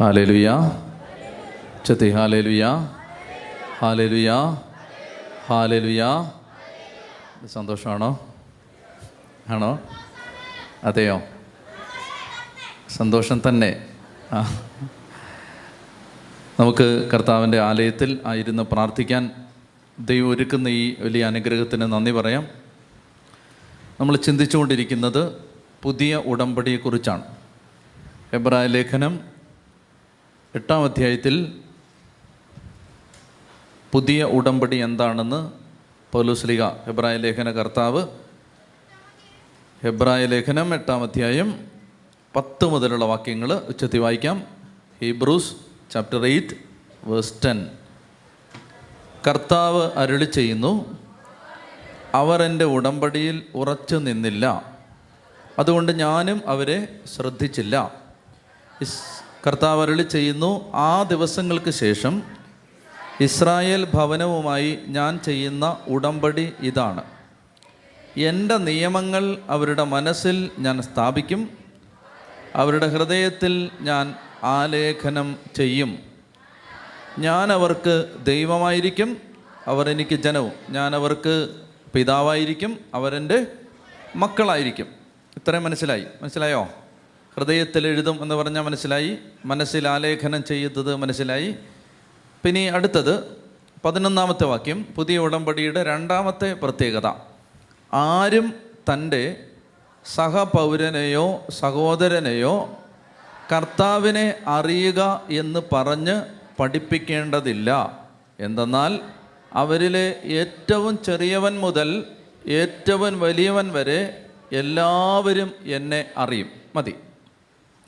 Hallelujah. ചത്തി hallelujah. Hallelujah. Hallelujah. സന്തോഷമാണോ? ആണോ? അതെയോ? സന്തോഷം തന്നെ. നമുക്ക് കർത്താവിന്റെ ആലയത്തിൽ ആയിരുന്നു പ്രാർത്ഥിക്കാൻ ദൈവം ഒരുക്കുന്ന ഈ വലിയ അനുഗ്രഹത്തിന് നന്ദി പറയാം. നമ്മൾ ചിന്തിച്ചുകൊണ്ടിരിക്കുന്നത് പുതിയ ഉടമ്പടിയെക്കുറിച്ചാണ്. എബ്രായ ലേഖനം എട്ടാം അധ്യായത്തിൽ പുതിയ ഉടമ്പടി എന്താണെന്ന് പൗലുസ്ലിക ഹെബ്രായ ലേഖന കർത്താവ്. ഹെബ്രായ ലേഖനം എട്ടാം അധ്യായം പത്ത് മുതലുള്ള വാക്യങ്ങൾ ഉച്ചത്തി വായിക്കാം. Hebrews chapter eight verse ten. കർത്താവ് അരുളി ചെയ്യുന്നു അവർ എന്റെ ഉടമ്പടിയിൽ ഉറച്ചു നിന്നില്ല. അതുകൊണ്ട് ഞാനും അവരെ ശ്രദ്ധിച്ചില്ല. കർത്താവ് അരളി ചെയ്യുന്നു. ആ ദിവസങ്ങൾക്ക് ശേഷം ഇസ്രായേൽ ഭവനവുമായി ഞാൻ ചെയ്യുന്ന ഉടമ്പടി ഇതാണ്. എന്റെ നിയമങ്ങൾ അവരുടെ മനസ്സിൽ ഞാൻ സ്ഥാപിക്കും. അവരുടെ ഹൃദയത്തിൽ ഞാൻ ആലേഖനം ചെയ്യും. ഞാൻ അവർക്ക് ദൈവമായിരിക്കും. അവർ എനിക്ക് ജനവും. ഞാൻ അവർക്ക് പിതാവായിരിക്കും. അവരെന്റെ മക്കളായിരിക്കും. ഇത്രയും മനസ്സിലായി. മനസ്സിലായോ? ഹൃദയത്തിൽ എഴുതും എന്ന് പറഞ്ഞാൽ മനസ്സിലായി മനസ്സിൽ ആലേഖനം ചെയ്യുന്നത് മനസ്സിലായി. പിന്നെ അടുത്തത് പതിനൊന്നാമത്തെ വാക്യം പുതിയ ഉടമ്പടിയുടെ രണ്ടാമത്തെ പ്രത്യേകത. ആരും തന്റെ സഹപൗരനെയോ സഹോദരനെയോ കർത്താവിനെ അറിയുക എന്ന് പറഞ്ഞ് പഠിപ്പിക്കേണ്ടതില്ല. എന്തെന്നാൽ അവരിലെ ഏറ്റവും ചെറിയവൻ മുതൽ ഏറ്റവും വലിയവൻ വരെ എല്ലാവരും എന്നെ അറിയും. മതി.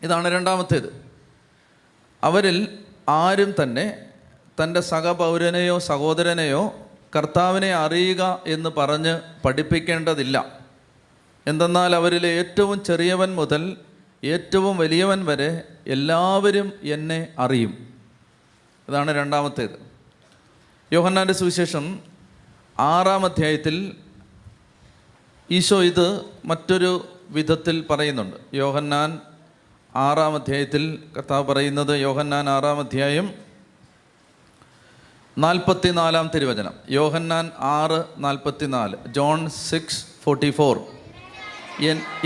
ഇതാണ് രണ്ടാമത്തേത്. അവരിൽ ആരും തന്നെ തന്റെ സഹപൗരനെയോ സഹോദരനെയോ കർത്താവിനെ അറിയുക എന്ന് പറഞ്ഞ് പഠിപ്പിക്കേണ്ടതില്ല. എന്തെന്നാൽ അവരിൽ ഏറ്റവും ചെറിയവൻ മുതൽ ഏറ്റവും വലിയവൻ വരെ എല്ലാവരും എന്നെ അറിയും. ഇതാണ് രണ്ടാമത്തേത്. യോഹന്നാന്റെ സുവിശേഷം ആറാം അധ്യായത്തിൽ ഈശോ ഇത് മറ്റൊരു വിധത്തിൽ പറയുന്നുണ്ട്. യോഹന്നാൻ ആറാം അധ്യായത്തിൽ കർത്താവ് പറയുന്നത് യോഹന്നാൻ ആറാം അധ്യായം നാൽപ്പത്തി നാലാം തിരുവചനം. യോഹന്നാൻ ആറ് നാൽപ്പത്തി നാല് ജോൺ സിക്സ് ഫോർട്ടി ഫോർ.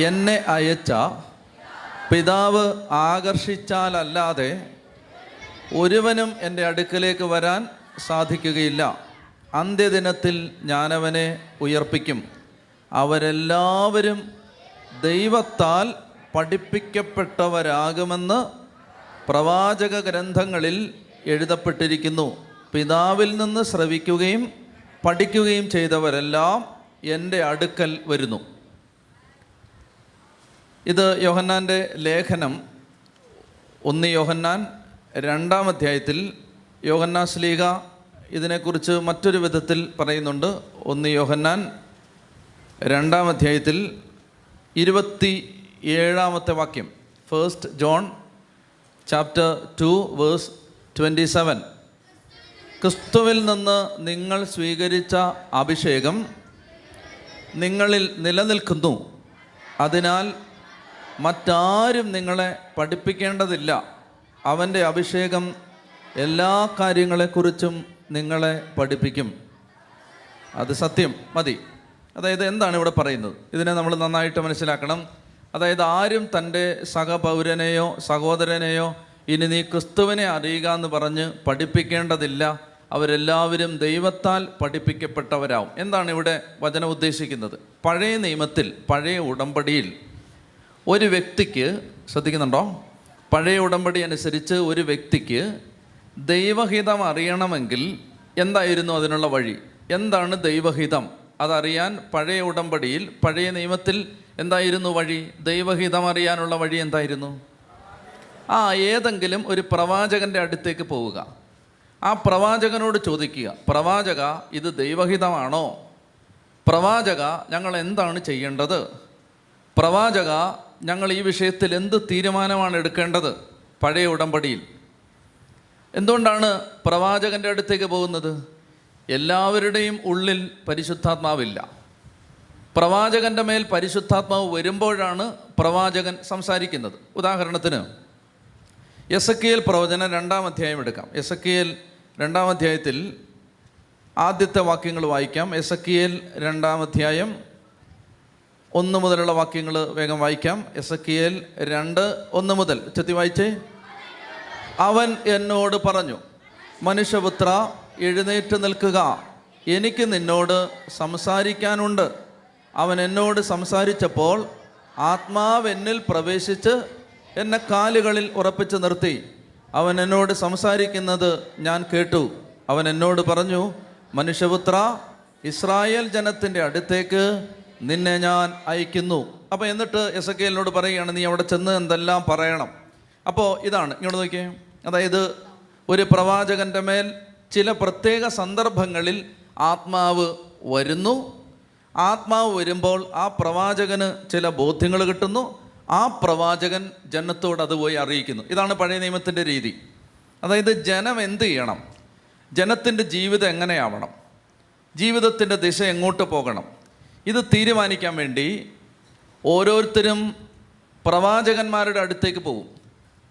എന്നെ അയച്ച പിതാവ് ആകർഷിച്ചാലല്ലാതെ ഒരുവനും എന്റെ അടുക്കലേക്ക് വരാൻ സാധിക്കുകയില്ല. അന്ത്യദിനത്തിൽ ഞാനവനെ ഉയർപ്പിക്കും. അവരെല്ലാവരും ദൈവത്താൽ പഠിപ്പിക്കപ്പെട്ടവരാകുമെന്ന് പ്രവാചക ഗ്രന്ഥങ്ങളിൽ എഴുതപ്പെട്ടിരിക്കുന്നു. പിതാവിൽ നിന്ന് ശ്രവിക്കുകയും പഠിക്കുകയും ചെയ്തവരെല്ലാം എന്റെ അടുക്കൽ വരുന്നു. ഇത് യോഹന്നാന്റെ ലേഖനം. ഒന്ന് യോഹന്നാൻ രണ്ടാം അധ്യായത്തിൽ യോഹന്നാ ശ്ലീഹ ഇതിനെക്കുറിച്ച് മറ്റൊരു വിധത്തിൽ പറയുന്നുണ്ട്. ഒന്ന് യോഹന്നാൻ രണ്ടാം അധ്യായത്തിൽ ഇരുപത്തി ഏഴാമത്തെ വാക്യം. First John chapter two verse twenty seven ക്രിസ്തുവിൽ നിന്ന് നിങ്ങൾ സ്വീകരിച്ച അഭിഷേകം നിങ്ങളിൽ നിലനിൽക്കുന്നു. അതിനാൽ മറ്റാരും നിങ്ങളെ പഠിപ്പിക്കേണ്ടതില്ല. അവന്റെ അഭിഷേകം എല്ലാ കാര്യങ്ങളെക്കുറിച്ചും നിങ്ങളെ പഠിപ്പിക്കും. അത് സത്യം. മതി. അതായത് എന്താണ് ഇവിടെ പറയുന്നത്? ഇതിനെ നമ്മൾ നന്നായിട്ട് മനസ്സിലാക്കണം. അതായത് ആരും തന്റെ സഹപൗരനെയോ സഹോദരനെയോ ഇനി നീ ക്രിസ്തുവിനെ അറിയുക എന്ന് പറഞ്ഞ് പഠിപ്പിക്കേണ്ടതില്ല. അവരെല്ലാവരും ദൈവത്താൽ പഠിപ്പിക്കപ്പെട്ടവരാവും. എന്താണ് ഇവിടെ വചനം ഉദ്ദേശിക്കുന്നത്? പഴയ നിയമത്തിൽ പഴയ ഉടമ്പടിയിൽ ഒരു വ്യക്തിക്ക് ശ്രദ്ധിക്കുന്നുണ്ടോ? പഴയ ഉടമ്പടി അനുസരിച്ച് ഒരു വ്യക്തിക്ക് ദൈവഹിതം അറിയണമെങ്കിൽ എന്തായിരുന്നു അതിനുള്ള വഴി? എന്താണ് ദൈവഹിതം? അതറിയാൻ പഴയ ഉടമ്പടിയിൽ പഴയ നിയമത്തിൽ എന്തായിരുന്നു വഴി? ദൈവഹിതം അറിയാനുള്ള വഴി എന്തായിരുന്നു? ആ ഏതെങ്കിലും ഒരു പ്രവാചകന്റെ അടുത്തേക്ക് പോവുക. ആ പ്രവാചകനോട് ചോദിക്കുക പ്രവാചക ഇത് ദൈവഹിതമാണോ? പ്രവാചക ഞങ്ങൾ എന്താണ് ചെയ്യേണ്ടത്? പ്രവാചക ഞങ്ങൾ ഈ വിഷയത്തിൽ എന്ത് തീരുമാനമാണ് എടുക്കേണ്ടത്? പഴയ ഉടമ്പടിയിൽ. എന്തുകൊണ്ടാണ് പ്രവാചകന്റെ അടുത്തേക്ക് പോകുന്നത്? എല്ലാവരുടെയും ഉള്ളിൽ പരിശുദ്ധാത്മാവില്ല. പ്രവാചകന്റെ മേൽ പരിശുദ്ധാത്മാവ് വരുമ്പോഴാണ് പ്രവാചകൻ സംസാരിക്കുന്നത്. ഉദാഹരണത്തിന് എസ് കെ എൽ പ്രവചനം രണ്ടാം അധ്യായം എടുക്കാം. എസ് കെ എൽ രണ്ടാം അധ്യായത്തിൽ ആദ്യത്തെ വാക്യങ്ങൾ വായിക്കാം. എസ് കെ എൽ രണ്ടാം അധ്യായം ഒന്ന് മുതലുള്ള വാക്യങ്ങൾ വേഗം വായിക്കാം. എസ് കെ എൽ രണ്ട് ഒന്ന് മുതൽ. ചെത്തി വായിച്ചേ. അവൻ എന്നോട് പറഞ്ഞു മനുഷ്യപുത്ര എഴുന്നേറ്റ് നിൽക്കുക. എനിക്ക് നിന്നോട് സംസാരിക്കാനുണ്ട്. അവൻ എന്നോട് സംസാരിച്ചപ്പോൾ ആത്മാവ് എന്നിൽ പ്രവേശിച്ച് എന്നെ കാലുകളിൽ ഉറപ്പിച്ച് നിർത്തി. അവൻ എന്നോട് സംസാരിക്കുന്നത് ഞാൻ കേട്ടു. അവൻ എന്നോട് പറഞ്ഞു മനുഷ്യപുത്ര ഇസ്രായേൽ ജനത്തിന്റെ അടുത്തേക്ക് നിന്നെ ഞാൻ അയക്കുന്നു. അപ്പോൾ എന്നിട്ട് എസ് എ പറയുകയാണ് നീ അവിടെ ചെന്ന് എന്തെല്ലാം പറയണം? അപ്പോൾ ഇതാണ് ഇങ്ങോട്ട് നോക്കിയേ. അതായത് ഒരു പ്രവാചകന്റെ മേൽ ചില പ്രത്യേക സന്ദർഭങ്ങളിൽ ആത്മാവ് വരുന്നു ആത്മാവ് വരുമ്പോൾ ആ പ്രവാചകന് ചില ബോധ്യങ്ങൾ കിട്ടുന്നു. ആ പ്രവാചകൻ ജനത്തോട് അത് പോയി അറിയിക്കുന്നു. ഇതാണ് പഴയ നിയമത്തിന്റെ രീതി. അതായത് ജനം എന്ത് ചെയ്യണം? ജനത്തിന്റെ ജീവിതം എങ്ങനെയാവണം? ജീവിതത്തിന്റെ ദിശ എങ്ങോട്ട് പോകണം? ഇത് തീരുമാനിക്കാൻ വേണ്ടി ഓരോരുത്തരും പ്രവാചകന്മാരുടെ അടുത്തേക്ക് പോകും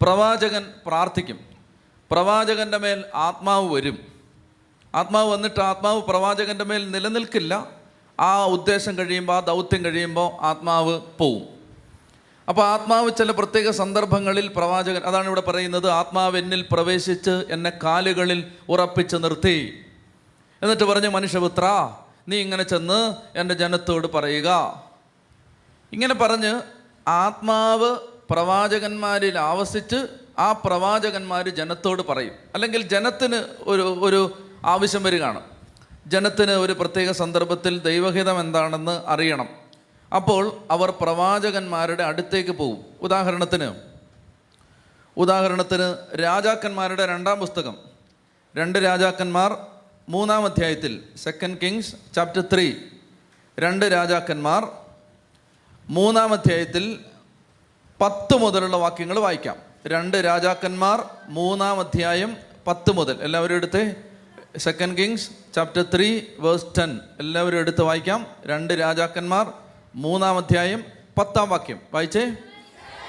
പ്രവാചകൻ പ്രാർത്ഥിക്കും. പ്രവാചകന്റെ മേൽ ആത്മാവ് വരും. ആത്മാവ് വന്നിട്ട് ആത്മാവ് പ്രവാചകന്റെ മേൽ നിലനിൽക്കില്ല. ആ ഉദ്ദേശം കഴിയുമ്പോൾ ആ ദൗത്യം കഴിയുമ്പോൾ ആത്മാവ് പോവും. അപ്പോൾ ആത്മാവ് ചില പ്രത്യേക സന്ദർഭങ്ങളിൽ പ്രവാചകൻ അതാണ് ഇവിടെ പറയുന്നത് ആത്മാവ് എന്നിൽ പ്രവേശിച്ച് എന്നെ കാലുകളിൽ ഉറപ്പിച്ച് നിർത്തി. എന്നിട്ട് പറഞ്ഞു മനുഷ്യപുത്ര നീ ഇങ്ങനെ ചെന്ന് എന്റെ ജനത്തോട് പറയുക. ഇങ്ങനെ പറഞ്ഞ് ആത്മാവ് പ്രവാചകന്മാരിൽ ആവസിച്ച് ആ പ്രവാചകന്മാർ ജനത്തോട് പറയും. അല്ലെങ്കിൽ ജനത്തിന് ഒരു ഒരു ആവശ്യം വരികയാണ്. ജനത്തിന് ഒരു പ്രത്യേക സന്ദർഭത്തിൽ ദൈവഹിതം എന്താണെന്ന് അറിയണം. അപ്പോൾ അവർ പ്രവാചകന്മാരുടെ അടുത്തേക്ക് പോകും ഉദാഹരണത്തിന് ഉദാഹരണത്തിന് രാജാക്കന്മാരുടെ രണ്ടാം പുസ്തകം. രണ്ട് രാജാക്കന്മാർ മൂന്നാം അധ്യായത്തിൽ സെക്കൻഡ് കിങ്സ് ചാപ്റ്റർ ത്രീ രണ്ട് രാജാക്കന്മാർ മൂന്നാം അധ്യായത്തിൽ പത്ത് മുതലുള്ള വാക്യങ്ങൾ വായിക്കാം. രണ്ട് രാജാക്കന്മാർ മൂന്നാം അധ്യായം പത്ത് മുതൽ. എല്ലാവരും എടുത്ത്? Second Kings chapter three verse ten എല്ലാവരും എടുത്ത് വായിക്കാം. രണ്ട് രാജാക്കന്മാർ മൂന്നാം അധ്യായം പത്താം വാക്യം. വായിച്ചേ.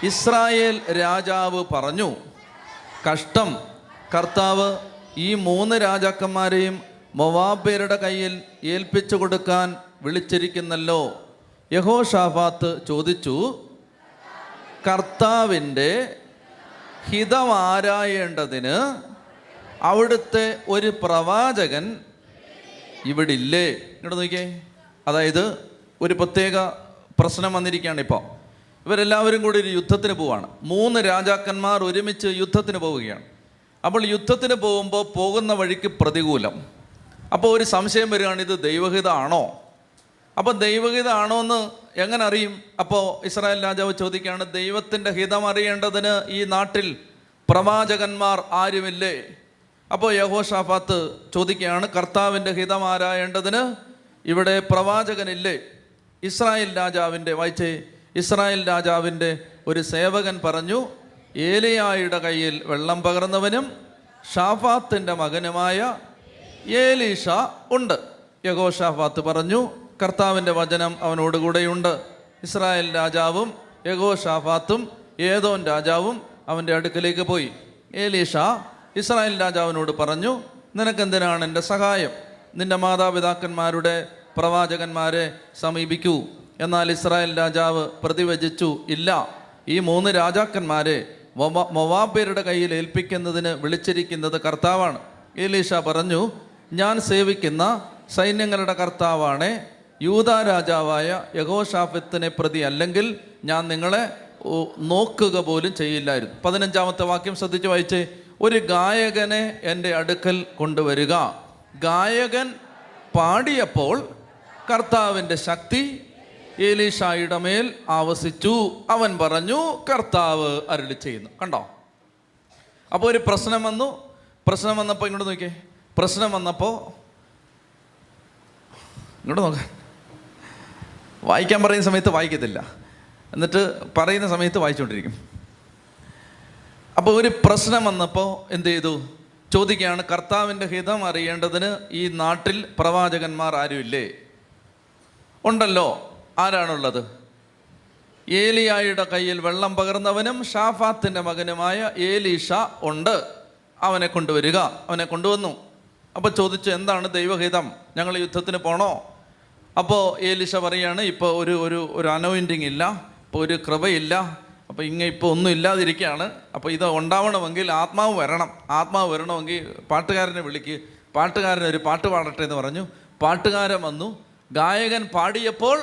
ഇസ്രായേൽ രാജാവ് പറഞ്ഞു കഷ്ടം. കർത്താവ് ഈ മൂന്ന് രാജാക്കന്മാരെയും മൊവാബേരുടെ കയ്യിൽ ഏൽപ്പിച്ചു കൊടുക്കാൻ വിളിച്ചിരിക്കുന്നല്ലോ. യഹോ ഷാഫാത്ത് ചോദിച്ചു കർത്താവിന്റെ ഹിതമാരായേണ്ടതിന് അവിടുത്തെ ഒരു പ്രവാചകൻ ഇവിടെ ഇല്ലേ ഇങ്ങോട്ട് നോക്കിയേ. അതായത് ഒരു പ്രത്യേക പ്രശ്നം വന്നിരിക്കുകയാണ് ഇപ്പോൾ. ഇവരെല്ലാവരും കൂടി ഒരു യുദ്ധത്തിന് പോവുകയാണ് മൂന്ന് രാജാക്കന്മാർ ഒരുമിച്ച് യുദ്ധത്തിന് പോവുകയാണ്. അപ്പോൾ യുദ്ധത്തിന് പോകുമ്പോൾ പോകുന്ന വഴിക്ക് പ്രതികൂലം. അപ്പോൾ ഒരു സംശയം വരികയാണ് ഇത് ദൈവഹിതമാണോ? അപ്പോൾ ദൈവഹിതമാണോ എന്ന് എങ്ങനെ അറിയും? അപ്പോൾ ഇസ്രായേൽ രാജാവ് ചോദിക്കുകയാണ് ദൈവത്തിന്റെ ഹിതം അറിയേണ്ടതിന് ഈ നാട്ടിൽ പ്രവാചകന്മാർ ആരുമില്ലേ? അപ്പോൾ യഹോഷാഫാത്ത് ചോദിക്കുകയാണ് കർത്താവിന്റെ ഹിതമാരായേണ്ടതിന് ഇവിടെ പ്രവാചകനില്ലേ? ഇസ്രായേൽ രാജാവിന്റെ വായിച്ചേ ഇസ്രായേൽ രാജാവിന്റെ ഒരു സേവകൻ പറഞ്ഞു ഏലിയായുടെ കയ്യിൽ വെള്ളം പകർന്നവനും ഷാഫാത്തിന്റെ മകനുമായ ഏലീഷ ഉണ്ട്. യഗോഷാഫാത്ത് പറഞ്ഞു കർത്താവിന്റെ വചനം അവനോട് കൂടെയുണ്ട് ഇസ്രായേൽ രാജാവും യഗോഷാഫാത്തും ഏതോൻ രാജാവും അവന്റെ അടുക്കലേക്ക് പോയി. ഏലീഷ ഇസ്രായേൽ രാജാവിനോട് പറഞ്ഞു നിനക്കെന്തിനാണ് എന്റെ സഹായം? നിന്റെ മാതാപിതാക്കന്മാരുടെ പ്രവാചകന്മാരെ സമീപിക്കൂ. എന്നാൽ ഇസ്രായേൽ രാജാവ് പ്രതിവചിച്ചു ഇല്ല ഈ മൂന്ന് രാജാക്കന്മാരെ മൊവ- മൊവാബേരുടെ കയ്യിൽ ഏൽപ്പിക്കുന്നതിന് വിളിച്ചിരിക്കുന്നത് കർത്താവാണ്. ഏലീഷ പറഞ്ഞു ഞാൻ സേവിക്കുന്ന സൈന്യങ്ങളുടെ കർത്താവാണ് യൂത രാജാവായ യഹോഷാഫത്തിനെ പ്രതി അല്ലെങ്കിൽ ഞാൻ നിങ്ങളെ നോക്കുക പോലും ചെയ്യില്ലായിരുന്നു. പതിനഞ്ചാമത്തെ വാക്യം ശ്രദ്ധിച്ച് വായിച്ചേ. ഒരു ഗായകനെ എന്റെ അടുക്കൽ കൊണ്ടുവരിക. ഗായകൻ പാടിയപ്പോൾ കർത്താവിന്റെ ശക്തി ഏലീഷായുടെ മേൽ ആവസിച്ചു. അവൻ പറഞ്ഞു കർത്താവ് അരുളി ചെയ്യുന്നു. കണ്ടോ? അപ്പോൾ ഒരു പ്രശ്നം വന്നു. പ്രശ്നം വന്നപ്പോൾ ഇങ്ങോട്ട് നോക്കിയേ. പ്രശ്നം വന്നപ്പോൾ ഇങ്ങോട്ട് നോക്കാം. വായിക്കാൻ പറയുന്ന സമയത്ത് വായിക്കത്തില്ല. എന്നിട്ട് പറയുന്ന സമയത്ത് വായിച്ചുകൊണ്ടിരിക്കും. അപ്പോൾ ഒരു പ്രശ്നം വന്നപ്പോൾ എന്ത് ചെയ്തു? ചോദിക്കുകയാണ് കർത്താവിന്റെ ഹിതം അറിയേണ്ടതിന് ഈ നാട്ടിൽ പ്രവാചകന്മാർ ആരുമില്ലേ? ഉണ്ടല്ലോ. ആരാണുള്ളത്? ഏലിയായുടെ കയ്യിൽ വെള്ളം പകർന്നവനും ഷാഫാത്തിന്റെ മകനുമായ ഏലീഷ ഉണ്ട്. അവനെ കൊണ്ടുവരിക. അവനെ കൊണ്ടുവന്നു. അപ്പോൾ ചോദിച്ചു എന്താണ് ദൈവഹിതം? ഞങ്ങൾ യുദ്ധത്തിന് പോണോ? അപ്പോൾ ഏലിഷ പറയാണ് ഇപ്പോൾ ഒരു ഒരു ഒരു അനോയിന്റിങ് ഇല്ല. ഇപ്പോൾ ഒരു കൃപയില്ല. അപ്പോൾ ഇങ്ങ ഇപ്പോൾ ഒന്നും ഇല്ലാതിരിക്കുകയാണ് അപ്പോൾ ഇത് ഉണ്ടാവണമെങ്കിൽ ആത്മാവ് വരണം. ആത്മാവ് വരണമെങ്കിൽ പാട്ടുകാരനെ വിളിക്ക്. പാട്ടുകാരൻ ഒരു പാട്ട് പാടട്ടെ എന്ന് പറഞ്ഞു. പാട്ടുകാരൻ വന്നു. ഗായകൻ പാടിയപ്പോൾ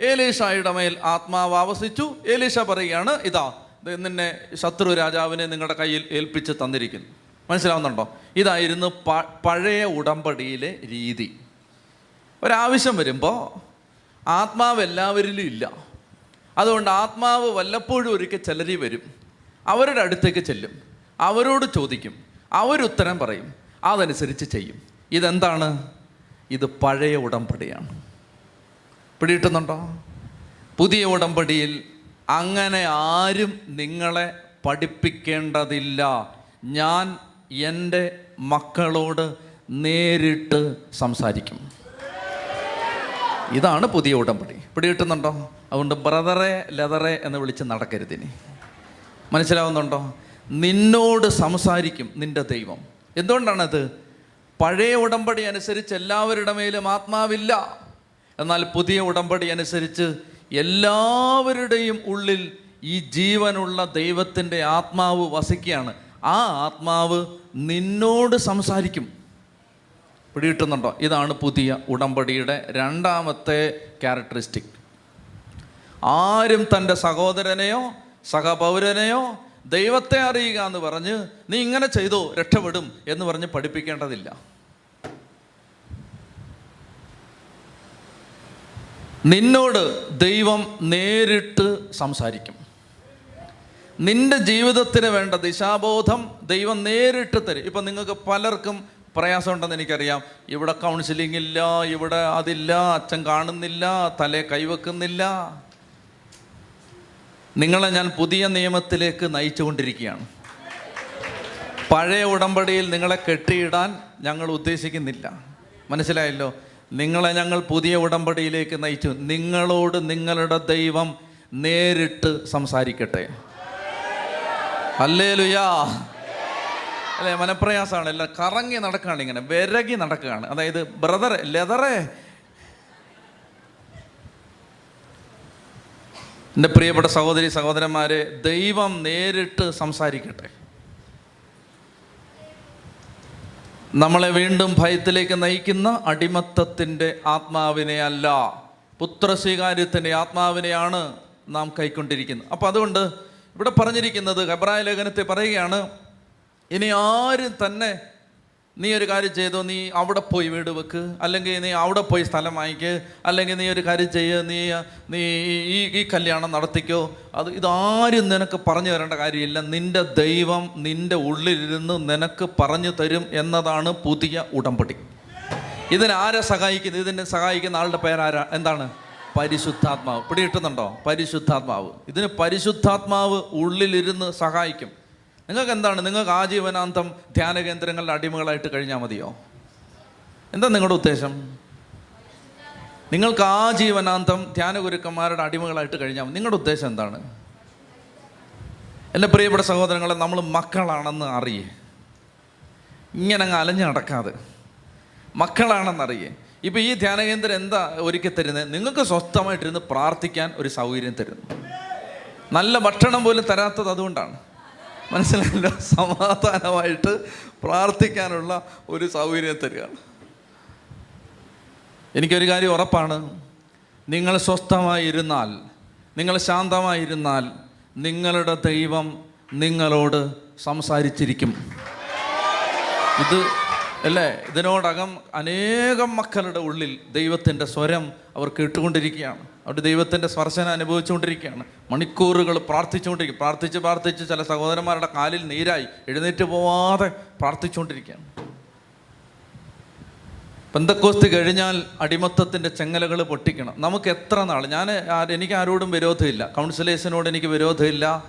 ഏലീഷായുടെ മേൽ ആത്മാവ് ആവസിച്ചു. ഏലീഷ പറയുകയാണ് ഇതാ നിന്നെ ശത്രു രാജാവിനെ നിങ്ങളുടെ കയ്യിൽ ഏൽപ്പിച്ച് തന്നിരിക്കുന്നു. മനസ്സിലാവുന്നുണ്ടോ? ഇതായിരുന്നു പഴയ ഉടമ്പടിയിലെ രീതി. ഒരാവശ്യം വരുമ്പോൾ ആത്മാവ് എല്ലാവരിലും ഇല്ല. അതുകൊണ്ട് ആത്മാവ് വല്ലപ്പോഴും ഒരിക്കൽ ചിലരി വരും. അവരുടെ അടുത്തേക്ക് ചെല്ലും. അവരോട് ചോദിക്കും. അവരുത്തരം പറയും. അതനുസരിച്ച് ചെയ്യും. ഇതെന്താണ്? ഇത് പഴയ ഉടമ്പടിയാണ്. പിടിയിട്ടുന്നുണ്ടോ പുതിയ ഉടമ്പടിയിൽ അങ്ങനെ ആരും നിങ്ങളെ പഠിപ്പിക്കേണ്ടതില്ല. ഞാൻ എന്റെ മക്കളോട് നേരിട്ട് സംസാരിക്കും. ഇതാണ് പുതിയ ഉടമ്പടി. പിടികിട്ടുന്നുണ്ടോ? അതുകൊണ്ട് ബ്രദറെ ലെതറെ എന്ന് വിളിച്ച് നടക്കരുതിനി മനസ്സിലാവുന്നുണ്ടോ? നിന്നോട് സംസാരിക്കും നിന്റെ ദൈവം. എന്തുകൊണ്ടാണത്? പഴയ ഉടമ്പടി അനുസരിച്ച് എല്ലാവരുടെ മേലും ആത്മാവില്ല. എന്നാൽ പുതിയ ഉടമ്പടി അനുസരിച്ച് എല്ലാവരുടെയും ഉള്ളിൽ ഈ ജീവനുള്ള ദൈവത്തിന്റെ ആത്മാവ് വസിക്കുകയാണ്. ആ ആത്മാവ് നിന്നോട് സംസാരിക്കും. പിടികിട്ടുന്നുണ്ടോ? ഇതാണ് പുതിയ ഉടമ്പടിയുടെ രണ്ടാമത്തെ ക്യാരക്ടറിസ്റ്റിക് ആരും തന്റെ സഹോദരനെയോ സഹപൗരനെയോ ദൈവത്തെ അറിയുക എന്ന് പറഞ്ഞ് നീ ഇങ്ങനെ ചെയ്തോ രക്ഷപ്പെടും എന്ന് പറഞ്ഞ് പഠിപ്പിക്കേണ്ടതില്ല. നിന്നോട് ദൈവം നേരിട്ട് സംസാരിക്കും. നിന്റെ ജീവിതത്തിന് വേണ്ട ദിശാബോധം ദൈവം നേരിട്ട് തരും. ഇപ്പം നിങ്ങൾക്ക് പലർക്കും പ്രയാസമുണ്ടെന്ന് എനിക്കറിയാം. ഇവിടെ കൗൺസിലിംഗ് ഇല്ല ഇവിടെ അതില്ല അച്ഛൻ കാണുന്നില്ല തലേ കൈവെക്കുന്നില്ല. നിങ്ങളെ ഞാൻ പുതിയ നിയമത്തിലേക്ക് നയിച്ചുകൊണ്ടിരിക്കുകയാണ്. പഴയ ഉടമ്പടിയിൽ നിങ്ങളെ കെട്ടിയിടാൻ ഞങ്ങൾ ഉദ്ദേശിക്കുന്നില്ല. മനസ്സിലായല്ലോ? നിങ്ങളെ ഞങ്ങൾ പുതിയ ഉടമ്പടിയിലേക്ക് നയിച്ചു. നിങ്ങളോട് നിങ്ങളുടെ ദൈവം നേരിട്ട് സംസാരിക്കട്ടെ. അല്ലേ ലുയാ അല്ലേ മനപ്രയാസമാണ് എല്ലാം കറങ്ങി നടക്കുകയാണ് ഇങ്ങനെ വിരകി നടക്കുകയാണ്. അതായത് ബ്രദറെ ലെതറെ എന്റെ പ്രിയപ്പെട്ട സഹോദരി സഹോദരന്മാരെ ദൈവം നേരിട്ട് സംസാരിക്കട്ടെ. നമ്മളെ വീണ്ടും ഭയത്തിലേക്ക് നയിക്കുന്ന അടിമത്തത്തിന്റെ ആത്മാവിനെ അല്ല പുത്രസ്വീകാര്യത്തിന്റെ ആത്മാവിനെയാണ് നാം കൈക്കൊണ്ടിരിക്കുന്നത്. അപ്പം അതുകൊണ്ട് ഇവിടെ പറഞ്ഞിരിക്കുന്നത് ഹെബ്രായ ലേഖനത്തെ പറയുകയാണ് ഇനി ആരും തന്നെ നീ ഒരു കാര്യം ചെയ്തോ? നീ അവിടെ പോയി വീട് വെക്ക്. അല്ലെങ്കിൽ നീ അവിടെ പോയി സ്ഥലം വാങ്ങിക്ക്. അല്ലെങ്കിൽ നീ ഒരു കാര്യം ചെയ്യ്. നീ നീ ഈ ഈ കല്യാണം നടത്തിക്കോ. അത് ഇതാരും നിനക്ക് പറഞ്ഞു തരേണ്ട കാര്യമില്ല. നിന്റെ ദൈവം നിന്റെ ഉള്ളിലിരുന്ന് നിനക്ക് പറഞ്ഞു തരും എന്നതാണ് പുതിയ ഉടമ്പടി. ഇതിനാരെ സഹായിക്കുന്നു? ഇതിനെ സഹായിക്കുന്ന ആളുടെ പേരാരാ എന്താണ്? പരിശുദ്ധാത്മാവ്. പിടികിട്ടുന്നുണ്ടോ? പരിശുദ്ധാത്മാവ്. ഇതിന് പരിശുദ്ധാത്മാവ് ഉള്ളിലിരുന്ന് സഹായിക്കും. നിങ്ങൾക്ക് എന്താണ് നിങ്ങൾക്ക് ആജീവനാന്തം ധ്യാന കേന്ദ്രങ്ങളുടെ അടിമകളായിട്ട് കഴിഞ്ഞാൽ മതിയോ? എന്താ നിങ്ങളുടെ ഉദ്ദേശം? നിങ്ങൾക്ക് ആജീവനാന്തം ധ്യാന ഗുരുക്കന്മാരുടെ അടിമകളായിട്ട് കഴിഞ്ഞാൽ മതി. നിങ്ങളുടെ ഉദ്ദേശം എന്താണ്? എന്റെ പ്രിയപ്പെട്ട സഹോദരങ്ങളെ നമ്മൾ മക്കളാണെന്ന് അറിയേ. ഇങ്ങനെ അങ്ങ് അലഞ്ഞു നടക്കാതെ. മക്കളാണെന്നറിയേ. ഇപ്പോൾ ഈ ധ്യാന കേന്ദ്രം എന്താ ഒരുക്കി തരുന്നത് നിങ്ങൾക്ക് സ്വസ്ഥമായിട്ടിരുന്ന് പ്രാർത്ഥിക്കാൻ ഒരു സൗകര്യം തരുന്നു. നല്ല ഭക്ഷണം പോലും തരാത്തത് അതുകൊണ്ടാണ്. മനസ്സിലായല്ലോ. സമാധാനമായിട്ട് പ്രാർത്ഥിക്കാനുള്ള ഒരു സൗകര്യം തരികയാണ്. എനിക്കൊരു കാര്യം ഉറപ്പാണ്. നിങ്ങൾ സ്വസ്ഥമായിരുന്നാൽ നിങ്ങൾ ശാന്തമായിരുന്നാൽ നിങ്ങളുടെ ദൈവം നിങ്ങളോട് സംസാരിച്ചിരിക്കും. ഇത് അല്ലേ? ഇതിനോടകം അനേകം മക്കളുടെ ഉള്ളിൽ ദൈവത്തിന്റെ സ്വരം അവർ കേട്ടുകൊണ്ടിരിക്കുകയാണ്. അവർ ദൈവത്തിന്റെ സ്പർശനം അനുഭവിച്ചുകൊണ്ടിരിക്കുകയാണ്. മണിക്കൂറുകൾ പ്രാർത്ഥിച്ചുകൊണ്ടിരിക്കും. പ്രാർത്ഥിച്ച് പ്രാർത്ഥിച്ച് ചില സഹോദരന്മാരുടെ കാലിൽ നീരായി എഴുന്നേറ്റ് പോവാതെ പ്രാർത്ഥിച്ചുകൊണ്ടിരിക്കുകയാണ്. പെന്തക്കോസ്തി കഴിഞ്ഞാൽ അടിമത്തത്തിന്റെ ചെങ്ങലകൾ പൊട്ടിക്കണം. നമുക്ക് എത്ര നാൾ ഞാൻ എനിക്ക് ആരോടും വിരോധമില്ല. കൗൺസിലേഴ്സിനോട് എനിക്ക് വിരോധമില്ല.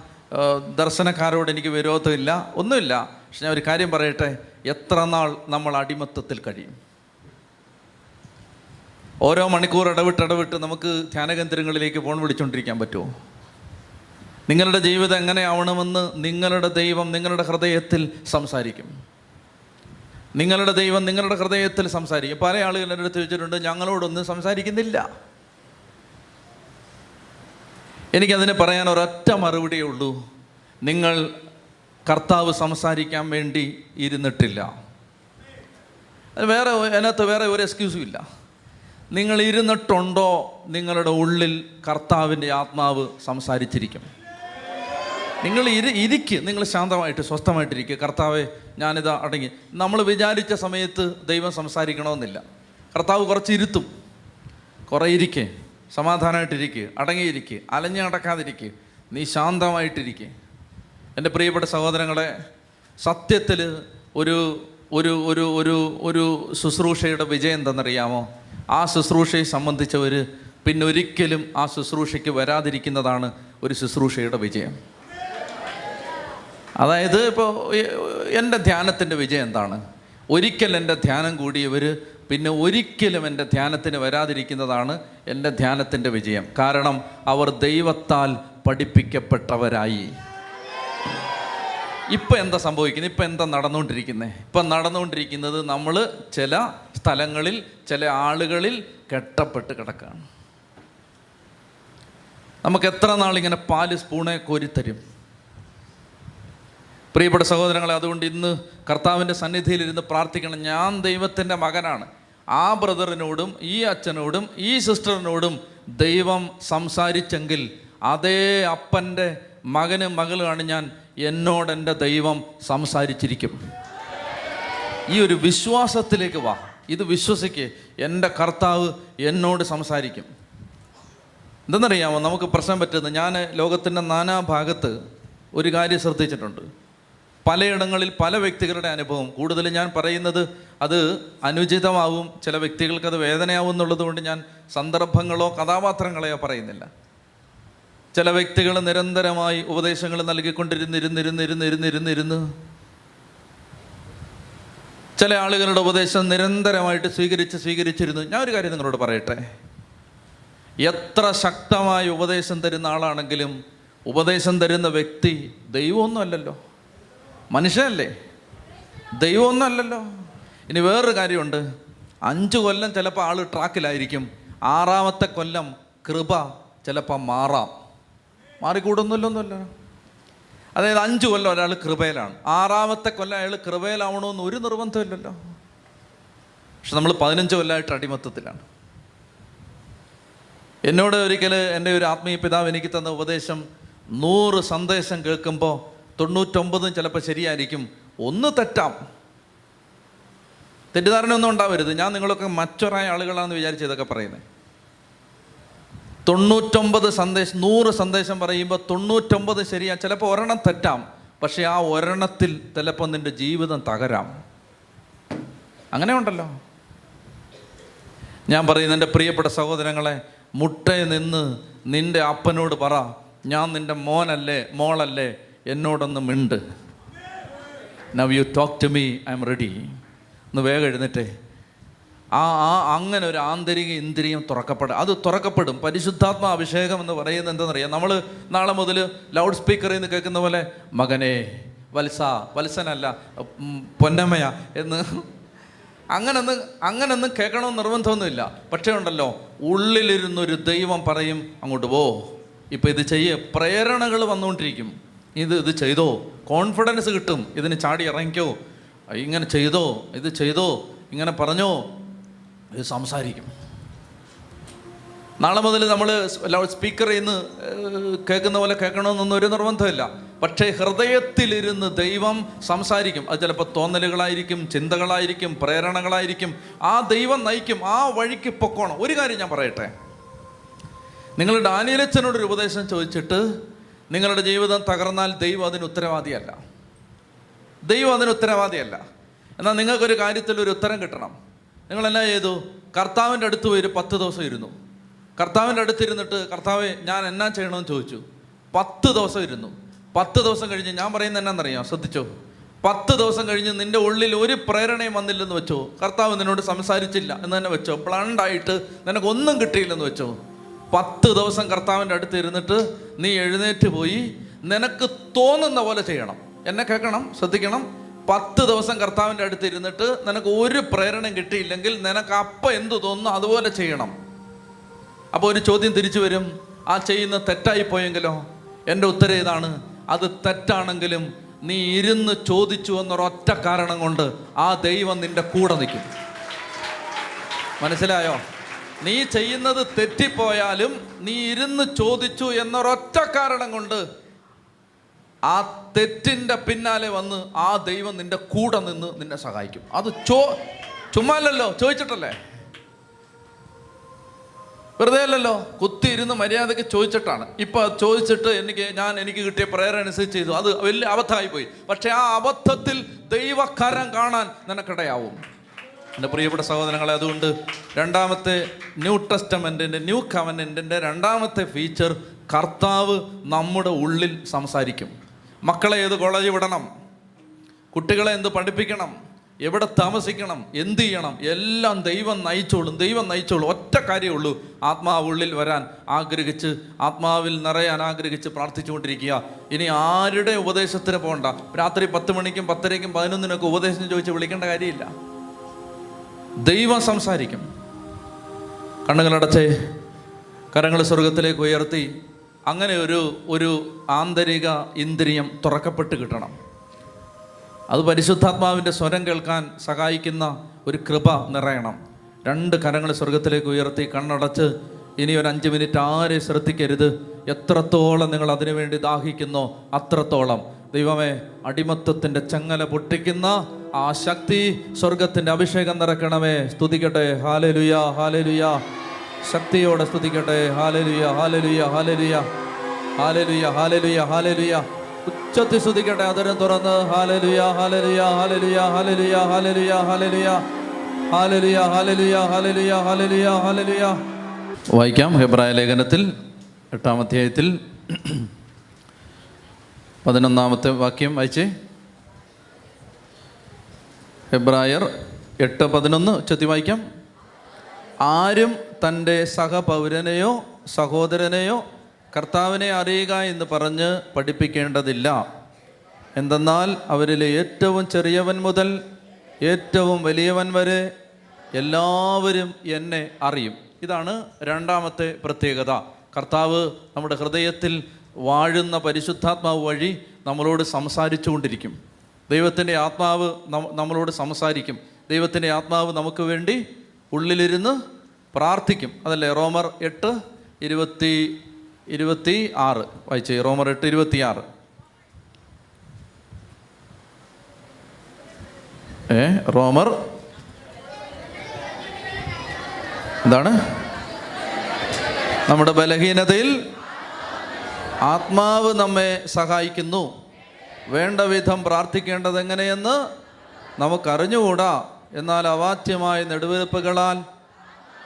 ദർശനക്കാരോട് എനിക്ക് വിരോധമില്ല. ഒന്നുമില്ല. പക്ഷെ ഞാൻ ഒരു കാര്യം പറയട്ടെ? എത്ര നാൾ നമ്മൾ അടിമത്തത്തിൽ കഴിയും? ഓരോ മണിക്കൂർ ഇടവിട്ട് ഇടവിട്ട് നമുക്ക് ധ്യാനകേന്ദ്രങ്ങളിലേക്ക് ഫോൺ വിളിച്ചുകൊണ്ടിരിക്കാൻ പറ്റുമോ? നിങ്ങളുടെ ജീവിതം എങ്ങനെയാവണമെന്ന് നിങ്ങളുടെ ദൈവം നിങ്ങളുടെ ഹൃദയത്തിൽ സംസാരിക്കും. നിങ്ങളുടെ ദൈവം നിങ്ങളുടെ ഹൃദയത്തിൽ സംസാരിക്കും. പല ആളുകൾ എന്റെ അടുത്ത് ചോദിച്ചിട്ടുണ്ട് ഞങ്ങളോടൊന്നും സംസാരിക്കുന്നില്ല. എനിക്കതിന് പറയാൻ ഒരൊറ്റ മറുപടിയേ ഉള്ളൂ. നിങ്ങൾ കർത്താവ് സംസാരിക്കാൻ വേണ്ടി ഇരുന്നിട്ടില്ല. വേറെ അതിനകത്ത് വേറെ ഒരു എക്സ്ക്യൂസും ഇല്ല. നിങ്ങൾ ഇരുന്നിട്ടുണ്ടോ നിങ്ങളുടെ ഉള്ളിൽ കർത്താവിന്റെ ആത്മാവ് സംസാരിച്ചിരിക്കും. നിങ്ങൾ ഇരി ഇരിക്ക് നിങ്ങൾ ശാന്തമായിട്ട് സ്വസ്ഥമായിട്ടിരിക്കുക കർത്താവെ ഞാനിതാ അടങ്ങി. നമ്മൾ വിചാരിച്ച സമയത്ത് ദൈവം സംസാരിക്കണമെന്നില്ല. കർത്താവ് കുറച്ച് ഇരുത്തും. കുറേ ഇരിക്കേ. സമാധാനമായിട്ടിരിക്കുക അടങ്ങിയിരിക്കുക അലഞ്ഞു നടക്കാതിരിക്കുക നീ ശാന്തമായിട്ടിരിക്കുക എന്റെ പ്രിയപ്പെട്ട സഹോദരങ്ങളെ സത്യത്തിൽ ഒരു ഒരു ഒരു ഒരു ഒരു ശുശ്രൂഷയുടെ വിജയം എന്തെന്നറിയാമോ? ആ ശുശ്രൂഷയെ സംബന്ധിച്ചവർ പിന്നെ ഒരിക്കലും ആ ശുശ്രൂഷയ്ക്ക് വരാതിരിക്കുന്നതാണ് ഒരു ശുശ്രൂഷയുടെ വിജയം. അതായത് ഇപ്പോൾ എന്റെ ധ്യാനത്തിന്റെ വിജയം എന്താണ്? ഒരിക്കൽ എന്റെ ധ്യാനം കൂടിയവർ പിന്നെ ഒരിക്കലും എന്റെ ധ്യാനത്തിന് വരാതിരിക്കുന്നതാണ് എന്റെ ധ്യാനത്തിന്റെ വിജയം. കാരണം അവർ ദൈവത്താൽ പഠിപ്പിക്കപ്പെട്ടവരായി. ഇപ്പം എന്താ സംഭവിക്കുന്നത് ഇപ്പം എന്താ നടന്നുകൊണ്ടിരിക്കുന്നത് ഇപ്പം നടന്നുകൊണ്ടിരിക്കുന്നത് നമ്മൾ ചില സ്ഥലങ്ങളിൽ ചില ആളുകളിൽ കെട്ടപ്പെട്ട് കിടക്കുകയാണ് നമുക്ക് എത്ര നാളിങ്ങനെ പാൽ സ്പൂണെ കോരിത്തരും? പ്രിയപ്പെട്ട സഹോദരങ്ങളെ അതുകൊണ്ട് ഇന്ന് കർത്താവിന്റെ സന്നിധിയിലിരുന്ന് പ്രാർത്ഥിക്കണം. ഞാൻ ദൈവത്തിന്റെ മകനാണ്. ആ ബ്രദറിനോടും ഈ അച്ഛനോടും ഈ സിസ്റ്ററിനോടും ദൈവം സംസാരിച്ചെങ്കിൽ അതേ അപ്പന്റെ മകനും മകളുമാണ് ഞാൻ എന്നോട് എന്റെ ദൈവം സംസാരിച്ചിരിക്കും. ഈ ഒരു വിശ്വാസത്തിലേക്ക് വാ. ഇത് വിശ്വസിക്ക്. എന്റെ കർത്താവ് എന്നോട് സംസാരിക്കും. എന്തെന്നറിയാമോ? നമുക്ക് പ്രശ്നം പറ്റുന്നത് ഞാൻ ലോകത്തിന്റെ നാനാഭാഗത്ത് ഒരു കാര്യം ശ്രദ്ധിച്ചിട്ടുണ്ട്. പലയിടങ്ങളിൽ പല വ്യക്തികളുടെ അനുഭവം. കൂടുതലും ഞാൻ പറയുന്നത് അത് അനുചിതമാവും. ചില വ്യക്തികൾക്ക് അത് വേദനയാവും എന്നുള്ളത് കൊണ്ട് ഞാൻ സന്ദർഭങ്ങളോ കഥാപാത്രങ്ങളെയോ പറയുന്നില്ല. ചില വ്യക്തികൾ നിരന്തരമായി ഉപദേശങ്ങൾ നൽകിക്കൊണ്ടിരുന്നിരുന്നിരുന്നിരുന്നിരുന്നിരുന്നിരുന്ന് ചില ആളുകളുടെ ഉപദേശം നിരന്തരമായിട്ട് സ്വീകരിച്ച് സ്വീകരിച്ചിരുന്നു. ഞാൻ ഒരു കാര്യം നിങ്ങളോട് പറയട്ടെ? എത്ര ശക്തമായ ഉപദേശം തരുന്ന ആളാണെങ്കിലും ഉപദേശം തരുന്ന വ്യക്തി ദൈവമൊന്നും അല്ലല്ലോ മനുഷ്യനല്ലേ? ദൈവമൊന്നും അല്ലല്ലോ ഇനി വേറൊരു കാര്യമുണ്ട്. അഞ്ച് കൊല്ലം ചിലപ്പോൾ ആൾ ട്രാക്കിലായിരിക്കും. ആറാമത്തെ കൊല്ലം കൃപ ചിലപ്പോൾ മാറാം. മാറിക്കൂടുന്നില്ലൊന്നുമല്ല. അതായത് അഞ്ച് കൊല്ലം ഒരാൾ കൃപയിലാണ്. ആറാമത്തെ കൊല്ലം അയാൾ കൃപയിലാവണമെന്ന് ഒരു നിർബന്ധമില്ലല്ലോ. പക്ഷെ നമ്മൾ പതിനഞ്ച് കൊല്ലമായിട്ട് അടിമത്തത്തിലാണ്. എന്നോട് ഒരിക്കൽ എന്റെ ഒരു ആത്മീയ പിതാവ് എനിക്ക് തന്ന ഉപദേശം നൂറ് സന്ദേശം കേൾക്കുമ്പോൾ തൊണ്ണൂറ്റൊമ്പതും ചിലപ്പോൾ ശരിയായിരിക്കും. ഒന്ന് തെറ്റാം. തെറ്റിദ്ധാരണ ഒന്നും ഉണ്ടാവരുത്. ഞാൻ നിങ്ങളൊക്കെ മറ്റൊരായ ആളുകളാണെന്ന് വിചാരിച്ച് ഇതൊക്കെ പറയുന്നത് തൊണ്ണൂറ്റൊമ്പത് സന്ദേശം നൂറ് സന്ദേശം പറയുമ്പോൾ തൊണ്ണൂറ്റൊമ്പത് ശരിയാ. ചിലപ്പോൾ ഒരെണ്ണം തെറ്റാം. പക്ഷേ ആ ഒരെണ്ണത്തിൽ ചിലപ്പോൾ നിന്റെ ജീവിതം തകരാം. അങ്ങനെ ഉണ്ടല്ലോ ഞാൻ പറയുന്ന എന്റെ പ്രിയപ്പെട്ട സഹോദരങ്ങളെ മുട്ടയിൽ നിന്ന് നിന്റെ അപ്പനോട് പറ. ഞാൻ നിന്റെ മോനല്ലേ മോളല്ലേ എന്നോടൊന്ന് മിണ്ട്. Now you talk to me I'm ready ഒന്ന് വേഗം എഴുന്നേറ്റേ. ആ ആ അങ്ങനെ ഒരു ആന്തരിക ഇന്ദ്രിയം തുറക്കപ്പെടും അത് തുറക്കപ്പെടും. പരിശുദ്ധാത്മ അഭിഷേകം എന്ന് പറയുന്നത് എന്താണെന്നറിയാം നമ്മൾ നാളെ മുതൽ ലൗഡ് സ്പീക്കറിൽ നിന്ന് കേൾക്കുന്ന പോലെ മകനെ വത്സ വത്സനല്ല പൊന്നമ്മയ എന്ന്. അങ്ങനൊന്നും അങ്ങനൊന്നും കേൾക്കണമെന്ന് നിർബന്ധമൊന്നുമില്ല. പക്ഷേ ഉണ്ടല്ലോ ഉള്ളിലിരുന്നൊരു ദൈവം പറയും അങ്ങോട്ട് പോ. ഇപ്പം ഇത് ചെയ്യേ. പ്രേരണകൾ വന്നുകൊണ്ടിരിക്കും. ഇത് ഇത് ചെയ്തോ. കോൺഫിഡൻസ് കിട്ടും. ഇതിന് ചാടി ഇറങ്ങിക്കോ. ഇങ്ങനെ ചെയ്തോ. ഇത് ചെയ്തോ. ഇങ്ങനെ പറഞ്ഞോ. സംസാരിക്കും. നാളെ മുതൽ നമ്മൾ സ്പീക്കർ സ്പീക്കറിൽ നിന്ന് കേൾക്കുന്ന പോലെ കേൾക്കണമെന്നൊന്നും ഒരു നിർബന്ധമില്ല. പക്ഷേ ഹൃദയത്തിലിരുന്ന് ദൈവം സംസാരിക്കും. അത് ചിലപ്പോൾ തോന്നലുകളായിരിക്കും ചിന്തകളായിരിക്കും പ്രേരണകളായിരിക്കും. ആ ദൈവം നയിക്കും ആ വഴിക്ക് പൊക്കോണം. ഒരു കാര്യം ഞാൻ പറയട്ടെ. നിങ്ങൾ ഡാനിയലച്ചനോടൊരു ഉപദേശം ചോദിച്ചിട്ട് നിങ്ങളുടെ ജീവിതം തകർന്നാൽ ദൈവം അതിന് ഉത്തരവാദിയല്ല. ദൈവം അതിന് ഉത്തരവാദിയല്ല. എന്നാൽ നിങ്ങൾക്കൊരു കാര്യത്തിൽ ഒരു ഉത്തരം കിട്ടണം. നിങ്ങളെന്നാ ചെയ്തു? കർത്താവിന്റെ അടുത്ത് പോയി ഒരു പത്ത് ദിവസം ഇരുന്നു. കർത്താവിന്റെ അടുത്തിരുന്നിട്ട് കർത്താവ് ഞാൻ എന്നാ ചെയ്യണമെന്ന് ചോദിച്ചു. പത്ത് ദിവസം ഇരുന്നു. പത്ത് ദിവസം കഴിഞ്ഞ് ഞാൻ പറയുന്നത് എന്നാന്നറിയാം ശ്രദ്ധിച്ചോ. പത്ത് ദിവസം കഴിഞ്ഞ് നിന്റെ ഉള്ളിൽ ഒരു പ്രേരണയും വന്നില്ലെന്ന് വെച്ചോ? കർത്താവ് നിന്നോട് സംസാരിച്ചില്ല എന്ന് തന്നെ വെച്ചോ? ബ്ലണ്ടായിട്ട് നിനക്കൊന്നും കിട്ടിയില്ലെന്ന് വെച്ചോ? പത്ത് ദിവസം കർത്താവിന്റെ അടുത്ത് ഇരുന്നിട്ട് നീ എഴുന്നേറ്റ് പോയി നിനക്ക് തോന്നുന്ന പോലെ ചെയ്യണം. എന്നെ കേൾക്കണം? ശ്രദ്ധിക്കണം? പത്ത് ദിവസം കർത്താവിന്റെ അടുത്ത് ഇരുന്നിട്ട് നിനക്ക് ഒരു പ്രേരണം കിട്ടിയില്ലെങ്കിൽ നിനക്ക് അപ്പം എന്തു തോന്നുന്നു അതുപോലെ ചെയ്യണം. അപ്പോൾ ഒരു ചോദ്യം തിരിച്ചു വരും. ആ ചെയ്യുന്ന തെറ്റായി പോയെങ്കിലോ? എന്റെ ഉത്തരം ഇതാണ്. അത് തെറ്റാണെങ്കിലും നീ ഇരുന്ന് ചോദിച്ചു എന്നൊരൊറ്റ കാരണം കൊണ്ട് ആ ദൈവം നിന്റെ കൂടെ നിൽക്കും. മനസ്സിലായോ? നീ ചെയ്യുന്നത് തെറ്റിപ്പോയാലും നീ ഇരുന്ന് ചോദിച്ചു എന്നൊരൊറ്റ കാരണം കൊണ്ട് ആ തെറ്റിന്റെ പിന്നാലെ വന്ന് ആ ദൈവം നിന്റെ കൂടെ നിന്ന് നിന്നെ സഹായിക്കും. അത് ചോ ചുമ്മാ ചോദിച്ചിട്ടല്ലേ? വെറുതെ അല്ലല്ലോ കുത്തിയിരുന്ന് മര്യാദയ്ക്ക് ചോദിച്ചിട്ടാണ്. ഇപ്പൊ ചോദിച്ചിട്ട് എനിക്ക് ഞാൻ എനിക്ക് കിട്ടിയ പ്രേരണ അനുസരിച്ച് ചെയ്തു. അത് വലിയ അബദ്ധമായി പോയി. പക്ഷേ ആ അബദ്ധത്തിൽ ദൈവകരം കാണാൻ നിനക്കിടയാവും. എന്റെ പ്രിയപ്പെട്ട സഹോദരങ്ങളെ അതുകൊണ്ട് രണ്ടാമത്തെ ന്യൂ ടെസ്റ്റമെന്റിന്റെ ന്യൂ കവനന്റിന്റെ രണ്ടാമത്തെ ഫീച്ചർ കർത്താവ് നമ്മുടെ ഉള്ളിൽ സംസാരിക്കും. മക്കളെ ഏത് കോളേജ് വിടണം? കുട്ടികളെ എന്ത് പഠിപ്പിക്കണം? എവിടെ താമസിക്കണം? എന്ത് ചെയ്യണം? എല്ലാം ദൈവം നയിച്ചോളും ദൈവം നയിച്ചോളും. ഒറ്റ കാര്യമേ ഉള്ളൂ. ആത്മാവ് ഉള്ളിൽ വരാൻ ആഗ്രഹിച്ച് ആത്മാവിൽ നിറയാൻ ആഗ്രഹിച്ച് പ്രാർത്ഥിച്ചുകൊണ്ടിരിക്കുക. ഇനി ആരുടെ ഉപദേശത്തിന് പോകണ്ട? രാത്രി പത്ത് മണിക്കും പത്തരയ്ക്കും പതിനൊന്നിനൊക്കെ ഉപദേശം ചോദിച്ച് വിളിക്കേണ്ട കാര്യമില്ല. ദൈവം സംസാരിക്കും. കണ്ണുകളടച്ചേ കരങ്ങൾ സ്വർഗത്തിലേക്ക് ഉയർത്തി അങ്ങനെ ഒരു ഒരു ആന്തരിക ഇന്ദ്രിയം തുറക്കപ്പെട്ട് കിട്ടണം. അത് പരിശുദ്ധാത്മാവിന്റെ സ്വരം കേൾക്കാൻ സഹായിക്കുന്ന ഒരു കൃപ നിറയണം. രണ്ട് കരങ്ങൾ സ്വർഗത്തിലേക്ക് ഉയർത്തി കണ്ണടച്ച് ഇനി ഒരു അഞ്ച് മിനിറ്റ് ആരെ ശ്രദ്ധിക്കരുത്? എത്രത്തോളം നിങ്ങൾ അതിനുവേണ്ടി ദാഹിക്കുന്നോ അത്രത്തോളം. ദൈവമേ അടിമത്തത്തിന്റെ ചങ്ങല പൊട്ടിക്കുന്ന ആ ശക്തി സ്വർഗത്തിന്റെ അഭിഷേകം നിറക്കണമേ. സ്തുതിക്കട്ടെ. ഹാലലുയ ഹാലലുയ. ശക്തിയോടെ സ്തുതിക്കട്ടെ. ഹാലലുയ ഹാലലുയ ഹാലലുയ. ഹാലലുയ ഹാലലുയ ഹാലലുയ. ഉച്ചത്തി സ്തുതിക്കട്ടെ. അതരം തുറന്ന് ഹാലലുയ ഹാലലുയ ഹാലലുയ ഹാലലുയ ഹാലലുയ ഹാലലുയ. ഹാലലുയ ഹാലലുയ ഹാലലുയ ഹാലലുയ ഹാലലുയ. വായിക്കാം ഹെബ്രായ ലേഖനത്തിൽ എട്ടാം അധ്യായത്തിൽ പതിനൊന്നാമത്തെ വാക്യം വായിച്ചേ. ഹെബ്രായർ എട്ട് പതിനൊന്ന് ഉച്ചത്തി വായിക്കാം. ആരും തന്റെ സഹപൗരനെയോ സഹോദരനെയോ കർത്താവിനെ അറിയുക എന്ന് പറഞ്ഞ് പഠിപ്പിക്കേണ്ടതില്ല. എന്തെന്നാൽ അവരിലെ ഏറ്റവും ചെറിയവൻ മുതൽ ഏറ്റവും വലിയവൻ വരെ എല്ലാവരും എന്നെ അറിയും. ഇതാണ് രണ്ടാമത്തെ പ്രത്യേകത. കർത്താവ് നമ്മുടെ ഹൃദയത്തിൽ വാഴുന്ന പരിശുദ്ധാത്മാവ് വഴി നമ്മളോട് സംസാരിച്ചുകൊണ്ടിരിക്കും. ദൈവത്തിന്റെ ആത്മാവ് നമ്മളോട് സംസാരിക്കും. ദൈവത്തിന്റെ ആത്മാവ് നമുക്ക് വേണ്ടി ഉള്ളിലിരുന്ന് പ്രാർത്ഥിക്കും. അതല്ലേ? റോമർ എട്ട് ഇരുപത്തി ഇരുപത്തി ആറ്. വായിച്ചേ. റോമർ എട്ട് ഇരുപത്തി ആറ്. ഏ റോമർ എന്താണ്? നമ്മുടെ ബലഹീനതയിൽ ആത്മാവ് നമ്മെ സഹായിക്കുന്നു. വേണ്ട വിധം പ്രാർത്ഥിക്കേണ്ടത് എങ്ങനെയെന്ന് നമുക്കറിഞ്ഞുകൂടാ. എന്നാൽ അവാച്യമായ നെടുവെടുപ്പുകളാൽ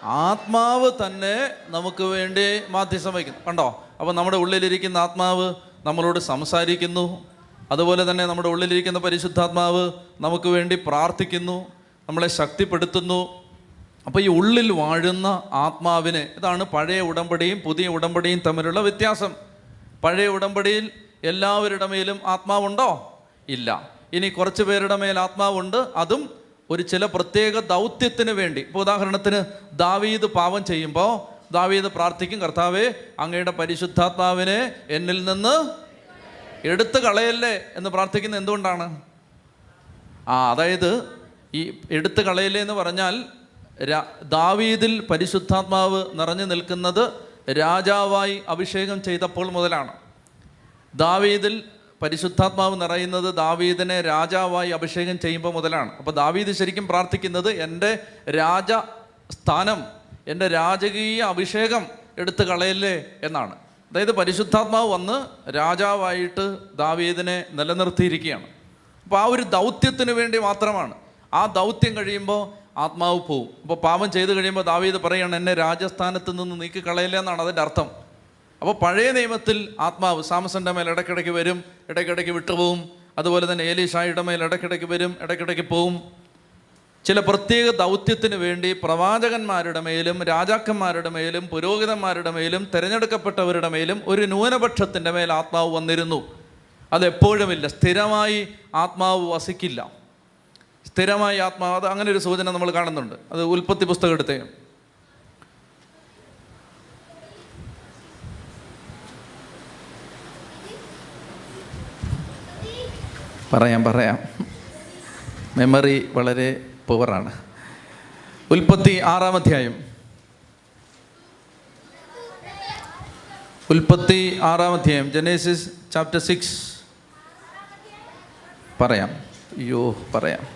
ആത്മാവ് തന്നെ നമുക്ക് വേണ്ടി മാധ്യസം വയ്ക്കുന്നു കണ്ടോ? അപ്പോൾ നമ്മുടെ ഉള്ളിലിരിക്കുന്ന ആത്മാവ് നമ്മളോട് സംസാരിക്കുന്നു. അതുപോലെ തന്നെ നമ്മുടെ ഉള്ളിലിരിക്കുന്ന പരിശുദ്ധാത്മാവ് നമുക്ക് വേണ്ടി പ്രാർത്ഥിക്കുന്നു. നമ്മളെ ശക്തിപ്പെടുത്തുന്നു. അപ്പോൾ ഈ ഉള്ളിൽ വാഴുന്ന ആത്മാവിനെ ഇതാണ് പഴയ ഉടമ്പടിയും പുതിയ ഉടമ്പടിയും തമ്മിലുള്ള വ്യത്യാസം. പഴയ ഉടമ്പടിയിൽ എല്ലാവരുടെ മേലും ആത്മാവുണ്ടോ? ഇല്ല. ഇനി കുറച്ച് പേരുടെ മേൽ ആത്മാവുണ്ട്. അതും ഒരു ചില പ്രത്യേക ദൗത്യത്തിന് വേണ്ടി. ഇപ്പോൾ ഉദാഹരണത്തിന് ദാവീദ് പാവം ചെയ്യുമ്പോൾ ദാവീദ് പ്രാർത്ഥിക്കും കർത്താവേ അങ്ങയുടെ പരിശുദ്ധാത്മാവിനെ എന്നിൽ നിന്ന് എടുത്തു കളയല്ലേ എന്ന് പ്രാർത്ഥിക്കുന്നത് എന്തുകൊണ്ടാണ്? ആ അതായത് ഈ എടുത്തു കളയല്ലേ എന്ന് പറഞ്ഞാൽ ദാവീദിൽ പരിശുദ്ധാത്മാവ് നിറഞ്ഞു നിൽക്കുന്നത് രാജാവായി അഭിഷേകം ചെയ്തപ്പോൾ മുതലാണ്. ദാവീദിൽ പരിശുദ്ധാത്മാവ് നിറയുന്നത് ദാവീദിനെ രാജാവായി അഭിഷേകം ചെയ്യുമ്പോൾ മുതലാണ്. അപ്പോൾ ദാവീദ് ശരിക്കും പ്രാർത്ഥിക്കുന്നത് എന്റെ രാജ സ്ഥാനം എന്റെ രാജകീയ അഭിഷേകം എടുത്തു കളയല്ലേ എന്നാണ്. അതായത് പരിശുദ്ധാത്മാവ് വന്ന് രാജാവായിട്ട് ദാവീദിനെ നിലനിർത്തിയിരിക്കുകയാണ്. അപ്പോൾ ആ ഒരു ദൗത്യത്തിന് വേണ്ടി മാത്രമാണ്. ആ ദൗത്യം കഴിയുമ്പോൾ ആത്മാവ് പോവും. അപ്പോൾ പാപം ചെയ്ത് കഴിയുമ്പോൾ ദാവീദ് പറയുകയാണ് എന്നെ രാജസ്ഥാനത്ത് നിന്ന് നീക്കി കളയല്ലേ എന്നാണ് അതിന്റെ അർത്ഥം. അപ്പോൾ പഴയ നിയമത്തിൽ ആത്മാവ് സാമസന്റെ മേൽ ഇടയ്ക്കിടയ്ക്ക് വരും ഇടയ്ക്കിടയ്ക്ക് വിട്ടുപോകും അതുപോലെ തന്നെ ഏലീഷായുടെ മേൽ ഇടയ്ക്കിടയ്ക്ക് വരും ഇടയ്ക്കിടയ്ക്ക് പോവും. ചില പ്രത്യേക ദൗത്യത്തിന് വേണ്ടി പ്രവാചകന്മാരുടെ മേലും രാജാക്കന്മാരുടെ മേലും പുരോഹിതന്മാരുടെ മേലും തിരഞ്ഞെടുക്കപ്പെട്ടവരുടെ മേലും ഒരു ന്യൂനപക്ഷത്തിന്റെ മേൽ ആത്മാവ് വന്നിരുന്നു. അതെപ്പോഴുമില്ല. സ്ഥിരമായി ആത്മാവ് വസിക്കില്ല. സ്ഥിരമായി ആത്മാവ് അത് അങ്ങനെ ഒരു സൂചന നമ്മൾ കാണുന്നുണ്ട്. അത് ഉൽപ്പത്തി പുസ്തകം എടുത്തേ പറയാം പറയാം. മെമ്മറി വളരെ പവറാണ് ഉൽപ്പത്തി ആറാം അധ്യായം. ഉൽപ്പത്തി ആറാം അധ്യായം ജനേസിസ് ചാപ്റ്റർ സിക്സ് പറയാം. അയ്യോ പറയാം.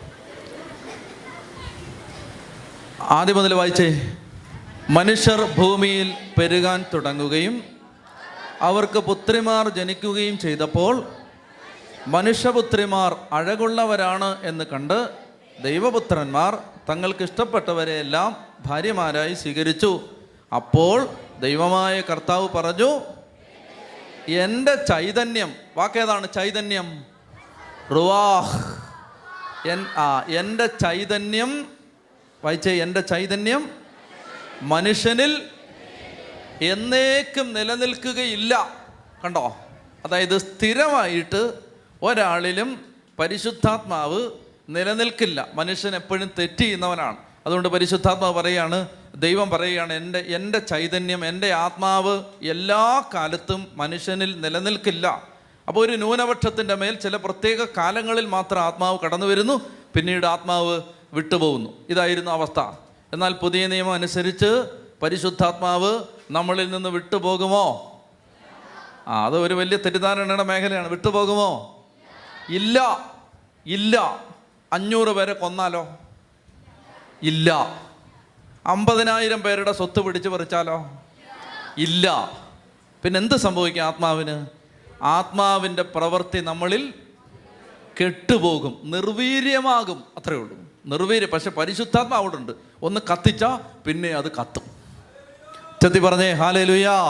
ആദ്യം മുതൽ വായിച്ചേ. മനുഷ്യർ ഭൂമിയിൽ പെരുകാൻ തുടങ്ങുകയും അവർക്ക് പുത്രിമാർ ജനിക്കുകയും ചെയ്തപ്പോൾ മനുഷ്യപുത്രിമാർ അഴകുള്ളവരാണ് എന്ന് കണ്ട് ദൈവപുത്രന്മാർ തങ്ങൾക്ക് ഇഷ്ടപ്പെട്ടവരെയെല്ലാം ഭാര്യമാരായി സ്വീകരിച്ചു. അപ്പോൾ ദൈവമായ കർത്താവ് പറഞ്ഞു എന്റെ ചൈതന്യം വാക്കേതാണ് ചൈതന്യം? റുവാഹ്. എൻ ആ എന്റെ ചൈതന്യം വായിച്ചേ എന്റെ ചൈതന്യം മനുഷ്യനിൽ എന്നേക്കും നിലനിൽക്കുകയില്ല. കണ്ടോ? അതായത് സ്ഥിരമായിട്ട് ഒരാളിലും പരിശുദ്ധാത്മാവ് നിലനിൽക്കില്ല. മനുഷ്യൻ എപ്പോഴും തെറ്റ് ചെയ്യുന്നവനാണ്. അതുകൊണ്ട് പരിശുദ്ധാത്മാവ് പറയുകയാണ് ദൈവം പറയുകയാണ് എന്റെ എന്റെ ചൈതന്യം എന്റെ ആത്മാവ് എല്ലാ കാലത്തും മനുഷ്യനിൽ നിലനിൽക്കില്ല. അപ്പോൾ ഒരു ന്യൂനപക്ഷത്തിന്റെ മേൽ ചില പ്രത്യേക കാലങ്ങളിൽ മാത്രം ആത്മാവ് കടന്നു വരുന്നു. പിന്നീട് ആത്മാവ് വിട്ടുപോകുന്നു. ഇതായിരുന്നു അവസ്ഥ. എന്നാൽ പുതിയ നിയമം അനുസരിച്ച് പരിശുദ്ധാത്മാവ് നമ്മളിൽ നിന്ന് വിട്ടുപോകുമോ? ആ അത് ഒരു വലിയ തെറ്റിദ്ധാരണയുടെ മേഖലയാണ്. വിട്ടുപോകുമോ? ഇല്ല ഇല്ല. അഞ്ഞൂറ് പേരെ കൊന്നാലോ? ഇല്ല. അമ്പതിനായിരം പേരുടെ സ്വത്ത് പിടിച്ചു പറിച്ചാലോ? ഇല്ല. പിന്നെ എന്ത് സംഭവിക്കും ആത്മാവിന്? ആത്മാവിന്റെ പ്രവൃത്തി നമ്മളിൽ കെട്ടുപോകും നിർവീര്യമാകും. അത്രയേ ഉള്ളൂ. നിർവീര്യം പക്ഷെ പരിശുദ്ധാത്മ അവിടെ ഉണ്ട് ഒന്ന് കത്തിച്ചാൽ പിന്നെ അത് കത്തും. ചെത്തി പറഞ്ഞേ ഹാലേ ലുയാ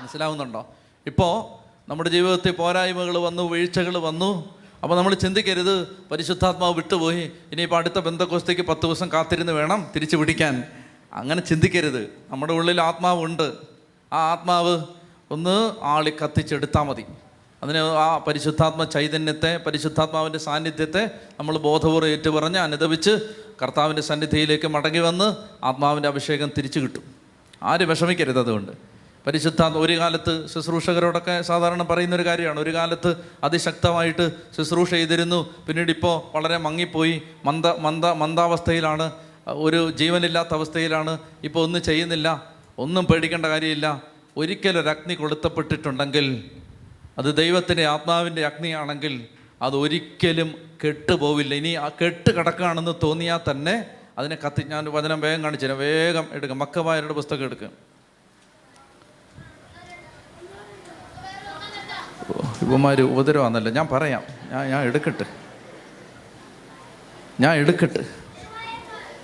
മനസ്സിലാവുന്നുണ്ടോ? ഇപ്പോൾ നമ്മുടെ ജീവിതത്തിൽ പോരായ്മകൾ വന്നു വീഴ്ചകൾ വന്നു. അപ്പോൾ നമ്മൾ ചിന്തിക്കരുത് പരിശുദ്ധാത്മാവ് വിട്ടുപോയി. ഇനിയിപ്പോൾ അടുത്ത ബന്ധക്കോസ്തയ്ക്ക് പത്ത് ദിവസം കാത്തിരുന്ന് വേണം തിരിച്ചു പിടിക്കാൻ. അങ്ങനെ ചിന്തിക്കരുത്. നമ്മുടെ ഉള്ളിൽ ആത്മാവുണ്ട്. ആ ആത്മാവ് ഒന്ന് ആളി കത്തിച്ചെടുത്താൽ മതി. അതിന് ആ പരിശുദ്ധാത്മ ചൈതന്യത്തെ പരിശുദ്ധാത്മാവിന്റെ സാന്നിധ്യത്തെ നമ്മൾ ബോധപൂർവം ഏറ്റുപറഞ്ഞ് അനുദപിച്ച് കർത്താവിന്റെ സന്നിധിയിലേക്ക് മടങ്ങി വന്ന് ആത്മാവിന്റെ അഭിഷേകം തിരിച്ചു കിട്ടും. ആര് വിഷമിക്കരുത് അതുകൊണ്ട്. പരിശുദ്ധ ഒരു കാലത്ത് ശുശ്രൂഷകരോടൊക്കെ സാധാരണ പറയുന്ന ഒരു കാര്യമാണ്. ഒരു കാലത്ത് അതിശക്തമായിട്ട് ശുശ്രൂഷ ചെയ്തിരുന്നു. പിന്നീട് ഇപ്പോൾ വളരെ മങ്ങിപ്പോയി. മന്ദ മന്ദ മന്ദാവസ്ഥയിലാണ്. ഒരു ജീവനില്ലാത്ത അവസ്ഥയിലാണ്. ഇപ്പോൾ ഒന്നും ചെയ്യുന്നില്ല. ഒന്നും പേടിക്കേണ്ട കാര്യമില്ല. ഒരിക്കലൊരു അഗ്നി കൊളുത്തപ്പെട്ടിട്ടുണ്ടെങ്കിൽ അത് ദൈവത്തിന്റെ ആത്മാവിന്റെ അഗ്നിയാണെങ്കിൽ അത് ഒരിക്കലും കെട്ടുപോവില്ല. ഇനി ആ കെട്ട് കിടക്കുകയാണെന്ന് തോന്നിയാൽ തന്നെ അതിനെ കത്തി ഞാൻ വചനം വേഗം കാണിച്ചു തരാം വേഗം എടുക്കുക മക്കവായരുടെ പുസ്തകം എടുക്കുക ഇവന്മാർ ഉപദ്രവമാണല്ലോ ഞാൻ പറയാം. ഞാൻ ഞാൻ എടുക്കട്ടെ. ഞാൻ എടുക്കട്ടെ.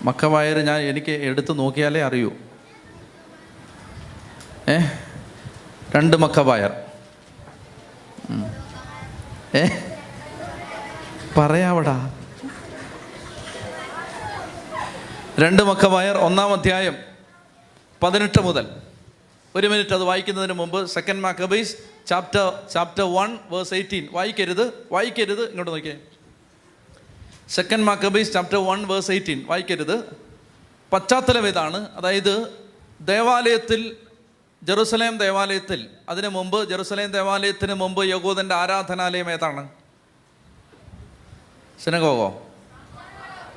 മക്കവായർ ഞാൻ എനിക്ക് എടുത്തു നോക്കിയാലേ അറിയൂ. ഏ? രണ്ട് മക്കവായർ. ഏ? പറയാവടാ. രണ്ട് മക്കവായർ ഒന്നാം അധ്യായം പതിനെട്ട് മുതൽ. ഒരു മിനിറ്റ് അത് വായിക്കുന്നതിന് മുമ്പ് second Maccabees chapter chapter one verse eighteen വായിക്കരുത് വായിക്കരുത്. ഇങ്ങോട്ട് നോക്കിയേ. Second Maccabees chapter one verse eighteen വായിക്കരുത്. പശ്ചാത്തലം ഇതാണ് അതായത് ദേവാലയത്തിൽ ജെറുസലേം ദേവാലയത്തിൽ അതിനു മുമ്പ് ജെറുസലേം ദേവാലയത്തിന് മുമ്പ് യഹൂദന്റെ ആരാധനാലയം ഏതാണ്? സിനഗോഗോ.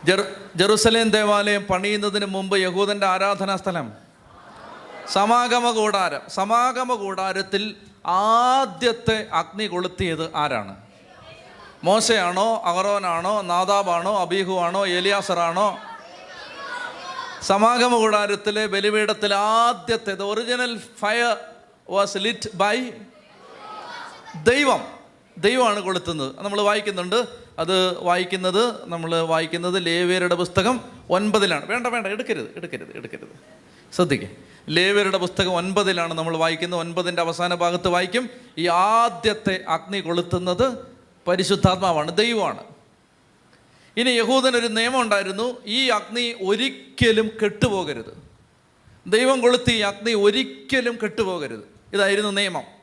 ജെറു ജെറുസലേം ദേവാലയം പണിയുന്നതിന് മുമ്പ് യഹൂദന്റെ ആരാധനാ സ്ഥലം. സമാഗമ കൂടാരം. സമാഗമ കൂടാരത്തിൽ ആദ്യത്തെ അഗ്നി കൊളുത്തിയത് ആരാണ്? മോശയാണോ അഹറോനാണോ നാദാബാണോ അബീഹു ആണോ എലിയാസറാണോ? സമാഗമ കൂടാരത്തിലെ ബലിപീഠത്തിൽ ആദ്യത്തെ original fire was lit by ദൈവം. ദൈവമാണ് കൊളുത്തുന്നത്. നമ്മൾ വായിക്കുന്നുണ്ട്. അത് വായിക്കുന്നത് നമ്മൾ വായിക്കുന്നത് ലേവ്യരുടെ പുസ്തകം ഒൻപതിലാണ്. വേണ്ട വേണ്ട എടുക്കരുത് എടുക്കരുത് എടുക്കരുത്. ശ്രദ്ധിക്കുക ലേവ്യരുടെ പുസ്തകം ഒൻപതിലാണ് നമ്മൾ വായിക്കുന്നത്. ഒൻപതിന്റെ അവസാന ഭാഗത്ത് വായിക്കും. ഈ ആദ്യത്തെ അഗ്നി കൊളുത്തുന്നത് പരിശുദ്ധാത്മാവാണ് ദൈവമാണ്. ഇനി യഹൂദനൊരു നിയമം ഉണ്ടായിരുന്നു. ഈ അഗ്നി ഒരിക്കലും കെട്ടുപോകരുത്. ദൈവം കൊളുത്തി ഈ അഗ്നി ഒരിക്കലും കെട്ടുപോകരുത്. ഇതായിരുന്നു നിയമം.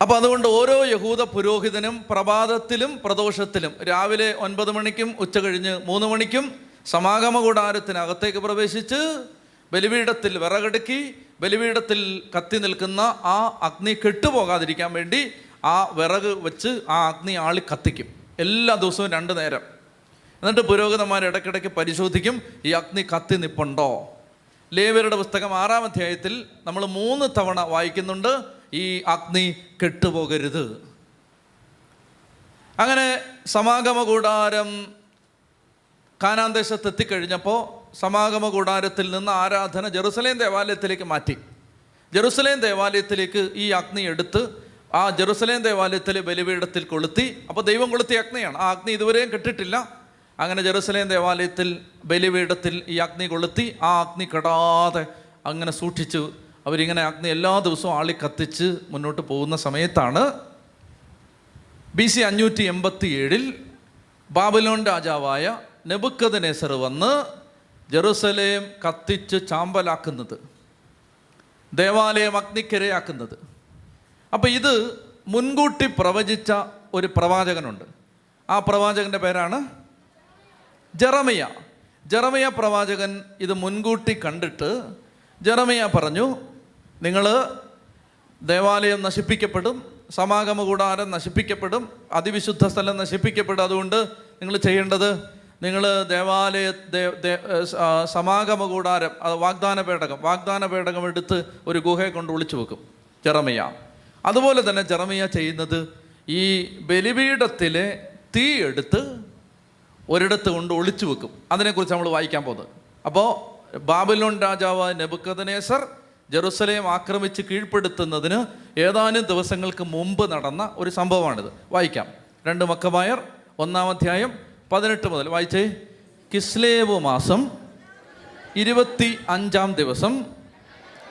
അപ്പോൾ അതുകൊണ്ട് ഓരോ യഹൂദ പുരോഹിതനും പ്രഭാതത്തിലും പ്രദോഷത്തിലും രാവിലെ ഒൻപത് മണിക്കും ഉച്ച കഴിഞ്ഞ് മൂന്ന് മണിക്കും സമാഗമ കൂടാരത്തിനകത്തേക്ക് പ്രവേശിച്ച് ബലിപീഠത്തിൽ വിറകടുക്കി ബലിപീഠത്തിൽ കത്തി നിൽക്കുന്ന ആ അഗ്നി കെട്ടുപോകാതിരിക്കാൻ വേണ്ടി ആ വിറക് വെച്ച് ആ അഗ്നി ആളി കത്തിക്കും. എല്ലാ ദിവസവും രണ്ട് നേരം. എന്നിട്ട് പുരോഹിതന്മാർ ഇടയ്ക്കിടയ്ക്ക് പരിശോധിക്കും ഈ അഗ്നി കത്തി നിപ്പുണ്ടോ? ലേവരുടെ പുസ്തകം ആറാം അധ്യായത്തിൽ നമ്മൾ മൂന്ന് തവണ വായിക്കുന്നുണ്ട്. ഈ അഗ്നി കെട്ടുപോകരുത്. അങ്ങനെ സമാഗമ കൂടാരം കാനാൻ ദേശത്ത് എത്തിക്കഴിഞ്ഞപ്പോൾ സമാഗമ കൂടാരത്തിൽ നിന്ന് ആരാധന ജെറുസലേം ദേവാലയത്തിലേക്ക് മാറ്റി. ജെറുസലേം ദേവാലയത്തിലേക്ക് ഈ അഗ്നി എടുത്ത് ആ ജെറുസലേം ദേവാലയത്തിലെ ബലിപീഠത്തിൽ കൊളുത്തി. അപ്പോൾ ദൈവം കൊളുത്തിയ അഗ്നിയാണ്. ആ അഗ്നി ഇതുവരെയും കെട്ടിട്ടില്ല. അങ്ങനെ ജെറുസലേം ദേവാലയത്തിൽ ബലിപീഠത്തിൽ ഈ അഗ്നി കൊളുത്തി. ആ അഗ്നി കെടാതെ അങ്ങനെ സൂക്ഷിച്ചു അവരിങ്ങനെ അഗ്നി എല്ലാ ദിവസവും ആളി കത്തിച്ച് മുന്നോട്ട് പോകുന്ന സമയത്താണ് ബി സി അഞ്ഞൂറ്റി എൺപത്തി ഏഴിൽ ബാബലോൺ രാജാവായ നെബുക്കത് നെസർ വന്ന് ജെറുസലേം കത്തിച്ച് ചാമ്പലാക്കുന്നത് ദേവാലയം അഗ്നിക്കരയാക്കുന്നത്. അപ്പോൾ ഇത് മുൻകൂട്ടി പ്രവചിച്ച ഒരു പ്രവാചകനുണ്ട്. ആ പ്രവാചകന്റെ പേരാണ് ജെറമിയ. ജെറമിയ പ്രവാചകൻ ഇത് മുൻകൂട്ടി കണ്ടിട്ട് ജെറമിയ പറഞ്ഞു നിങ്ങൾ ദേവാലയം നശിപ്പിക്കപ്പെടും സമാഗമ കൂടാരം നശിപ്പിക്കപ്പെടും അതിവിശുദ്ധ സ്ഥലം നശിപ്പിക്കപ്പെടും. അതുകൊണ്ട് നിങ്ങൾ ചെയ്യേണ്ടത് നിങ്ങൾ ദേവാലയ സമാഗമ കൂടാരം അത് വാഗ്ദാന പേടകം വാഗ്ദാന പേടകം എടുത്ത് ഒരു ഗുഹയെ കൊണ്ട് ഒളിച്ചു വെക്കും ജെറമിയ. അതുപോലെ തന്നെ ജെറമിയ ചെയ്യുന്നത് ഈ ബലിപീഠത്തിലെ തീ എടുത്ത് ഒരിടത്ത് കൊണ്ട് ഒളിച്ചു വെക്കും. അതിനെക്കുറിച്ച് നമ്മൾ വായിക്കാൻ പോകുന്നത്. അപ്പോൾ ബാബിലോൺ രാജാവ് നെബുക്കദനേസർ ജെറുസലേം ആക്രമിച്ച് കീഴ്പ്പെടുത്തുന്നതിന് ഏതാനും ദിവസങ്ങൾക്ക് മുമ്പ് നടന്ന ഒരു സംഭവമാണിത്. വായിക്കാം. രണ്ട് മക്കമായർ ഒന്നാം അധ്യായം പതിനെട്ട് മുതൽ വായിച്ചേ. കിസ്ലേവ് മാസം ഇരുപത്തി അഞ്ചാം ദിവസം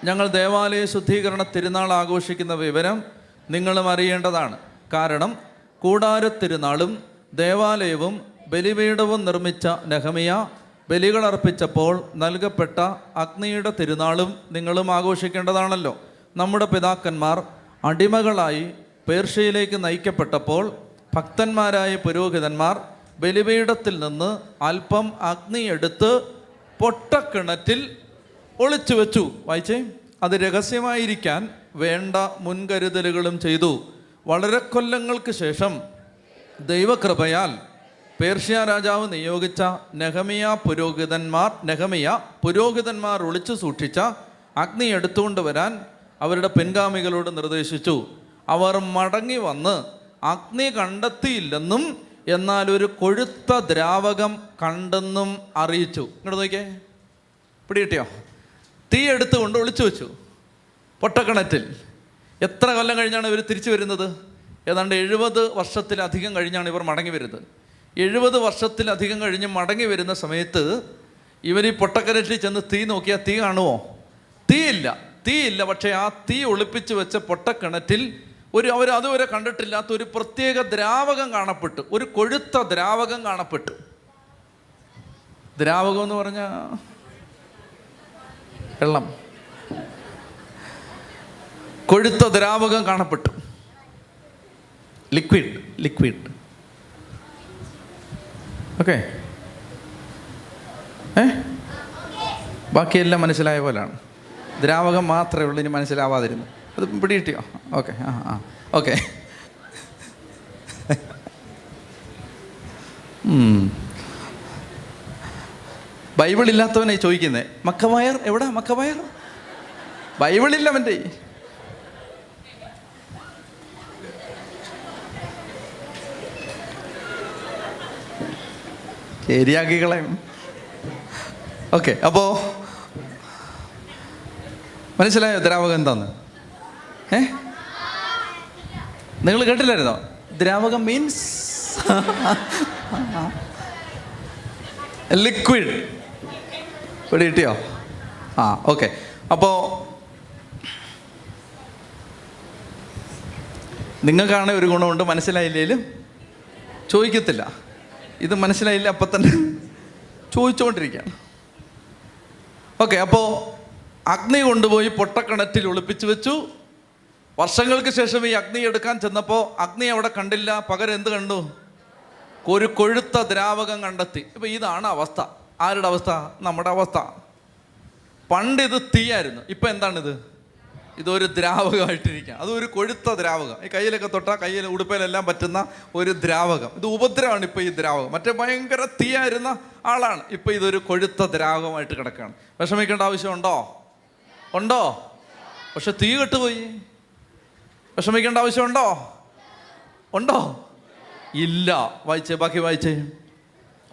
ഞങ്ങൾ ദേവാലയ ശുദ്ധീകരണ തിരുനാൾ ആഘോഷിക്കുന്ന വിവരം നിങ്ങളും അറിയേണ്ടതാണ്. കാരണം കൂടാര തിരുനാളും ദേവാലയവും ബലിപീഠവും നിർമ്മിച്ച നെഹമിയ ബലികളർപ്പിച്ചപ്പോൾ നൽകപ്പെട്ട അഗ്നിയുടെ തിരുനാളും നിങ്ങളും ആഘോഷിക്കേണ്ടതാണല്ലോ. നമ്മുടെ പിതാക്കന്മാർ അടിമകളായി പേർഷ്യയിലേക്ക് നയിക്കപ്പെട്ടപ്പോൾ ഭക്തന്മാരായ പുരോഹിതന്മാർ ബലിപീഠത്തിൽ നിന്ന് അല്പം അഗ്നി എടുത്ത് പൊട്ടക്കിണറ്റിൽ ഒളിച്ചു വെച്ചു. വായിച്ചേ അത് രഹസ്യമായിരിക്കാൻ വേണ്ട മുൻകരുതലുകളും ചെയ്തു. വളരെ കൊല്ലങ്ങൾക്ക് ശേഷം ദൈവകൃപയാൽ പേർഷ്യ രാജാവ് നിയോഗിച്ച നെഹമിയ പുരോഹിതന്മാർ നെഹമിയ പുരോഹിതന്മാർ ഒളിച്ചു സൂക്ഷിച്ച അഗ്നി എടുത്തുകൊണ്ട് വരാൻ അവരുടെ പിൻഗാമികളോട് നിർദ്ദേശിച്ചു. അവർ മടങ്ങി വന്ന് അഗ്നി കണ്ടെത്തിയില്ലെന്നും എന്നാൽ ഒരു കൊഴുത്ത ദ്രാവകം കണ്ടെന്നും അറിയിച്ചു. ഇങ്ങോട്ട് നോക്കിയേ. പിടികിട്ടിയോ തീ എടുത്തുകൊണ്ട് ഒളിച്ചു വെച്ചു. പൊട്ടക്കിണറ്റിൽ. എത്ര കൊല്ലം കഴിഞ്ഞാണ് ഇവർ തിരിച്ചു വരുന്നത്? ഏതാണ്ട് എഴുപത് വർഷത്തിലധികം കഴിഞ്ഞാണ് ഇവർ മടങ്ങി വരുന്നത്. എഴുപത് വർഷത്തിലധികം കഴിഞ്ഞ് മടങ്ങി വരുന്ന സമയത്ത് ഇവർ ഈ പൊട്ടക്കരട്ടിൽ ചെന്ന് തീ നോക്കിയാൽ തീ കാണുമോ തീയില്ല. തീയില്ല. പക്ഷേ ആ തീ ഒളിപ്പിച്ച് വെച്ച പൊട്ടക്കിണറ്റിൽ ഒരു അവർ അതുവരെ കണ്ടിട്ടില്ലാത്ത ഒരു പ്രത്യേക ദ്രാവകം കാണപ്പെട്ടു. ഒരു കൊഴുത്ത ദ്രാവകം കാണപ്പെട്ടു. ദ്രാവകം എന്ന് പറഞ്ഞാൽ വെള്ളം. കൊഴുത്ത ദ്രാവകം കാണപ്പെട്ടു. Liquid liquid okay. ഏ? ബാക്കിയെല്ലാം മനസ്സിലായ പോലെയാണ് ദ്രാവകം മാത്രമേ ഉള്ളൂ ഇനി മനസ്സിലാവാതിരുന്നു അത് പിടികിട്ടിയോ? ഓക്കെ ആ ആ ഓക്കെ. ബൈബിൾ ഇല്ലാത്തവനെ ചോദിക്കുന്നേ മക്കവായർ എവിടെ മക്കവായർ ബൈബിളില്ല അവന്റെ. ശരിയാക്കി കളയും ഓക്കെ അപ്പോ മനസ്സിലായോ ദ്രാവകം എന്താന്ന്? ഏ? നിങ്ങൾ കേട്ടില്ലായിരുന്നോ? ദ്രാവകം മീൻസ് ലിക്വിഡ് ഇവിടെ കിട്ടിയോ? ആ ഓക്കെ. അപ്പോൾ നിങ്ങൾക്കാണ് ഒരു ഗുണമുണ്ട് മനസ്സിലായില്ലേലും ചോദിക്കത്തില്ല. ഇത് മനസ്സിലായില്ല അപ്പം തന്നെ ചോദിച്ചുകൊണ്ടിരിക്കുകയാണ് ഓക്കെ അപ്പോൾ അഗ്നി കൊണ്ടുപോയി പൊട്ടക്കിണറ്റിൽ ഒളിപ്പിച്ചു വെച്ചു. വർഷങ്ങൾക്ക് ശേഷം ഈ അഗ്നി എടുക്കാൻ ചെന്നപ്പോൾ അഗ്നി അവിടെ കണ്ടില്ല പകരം എന്ത് കണ്ടു? ഒരു കൊഴുത്ത ദ്രാവകം കണ്ടെത്തി. ഇപ്പം ഇതാണ് അവസ്ഥ. ആരുടെ അവസ്ഥ? നമ്മുടെ അവസ്ഥ. പണ്ട് ഇത് തീയായിരുന്നു. ഇപ്പം എന്താണിത്? ഇതൊരു ദ്രാവകമായിട്ടിരിക്കുക അതൊരു കൊഴുത്ത ദ്രാവകം. ഈ കയ്യിലൊക്കെ തൊട്ടാൽ കയ്യിൽ ഉടുപ്പയിലെല്ലാം പറ്റുന്ന ഒരു ദ്രാവകം. ഇത് ഉപദ്രവമാണ് ഇപ്പോൾ ഈ ദ്രാവകം. മറ്റേ ഭയങ്കര തീയായിരുന്ന ആളാണ്. ഇപ്പോൾ ഇതൊരു കൊഴുത്ത ദ്രാവകമായിട്ട് കിടക്കുകയാണ്. വിഷമിക്കേണ്ട ആവശ്യമുണ്ടോ? ഉണ്ടോ? പക്ഷെ തീ കെട്ടുപോയി. വിഷമിക്കേണ്ട ആവശ്യമുണ്ടോ? ഉണ്ടോ? ഇല്ല. വായിച്ചേ ബാക്കി വായിച്ചേ.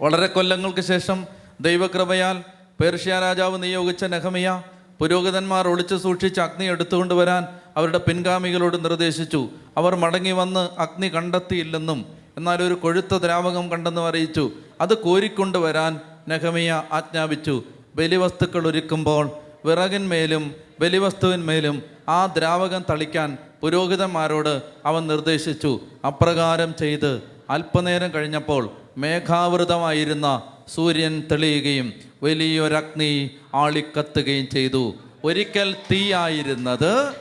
വളരെ കൊല്ലങ്ങൾക്ക് ശേഷം ദൈവകൃപയാൽ പേർഷ്യ രാജാവ് നിയോഗിച്ച നെഹമിയ പുരോഹിതന്മാർ ഒളിച്ചു സൂക്ഷിച്ച് അഗ്നി എടുത്തുകൊണ്ട് വരാൻ അവരുടെ പിൻഗാമികളോട് നിർദ്ദേശിച്ചു. അവർ മടങ്ങി വന്ന് അഗ്നി കണ്ടെത്തിയില്ലെന്നും എന്നാൽ ഒരു കൊഴുത്ത ദ്രാവകം കണ്ടെന്നും അറിയിച്ചു. അത് കോരിക്കൊണ്ട് വരാൻ നെഹമിയ ആജ്ഞാപിച്ചു. ബലിവസ്തുക്കൾ ഒരുക്കുമ്പോൾ വിറകിന്മേലും ബലിവസ്തുവിന്മേലും ആ ദ്രാവകം തളിക്കാൻ പുരോഹിതന്മാരോട് അവൻ നിർദ്ദേശിച്ചു. അപ്രകാരം ചെയ്ത് അല്പനേരം കഴിഞ്ഞപ്പോൾ മേഘാവൃതമായിരുന്ന സൂര്യൻ തെളിയുകയും വലിയൊരഗ്നി ആളിക്കത്തുകയും ചെയ്തു. ഒരിക്കൽ തീയായിരുന്നത്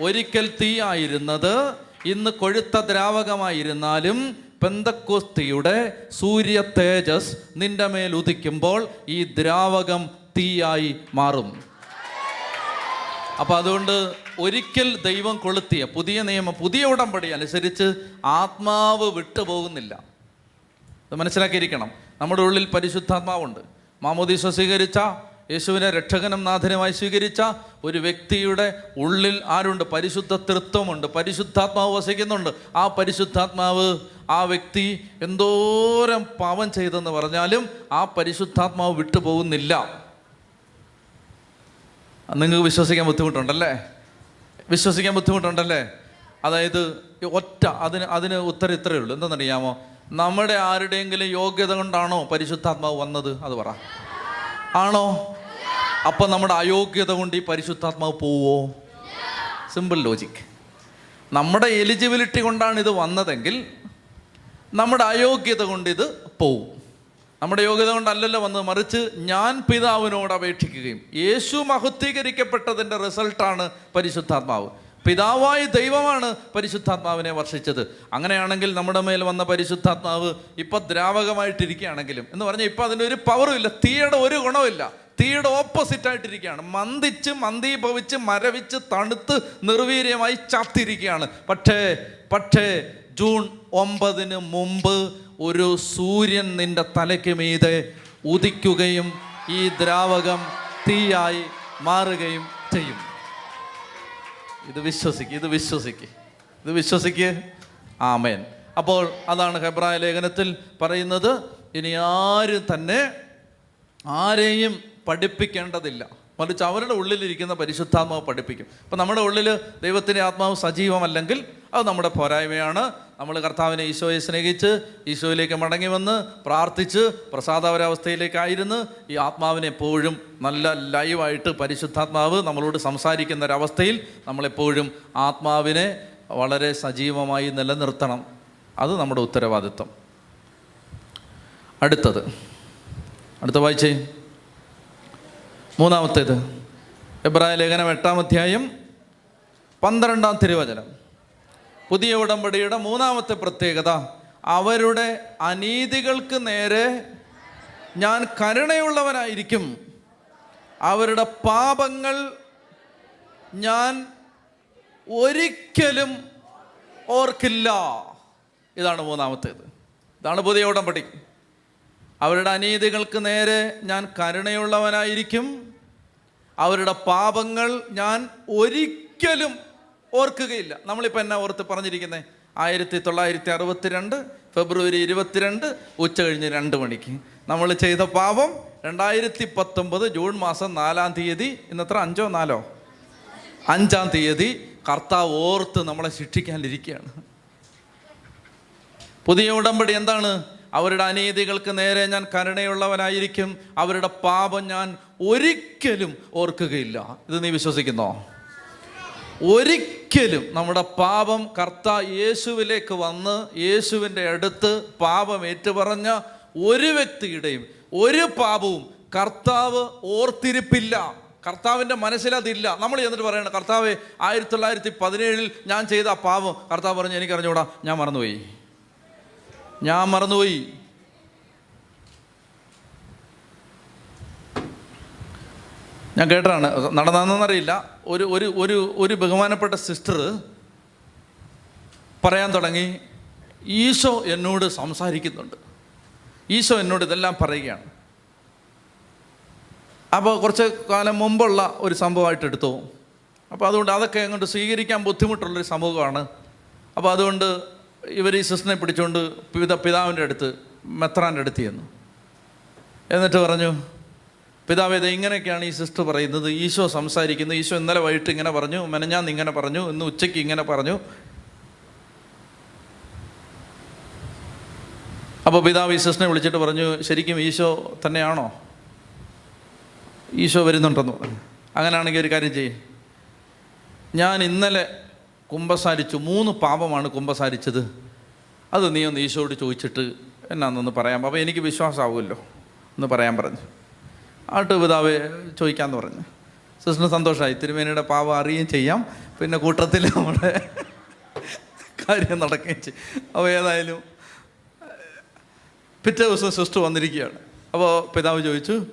ഒരിക്കൽ തീയായിരുന്നത് ഇന്ന് കൊഴുത്ത ദ്രാവകമായിരുന്നാലും പെന്തക്കോസ്തിയുടെ സൂര്യ തേജസ് നിന്റെ മേൽ ഉദിക്കുമ്പോൾ ഈ ദ്രാവകം തീയായി മാറും. അപ്പൊ അതുകൊണ്ട് ഒരിക്കൽ ദൈവം കൊളുത്തിയ പുതിയ നിയമം പുതിയ ഉടമ്പടി അനുസരിച്ച് ആത്മാവ് വിട്ടുപോകുന്നില്ല. അത് മനസ്സിലാക്കിയിരിക്കണം. നമ്മുടെ ഉള്ളിൽ പരിശുദ്ധാത്മാവുണ്ട്. മാമോദീസ സ്വീകരിച്ച യേശുവിനെ രക്ഷകനും നാഥനുമായി സ്വീകരിച്ച ഒരു വ്യക്തിയുടെ ഉള്ളിൽ ആരുണ്ട്? പരിശുദ്ധ തൃത്വമുണ്ട്. പരിശുദ്ധാത്മാവ് വസിക്കുന്നുണ്ട്. ആ പരിശുദ്ധാത്മാവ് ആ വ്യക്തി എന്തോരം പാവം ചെയ്തെന്ന് പറഞ്ഞാലും ആ പരിശുദ്ധാത്മാവ് വിട്ടുപോകുന്നില്ല നിങ്ങൾക്ക് വിശ്വസിക്കാൻ ബുദ്ധിമുട്ടുണ്ടല്ലേ? വിശ്വസിക്കാൻ ബുദ്ധിമുട്ടുണ്ടല്ലേ? അതായത് ഒറ്റ അതിന് അതിന് ഉത്തരം ഇത്രയേ ഉള്ളൂ. എന്തെന്നറിയാമോ നമ്മുടെ ആരുടെയെങ്കിലും യോഗ്യത കൊണ്ടാണോ പരിശുദ്ധാത്മാവ് വന്നത്? അത് പറ. ആണോ? അപ്പൊ നമ്മുടെ അയോഗ്യത കൊണ്ട് ഈ പരിശുദ്ധാത്മാവ് പോവോ? സിമ്പിൾ ലോജിക് നമ്മുടെ എലിജിബിലിറ്റി കൊണ്ടാണ് ഇത് വന്നതെങ്കിൽ നമ്മുടെ അയോഗ്യത കൊണ്ട് ഇത് പോവും. നമ്മുടെ യോഗ്യത കൊണ്ടല്ലല്ലോ വന്നത്. മറിച്ച് ഞാൻ പിതാവിനോട് അപേക്ഷിക്കുകയും യേശു മഹത്വീകരിക്കപ്പെട്ടതിന്റെ റിസൾട്ടാണ് പരിശുദ്ധാത്മാവ്. പിതാവായ ദൈവമാണ് പരിശുദ്ധാത്മാവിനെ വർഷിച്ചത്. അങ്ങനെയാണെങ്കിൽ നമ്മുടെ മേൽ വന്ന പരിശുദ്ധാത്മാവ് ഇപ്പം ദ്രാവകമായിട്ടിരിക്കുകയാണെങ്കിലും എന്ന് പറഞ്ഞാൽ ഇപ്പം ഒരു പവറും ഇല്ല. തീയുടെ ഒരു ഗുണമില്ല തീയുടെ ഓപ്പോസിറ്റ് ആയിട്ടിരിക്കുകയാണ്. മന്ദിച്ച് മന്ദീഭവിച്ച് മരവിച്ച് തണുത്ത് നിർവീര്യമായി ചത്തിരിക്കുകയാണ്. പക്ഷേ പക്ഷേ ജൂൺ ഒമ്പതിന് മുമ്പ് ഒരു സൂര്യൻ നിന്റെ തലയ്ക്ക് മീതെ ഉദിക്കുകയും ഈ ദ്രാവകം തീയായി മാറുകയും ചെയ്യും. ഇത് വിശ്വസിക്ക് ഇത് വിശ്വസിക്ക് ഇത് വിശ്വസിക്ക്. ആമേൻ. അപ്പോൾ അതാണ് ഹെബ്രായ ലേഖനത്തിൽ പറയുന്നത് ഇനി ആരും തന്നെ ആരെയും പഠിപ്പിക്കേണ്ടതില്ല. മറിച്ച് അവരുടെ ഉള്ളിലിരിക്കുന്ന പരിശുദ്ധാത്മാവ് പഠിപ്പിക്കും. അപ്പം നമ്മുടെ ഉള്ളിൽ ദൈവത്തിന്റെ ആത്മാവ് സജീവമല്ലെങ്കിൽ അത് നമ്മുടെ പോരായ്മയാണ്. നമ്മൾ കർത്താവിനെ ഈശോയെ സ്നേഹിച്ച് ഈശോയിലേക്ക് മടങ്ങി വന്ന് പ്രാർത്ഥിച്ച് പ്രസാദപരാവസ്ഥയിലേക്കായിരുന്നു ഈ ആത്മാവിനെ എപ്പോഴും നല്ല ലൈവായിട്ട് പരിശുദ്ധാത്മാവ് നമ്മളോട് സംസാരിക്കുന്ന ഒരവസ്ഥയിൽ നമ്മളെപ്പോഴും ആത്മാവിനെ വളരെ സജീവമായി നിലനിർത്തണം. അത് നമ്മുടെ ഉത്തരവാദിത്വം. അടുത്തത്. അടുത്ത വായിച്ചേ. മൂന്നാമത്തേത്. എബ്രായ ലേഖനം എട്ടാം അധ്യായം പന്ത്രണ്ടാം തിരുവചനം. പുതിയ ഉടമ്പടിയുടെ മൂന്നാമത്തെ പ്രത്യേകത അവരുടെ അനീതികൾക്ക് നേരെ ഞാൻ കരുണയുള്ളവനായിരിക്കും. അവരുടെ പാപങ്ങൾ ഞാൻ ഒരിക്കലും ഓർക്കില്ല. ഇതാണ് മൂന്നാമത്തേത്. ഇതാണ് പുതിയ ഉടമ്പടി. അവരുടെ അനീതികൾക്ക് നേരെ ഞാൻ കരുണയുള്ളവനായിരിക്കും. അവരുടെ പാപങ്ങൾ ഞാൻ ഒരിക്കലും ഓർക്കുകയില്ല. നമ്മളിപ്പോൾ എന്നാ ഓർത്ത് പറഞ്ഞിരിക്കുന്നത് ആയിരത്തി തൊള്ളായിരത്തി അറുപത്തിരണ്ട് ഫെബ്രുവരി ഇരുപത്തിരണ്ട് ഉച്ച കഴിഞ്ഞ് രണ്ട് മണിക്ക്. നമ്മൾ ചെയ്ത പാപം രണ്ടായിരത്തി പത്തൊമ്പത് ജൂൺ മാസം നാലാം തീയതി ഇന്നത്ര അഞ്ചോ നാലോ? അഞ്ചാം തീയതി കർത്താവ് ഓർത്ത് നമ്മളെ ശിക്ഷിക്കാനിരിക്കുകയാണ്. പുതിയ ഉടമ്പടി എന്താണ്? അവരുടെ അനീതികൾക്ക് നേരെ ഞാൻ കരുണയുള്ളവനായിരിക്കും. അവരുടെ പാപം ഞാൻ ഒരിക്കലും ഓർക്കുകയില്ല. ഇത് നീ വിശ്വസിക്കുന്നോ? ഒരിക്കലും നമ്മുടെ പാപം കർത്ത യേശുവിലേക്ക് വന്ന് യേശുവിന്റെ അടുത്ത് പാപം ഏറ്റുപറഞ്ഞ ഒരു വ്യക്തിയുടെയും ഒരു പാപവും കർത്താവ് ഓർത്തിരിപ്പില്ല. കർത്താവിന്റെ മനസ്സിലതില്ല നമ്മൾ എന്നിട്ട് പറയണം കർത്താവ് ആയിരത്തി തൊള്ളായിരത്തി പതിനേഴിൽ ഞാൻ ചെയ്ത ആ പാപം കർത്താവ് പറഞ്ഞു എനിക്ക് അറിഞ്ഞൂടാ ഞാൻ മറന്നുപോയി. ഞാൻ മറന്നുപോയി. ഞാൻ കേട്ടതാണ്. നടന്നതെന്നറിയില്ല. ഒരു ഒരു ഒരു ഒരു ബഹുമാനപ്പെട്ട സിസ്റ്റർ പറയാൻ തുടങ്ങി ഈശോ എന്നോട് സംസാരിക്കുന്നുണ്ട്. ഈശോ എന്നോട് ഇതെല്ലാം പറയുകയാണ്. അപ്പോൾ കുറച്ച് കാലം മുമ്പുള്ള ഒരു സംഭവമായിട്ട് എടുത്തു. അപ്പോൾ അതുകൊണ്ട് അതൊക്കെ അങ്ങോട്ട് സ്വീകരിക്കാൻ ബുദ്ധിമുട്ടുള്ളൊരു സംഭവമാണ് അപ്പോൾ അതുകൊണ്ട് ഇവർ ഈ സിസ്റ്ററിനെ പിടിച്ചുകൊണ്ട് പിത പിതാവിന്റെ അടുത്ത് മെത്രാന്റെ അടുത്ത് ചെന്നു. എന്നിട്ട് പറഞ്ഞു പിതാവ് ഇത് ഇങ്ങനെയൊക്കെയാണ് ഈ സിസ്റ്റർ പറയുന്നത്. ഈശോ സംസാരിക്കുന്നു. ഈശോ ഇന്നലെ വൈകിട്ട് ഇങ്ങനെ പറഞ്ഞു മെനഞ്ഞാന്ന് ഇങ്ങനെ പറഞ്ഞു ഇന്ന് ഉച്ചയ്ക്ക് ഇങ്ങനെ പറഞ്ഞു. അപ്പോൾ പിതാവ് ഈ സിസ്റ്ററിനെ വിളിച്ചിട്ട് പറഞ്ഞു ശരിക്കും ഈശോ തന്നെയാണോ? ഈശോ വരുന്നുണ്ടെന്ന് പറഞ്ഞു. അങ്ങനെയാണെങ്കിൽ ഒരു കാര്യം ചെയ്യും. ഞാൻ ഇന്നലെ കുമ്പസാരിച്ചു. മൂന്ന് പാപമാണ് കുമ്പസാരിച്ചത്. അത് നീ ഒന്ന് ഈശോയോട് ചോദിച്ചിട്ട് എന്നാന്നൊന്ന് പറയാം. അപ്പോൾ എനിക്ക് വിശ്വാസമാവുമല്ലോ എന്ന് പറയാൻ പറഞ്ഞു. ആട്ട് പിതാവ് ചോദിക്കാമെന്ന് പറഞ്ഞു. സിസ്റ്ററിന് സന്തോഷമായി തിരുമേനിയുടെ പാവം അറിയുകയും ചെയ്യാം. പിന്നെ കൂട്ടത്തിൽ നമ്മുടെ കാര്യം നടക്കുകയും ചെയ്യും. അപ്പോൾ ഏതായാലും പിറ്റേ ദിവസം സിസ്റ്റർ വന്നിരിക്കുകയാണ്. അപ്പോൾ പിതാവ് ചോദിച്ചു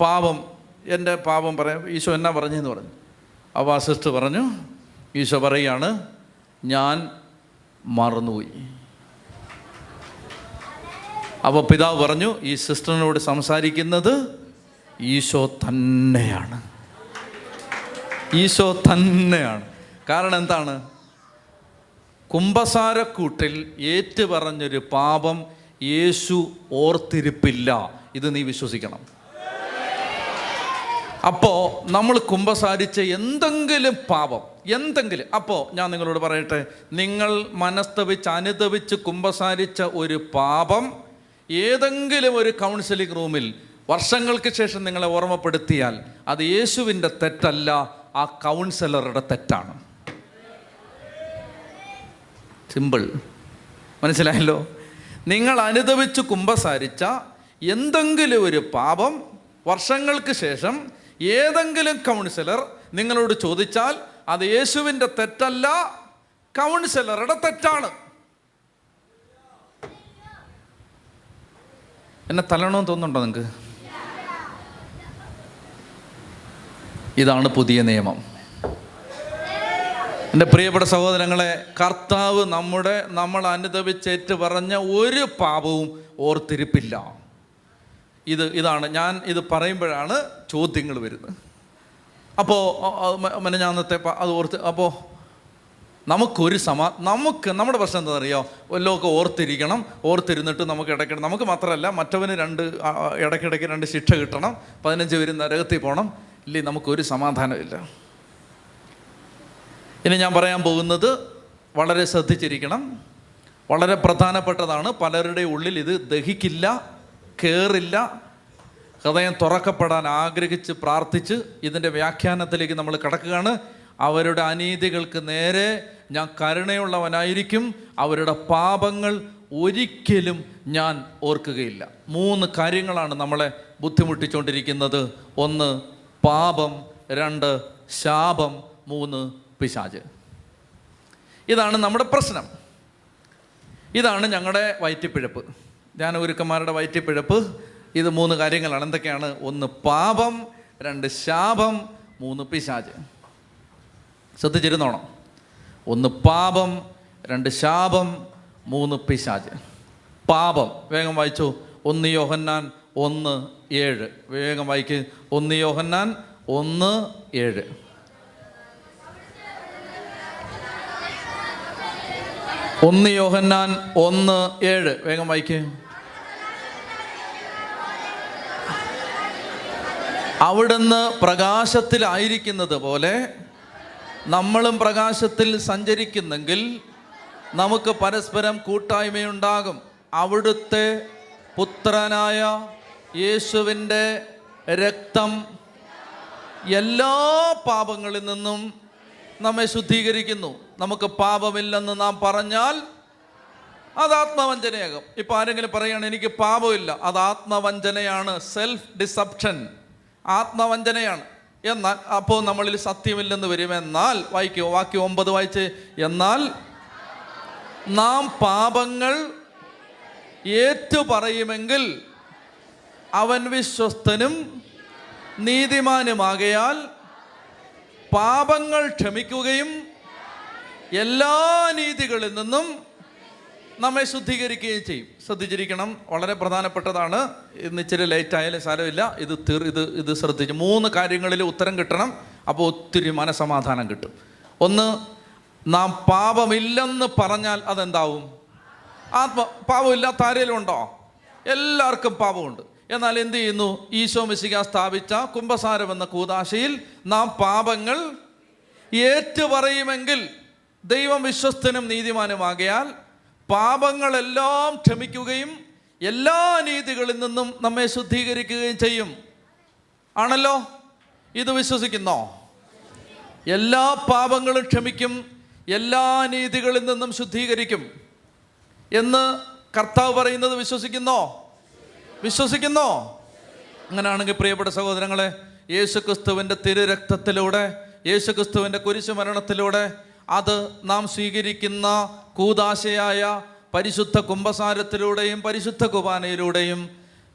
പാപം എന്റെ പാപം പറയാം. ഈശോ എന്നാ പറഞ്ഞെന്ന് പറഞ്ഞു. അപ്പോൾ ആ സിസ്റ്റർ പറഞ്ഞു ഈശോ പറയുകയാണ് ഞാൻ മറന്നുപോയി. അപ്പോൾ പിതാവ് പറഞ്ഞു ഈ സിസ്റ്ററിനോട് സംസാരിക്കുന്നത് ഈശോ തന്നെയാണ്. ഈശോ തന്നെയാണ്. കാരണം എന്താണ്? കുംഭസാരക്കൂട്ടിൽ ഏറ്റുപറഞ്ഞൊരു പാപം യേശു ഓർത്തിരിപ്പില്ല. ഇത് നീ വിശ്വസിക്കണം. അപ്പോൾ നമ്മൾ കുംഭസാരിച്ച എന്തെങ്കിലും പാപം എന്തെങ്കിലും അപ്പോൾ ഞാൻ നിങ്ങളോട് പറയട്ടെ നിങ്ങൾ മനസ്തവിച്ച് അനുതവിച്ച് കുംഭസാരിച്ച ഒരു പാപം ഏതെങ്കിലും ഒരു കൗൺസിലിംഗ് റൂമിൽ വർഷങ്ങൾക്ക് ശേഷം നിങ്ങളെ ഓർമ്മപ്പെടുത്തിയാൽ അത് യേശുവിന്റെ തെറ്റല്ല ആ കൗൺസിലറുടെ തെറ്റാണ്. സിമ്പിൾ മനസ്സിലായല്ലോ? നിങ്ങൾ അനുദവിച്ച് കുമ്പസാരിച്ച എന്തെങ്കിലും ഒരു പാപം വർഷങ്ങൾക്ക് ശേഷം ഏതെങ്കിലും കൗൺസിലർ നിങ്ങളോട് ചോദിച്ചാൽ അത് യേശുവിന്റെ തെറ്റല്ല കൗൺസിലറുടെ തെറ്റാണ്. എന്നെ തല്ലണമെന്ന് തോന്നുന്നുണ്ടോ നിങ്ങൾക്ക് ഇതാണ് പുതിയ നിയമം. എന്റെ പ്രിയപ്പെട്ട സഹോദരങ്ങളെ കർത്താവ് നമ്മുടെ നമ്മൾ അനുദവിച്ചേറ്റ് പറഞ്ഞ ഒരു പാപവും ഓർത്തിരിപ്പില്ല. ഇത് ഇതാണ് ഞാൻ ഇത് പറയുമ്പോഴാണ് ചോദ്യങ്ങൾ വരുന്നത്. അപ്പോൾ മനഞ്ഞാന്നത്തെ അത് ഓർത്ത് അപ്പോൾ നമുക്കൊരു സമാ നമുക്ക് നമ്മുടെ പ്രശ്നം എന്താ അറിയോ വല്ലതൊക്കെ ഓർത്തിരിക്കണം ഓർത്തിരുന്നിട്ട് നമുക്ക് ഇടയ്ക്കിടെ നമുക്ക് മാത്രമല്ല മറ്റവന് രണ്ട് ഇടയ്ക്കിടയ്ക്ക് രണ്ട് ശിക്ഷ കിട്ടണം പതിനഞ്ച് പേര് നരകത്തിൽ പോകണം ഇല്ലേ നമുക്കൊരു സമാധാനമില്ല ഇനി ഞാൻ പറയാൻ പോകുന്നത് വളരെ ശ്രദ്ധിച്ചിരിക്കണം. വളരെ പ്രധാനപ്പെട്ടതാണ് പലരുടെ ഉള്ളിൽ ഇത് ദഹിക്കില്ല കയറില്ല ഹൃദയം തുറക്കപ്പെടാൻ ആഗ്രഹിച്ച് പ്രാർത്ഥിച്ച് ഇതിന്റെ വ്യാഖ്യാനത്തിലേക്ക് നമ്മൾ കിടക്കുകയാണ്. അവരുടെ അനീതികൾക്ക് നേരെ ഞാൻ കരുണയുള്ളവനായിരിക്കും. അവരുടെ പാപങ്ങൾ ഒരിക്കലും ഞാൻ ഓർക്കുകയില്ല. മൂന്ന് കാര്യങ്ങളാണ് നമ്മളെ ബുദ്ധിമുട്ടിച്ചുകൊണ്ടിരിക്കുന്നത് ഒന്ന് പാപം. രണ്ട് ശാപം. മൂന്ന് പിശാജ് ഇതാണ് നമ്മുടെ പ്രശ്നം. ഇതാണ് ഞങ്ങളുടെ വയറ്റിപ്പിഴപ്പ്. ധ്യാനഗുരുക്കന്മാരുടെ വയറ്റിപ്പിഴപ്പ്. ഇത് മൂന്ന് കാര്യങ്ങളാണ്. എന്തൊക്കെയാണ്? ഒന്ന് പാപം. രണ്ട് ശാപം. മൂന്ന് പിശാജ് ശ്രദ്ധിച്ചിരുന്നോണം. ഒന്ന് പാപം രണ്ട് ശാപം മൂന്ന് പിശാജ് പാപം. വേഗം വായിച്ചു. ഒന്ന് യോഹന്നാൻ ഒന്ന് ഏഴ്. വേഗം വായിക്ക്. ഒന്ന് യോഹന്നാൻ ഒന്ന് ഏഴ്. ഒന്ന് യോഹന്നാൻ ഒന്ന് ഏഴ്. വേഗം വായിക്ക്. അവിടുന്ന് പ്രകാശത്തിലായിരിക്കുന്നത് പോലെ നമ്മളും പ്രകാശത്തിൽ സഞ്ചരിക്കുന്നെങ്കിൽ നമുക്ക് പരസ്പരം കൂട്ടായ്മയുണ്ടാകും. അവിടുത്തെ പുത്രനായ യേശുവിന്റെ രക്തം എല്ലാ പാപങ്ങളിൽ നിന്നും നമ്മെ ശുദ്ധീകരിക്കുന്നു. നമുക്ക് പാപമില്ലെന്ന് നാം പറഞ്ഞാൽ അത് ആത്മവഞ്ചനയാകും. ഇപ്പം ആരെങ്കിലും പറയാണ് എനിക്ക് പാപമില്ല. അത് ആത്മവഞ്ചനയാണ്. Self deception ആത്മവഞ്ചനയാണ്. എന്നാൽ അപ്പോൾ നമ്മളിൽ സത്യമില്ലെന്ന് വരും. എന്നാൽ വായിക്കോ വാക്യം ഒമ്പത് വായിച്ച്. എന്നാൽ നാം പാപങ്ങൾ ഏറ്റു പറയുമെങ്കിൽ അവൻ വിശ്വസ്തനും നീതിമാനുമാകയാൽ പാപങ്ങൾ ക്ഷമിക്കുകയും എല്ലാ നീതികളിൽ നിന്നും നമ്മെ ശുദ്ധീകരിക്കുകയും ചെയ്യും. ശ്രദ്ധിച്ചിരിക്കണം. വളരെ പ്രധാനപ്പെട്ടതാണ്. ഇന്ന് ഇച്ചിരി ലേറ്റ് ആയാലും സാരമില്ല. ഇത് തീർ ഇത് ഇത് ശ്രദ്ധിച്ച്. മൂന്ന് കാര്യങ്ങളിൽ ഉത്തരം കിട്ടണം. അപ്പോൾ ഒത്തിരി മനസമാധാനം കിട്ടും. ഒന്ന് നാം പാപമില്ലെന്ന് പറഞ്ഞാൽ അതെന്താവും? ആത്മ പാപമില്ലാത്ത ആരെങ്കിലും ഉണ്ടോ? എല്ലാവർക്കും പാപമുണ്ട്. എന്നാൽ എന്ത് ചെയ്യുന്നു? ഈശോ മിശിക സ്ഥാപിച്ച കുംഭസാരം എന്ന കൂതാശയിൽ നാം പാപങ്ങൾ ഏറ്റുപറയുമെങ്കിൽ ദൈവം വിശ്വസ്തനും നീതിമാനുമാകയാൽ പാപങ്ങളെല്ലാം ക്ഷമിക്കുകയും എല്ലാ നീതികളിൽ നിന്നും നമ്മെ ശുദ്ധീകരിക്കുകയും ചെയ്യും. ആണല്ലോ? ഇത് വിശ്വസിക്കുന്നോ? എല്ലാ പാപങ്ങളും ക്ഷമിക്കും എല്ലാ നീതികളിൽ നിന്നും ശുദ്ധീകരിക്കും. എന്ന് കർത്താവ് പറയുന്നത് വിശ്വസിക്കുന്നോ? വിശ്വസിക്കുന്നോ? അങ്ങനെയാണെങ്കിൽ പ്രിയപ്പെട്ട സഹോദരങ്ങളെ യേശുക്രിസ്തുവിന്റെ തിരുരക്തത്തിലൂടെ യേശുക്രിസ്തുവിന്റെ കുരിശുമരണത്തിലൂടെ അത് നാം സ്വീകരിക്കുന്ന കൂതാശയായ പരിശുദ്ധ കുംഭസാരത്തിലൂടെയും പരിശുദ്ധ കുബാനയിലൂടെയും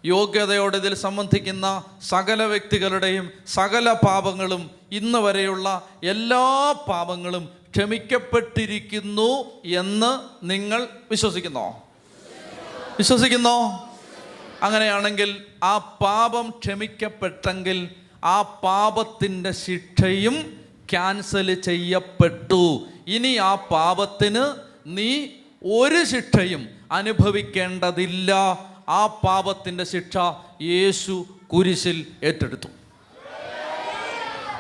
യോഗ്യതയോടെ ഇതിൽ സംബന്ധിക്കുന്ന സകല വ്യക്തികളുടെയും സകല പാപങ്ങളും ഇന്ന് വരെയുള്ള എല്ലാ പാപങ്ങളും ക്ഷമിക്കപ്പെട്ടിരിക്കുന്നു എന്ന് നിങ്ങൾ വിശ്വസിക്കുന്നോ? വിശ്വസിക്കുന്നോ? അങ്ങനെയാണെങ്കിൽ ആ പാപം ക്ഷമിക്കപ്പെട്ടെങ്കിൽ ആ പാപത്തിന്റെ ശിക്ഷയും ക്യാൻസൽ ചെയ്യപ്പെട്ടു. ഇനി ആ പാപത്തിന് നീ ഒരു ശിക്ഷയും അനുഭവിക്കേണ്ടതില്ല. ആ പാപത്തിന്റെ ശിക്ഷ യേശു കുരിശിൽ ഏറ്റെടുത്തു.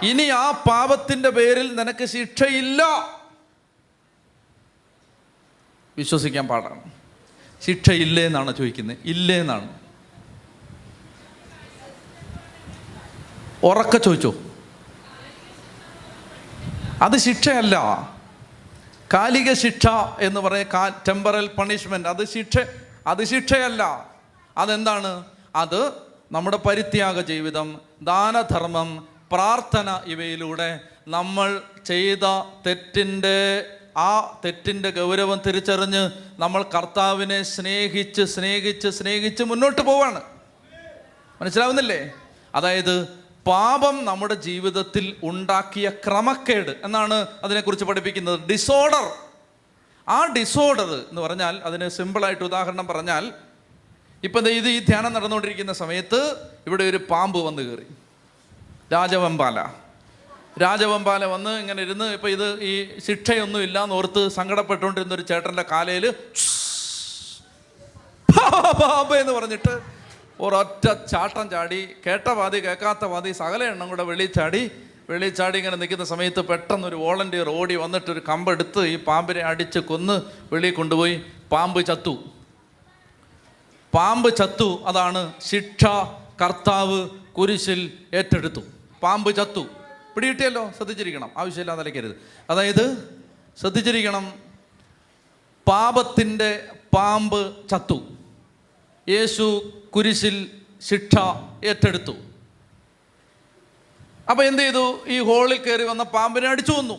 ഇനി ആ പാപത്തിന്റെ പേരിൽ നിനക്ക് ശിക്ഷയില്ല. വിശ്വസിക്കാൻ പാടാണ്. ശിക്ഷയില്ലേ എന്നാണ് ചോദിക്കുന്നത് ഇല്ലേ എന്നാണ്. ഉറക്ക ചോദിച്ചോ? അത് ശിക്ഷയല്ല. കാലിക ശിക്ഷ എന്ന് പറയ കാ ടെമ്പറൽ പണിഷ്മെന്റ് അത് ശിക്ഷ അത് ശിക്ഷയല്ല. അതെന്താണ്? അത് നമ്മുടെ പരിത്യാഗ ജീവിതം ദാനധർമ്മം പ്രാർത്ഥന ഇവയിലൂടെ നമ്മൾ ചെയ്ത തെറ്റിന്റെ ആ തെറ്റിന്റെ ഗൗരവം തിരിച്ചറിഞ്ഞ് നമ്മൾ കർത്താവിനെ സ്നേഹിച്ച് സ്നേഹിച്ച് സ്നേഹിച്ച് മുന്നോട്ട് പോവാണ്. മനസ്സിലാവുന്നില്ലേ? അതായത് പാപം നമ്മുടെ ജീവിതത്തിൽ ഉണ്ടാക്കിയ ക്രമക്കേട് എന്നാണ് അതിനെക്കുറിച്ച് പഠിപ്പിക്കുന്നത്. ഡിസോർഡർ ആ ഡിസോർഡർ എന്ന് പറഞ്ഞാൽ അതിന് സിമ്പിളായിട്ട് ഉദാഹരണം പറഞ്ഞാൽ ഇപ്പം ഇത് ഈ ധ്യാനം നടന്നുകൊണ്ടിരിക്കുന്ന സമയത്ത് ഇവിടെ ഒരു പാമ്പ് വന്ന് കയറി. രാജവെമ്പാല. രാജവെമ്പാല വന്ന് ഇങ്ങനെ ഇരുന്ന് ഇപ്പം ഇത് ഈ ശിക്ഷയൊന്നും ഇല്ലാന്ന് ഓർത്ത് സങ്കടപ്പെട്ടുകൊണ്ടിരുന്ന ഒരു ചേട്ടന്റെ കാലയിൽ പാമ്പ് എന്ന് പറഞ്ഞിട്ട് ഒരൊറ്റ ചാട്ടം ചാടി കേട്ട പാതി കേൾക്കാത്ത പാതി സകല എണ്ണം കൂടെ വെളിയിൽ ചാടി ഇങ്ങനെ നിൽക്കുന്ന സമയത്ത് പെട്ടെന്ന് ഒരു വോളണ്ടിയർ ഓടി വന്നിട്ട് ഒരു കമ്പെടുത്ത് ഈ പാമ്പിനെ അടിച്ച് കൊന്ന് വെളിയിൽ കൊണ്ടുപോയി. പാമ്പ് ചത്തു. പാമ്പ് ചത്തു അതാണ് ശിക്ഷ കർത്താവ് കുരിശിൽ ഏറ്റെടുത്തു. പാമ്പ് ചത്തു. പിടികിട്ടിയല്ലോ? ശ്രദ്ധിച്ചിരിക്കണം. ആവശ്യമില്ലാതെ നിലയ്ക്കരുത് അതായത് ശ്രദ്ധിച്ചിരിക്കണം പാപത്തിന്റെ പാമ്പ് ചത്തു. യേശു കുരിശിൽ ശിക്ഷ ഏറ്റെടുത്തു. അപ്പോൾ എന്ത് ചെയ്തു? ഈ ഹോളിൽ കയറി വന്ന പാമ്പിനെ അടിച്ചു വന്നു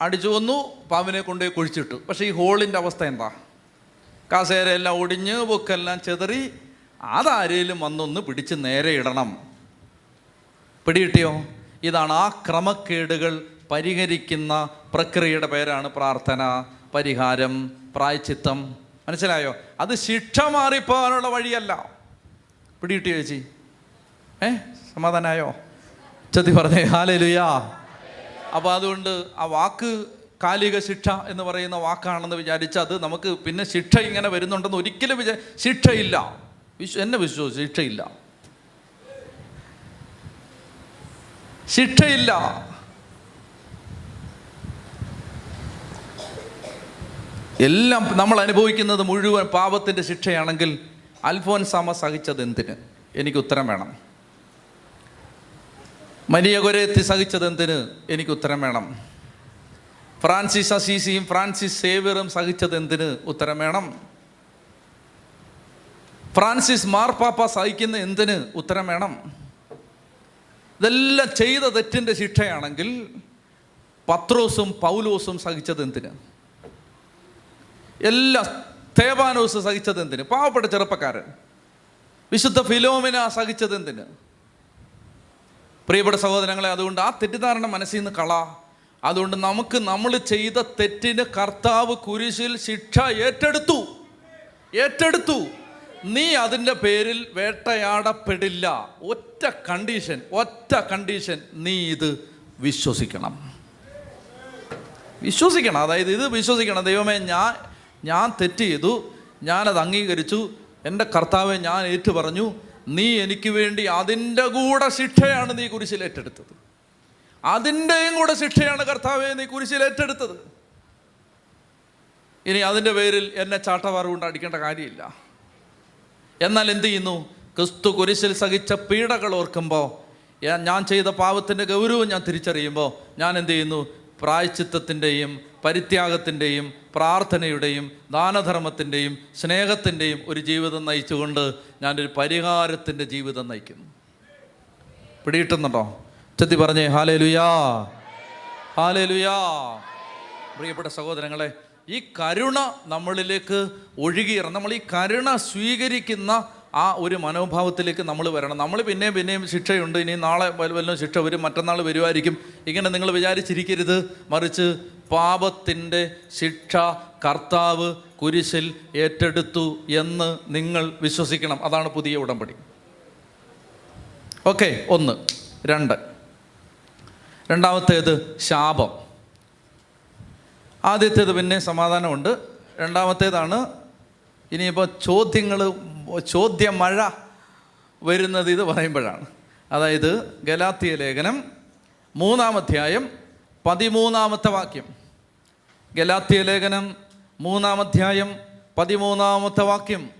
അടിച്ചു വന്നു പാമ്പിനെ കൊണ്ടുപോയി കുഴിച്ചിട്ടു. പക്ഷേ ഈ ഹോളിന്റെ അവസ്ഥ എന്താ? കസേരയെല്ലാം ഒടിഞ്ഞ് ബുക്കെല്ലാം ചെതറി അതാരേലും വന്നൊന്ന് പിടിച്ച് നേരെ ഇടണം. പിടികിട്ടിയോ? ഇതാണ് ആ ക്രമക്കേടുകൾ പരിഹരിക്കുന്ന പ്രക്രിയയുടെ പേരാണ് പ്രാർത്ഥന പരിഹാരം പ്രായച്ചിത്തം. മനസ്സിലായോ? അത് ശിക്ഷ മാറിപ്പോകാനുള്ള വഴിയല്ല. പിടികിട്ടിയോ ചേച്ചി? ഏ? സമാധാനായോ? ചത്തി പറഞ്ഞേ ഹാലലുയാ. അപ്പോൾ അതുകൊണ്ട് ആ വാക്ക് കാലിക ശിക്ഷ എന്ന് പറയുന്ന വാക്കാണെന്ന് വിചാരിച്ച് അത് നമുക്ക് പിന്നെ ശിക്ഷ ഇങ്ങനെ വരുന്നുണ്ടെന്ന് ഒരിക്കലും വിചാ ശിക്ഷയില്ല. വിശ്വ എന്നെ വിശ്വസിച്ചു ശിക്ഷയില്ല. ശിക്ഷയില്ല. എല്ലാം നമ്മൾ അനുഭവിക്കുന്നത് മുഴുവൻ പാപത്തിന്റെ ശിക്ഷയാണെങ്കിൽ അൽഫോൻസാമ സഹിച്ചത് എന്തിന്? എനിക്ക് ഉത്തരം വേണം. മരിയ കൊരേത്തി സഹിച്ചത് എന്തിന്? എനിക്ക് ഉത്തരം വേണം. ഫ്രാൻസിസ് അസീസിയും ഫ്രാൻസിസ് സേവിയറും സഹിച്ചത് എന്തിന്? ഉത്തരം വേണം. ഫ്രാൻസിസ് മാർപ്പാപ്പ സഹിക്കുന്ന എന്തിന്? ഉത്തരം വേണം. ഇതെല്ലാം ചെയ്ത തെറ്റിന്റെ ശിക്ഷയാണെങ്കിൽ പത്രോസും പൗലോസും സഹിച്ചത് എന്തിന്? എല്ലാ തേവാനോസ് സഹിച്ചത് എന്തിന്? പാവപ്പെട്ട ചെറുപ്പക്കാരൻ. വിശുദ്ധ ഫിലോമിന സഹിച്ചത് എന്തിന്? പ്രിയപ്പെട്ട സഹോദരങ്ങളെ അതുകൊണ്ട് ആ തെറ്റിദ്ധാരണ മനസ്സിൽ നിന്ന് കള. അതുകൊണ്ട് നമുക്ക് നമ്മൾ ചെയ്ത തെറ്റിന് കർത്താവ് കുരിശിൽ ശിക്ഷ ഏറ്റെടുത്തു. ഏറ്റെടുത്തു. നീ അതിന്റെ പേരിൽ വേട്ടയാടപ്പെടില്ല. ഒറ്റ കണ്ടീഷൻ ഒറ്റ കണ്ടീഷൻ നീ ഇത് വിശ്വസിക്കണം. വിശ്വസിക്കണം. അതായത് ഇത് വിശ്വസിക്കണം. ദൈവമേ ഞാൻ ഞാൻ തെറ്റ് ചെയ്തു ഞാനത് അംഗീകരിച്ചു എന്റെ കർത്താവെ ഞാൻ ഏറ്റു പറഞ്ഞു നീ എനിക്ക് വേണ്ടി അതിന്റെ കൂടെ ശിക്ഷയാണ് നീ കുരിശിൽ ഏറ്റെടുത്തത്. അതിന്റെയും കൂടെ ശിക്ഷയാണ് കർത്താവെ നീ കുരിശിൽ ഏറ്റെടുത്തത്. ഇനി അതിന്റെ പേരിൽ എന്നെ ചാട്ടവാറ് കൊണ്ട് അടിക്കേണ്ട കാര്യമില്ല. എന്നാൽ എന്ത് ചെയ്യുന്നു? ക്രിസ്തു കുരിശിൽ സഹിച്ച പീഡകൾ ഓർക്കുമ്പോൾ ഞാൻ ചെയ്ത പാവത്തിന്റെ ഗൗരവം ഞാൻ തിരിച്ചറിയുമ്പോൾ ഞാൻ എന്ത് ചെയ്യുന്നു? പ്രായച്ചിത്തത്തിന്റെയും പരിത്യാഗത്തിന്റെയും പ്രാർത്ഥനയുടെയും ദാനധർമ്മത്തിന്റെയും സ്നേഹത്തിന്റെയും ഒരു ജീവിതം നയിച്ചുകൊണ്ട് ഞാനൊരു പരിഹാരത്തിന്റെ ജീവിതം നയിക്കുന്നു. പിടിയിട്ടുന്നുണ്ടോ ചെത്തി പറഞ്ഞേ ഹാലേ ലുയാ ഹാലേ ലുയാ പ്രിയപ്പെട്ട സഹോദരങ്ങളെ ഈ കരുണ നമ്മളിലേക്ക് ഒഴുകിയിറ നമ്മൾ ഈ കരുണ സ്വീകരിക്കുന്ന ആ ഒരു മനോഭാവത്തിലേക്ക് നമ്മൾ വരണം. നമ്മൾ പിന്നെയും പിന്നെയും ശിക്ഷയുണ്ട്. ഇനി നാളെ വല്ല- വല്ലതും ശിക്ഷ വരും. മറ്റന്നാൾ വരുമായിരിക്കും. ഇങ്ങനെ നിങ്ങൾ വിചാരിച്ചിരിക്കരുത്. മറിച്ച് പാപത്തിന്റെ ശിക്ഷ കർത്താവ് കുരിശിൽ ഏറ്റെടുത്തു എന്ന് നിങ്ങൾ വിശ്വസിക്കണം. അതാണ് പുതിയ ഉടമ്പടി. ഓക്കെ ഒന്ന് രണ്ട്. രണ്ടാമത്തേത് ശാപം. ആദ്യത്തേത് പിന്നെ സമാധാനമുണ്ട്. രണ്ടാമത്തേതാണ് ഇനിയിപ്പോൾ ചോദ്യങ്ങൾ ചോദ്യമഴ വരുന്നത് ഇത് പറയുമ്പോഴാണ്. അതായത് ഗലാത്തിയ ലേഖനം മൂന്നാമധ്യായം പതിമൂന്നാമത്തെ വാക്യം. ഗലാത്തിയ ലേഖനം മൂന്നാമധ്യായം പതിമൂന്നാമത്തെ വാക്യം.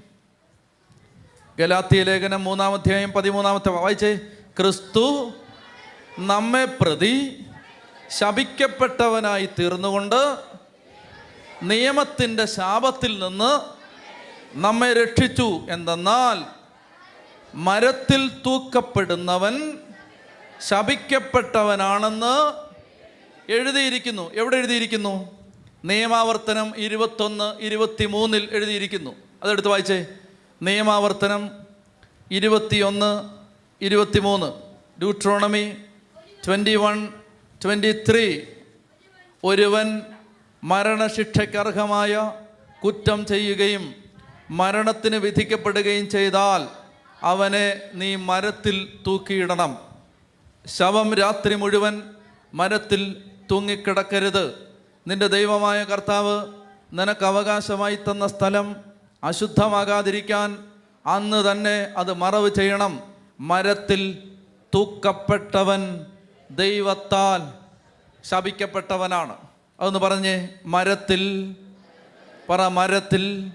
ഗലാത്തിയ ലേഖനം മൂന്നാമധ്യായം പതിമൂന്നാമത്തെ വായിച്ചേ. ക്രിസ്തു നമ്മെ പ്രതി ശപിക്കപ്പെട്ടവനായി തീർന്നുകൊണ്ട് നിയമത്തിന്റെ ശാപത്തിൽ നിന്ന് നമ്മെ രക്ഷിച്ചു എന്തെന്നാൽ മരത്തിൽ തൂക്കപ്പെടുന്നവൻ ശപിക്കപ്പെട്ടവനാണെന്ന് എഴുതിയിരിക്കുന്നു. എവിടെ എഴുതിയിരിക്കുന്നു? നിയമാവർത്തനം ഇരുപത്തൊന്ന് ഇരുപത്തി മൂന്നിൽ എഴുതിയിരിക്കുന്നു. അതെടുത്ത് വായിച്ചേ. നിയമാവർത്തനം ഇരുപത്തിയൊന്ന് ഇരുപത്തിമൂന്ന്. Deuteronomy twenty one twenty three ഒരുവൻ മരണശിക്ഷയ്ക്കർഹമായ കുറ്റം ചെയ്യുകയും മരണത്തിന് വിധിക്കപ്പെടുകയും ചെയ്താൽ അവനെ നീ മരത്തിൽ തൂക്കിയിടണം. ശവം രാത്രി മുഴുവൻ മരത്തിൽ തൂങ്ങിക്കിടക്കരുത്. നിന്റെ ദൈവമായ കർത്താവ് നിനക്ക് അവകാശമായി തന്ന സ്ഥലം അശുദ്ധമാകാതിരിക്കാൻ അന്ന് തന്നെ അത് മറവ് ചെയ്യണം. മരത്തിൽ തൂക്കപ്പെട്ടവൻ ദൈവത്താൽ ശപിക്കപ്പെട്ടവനാണ്. അതൊന്ന് പറഞ്ഞേ മരത്തിൽ പറ മരത്തിൽ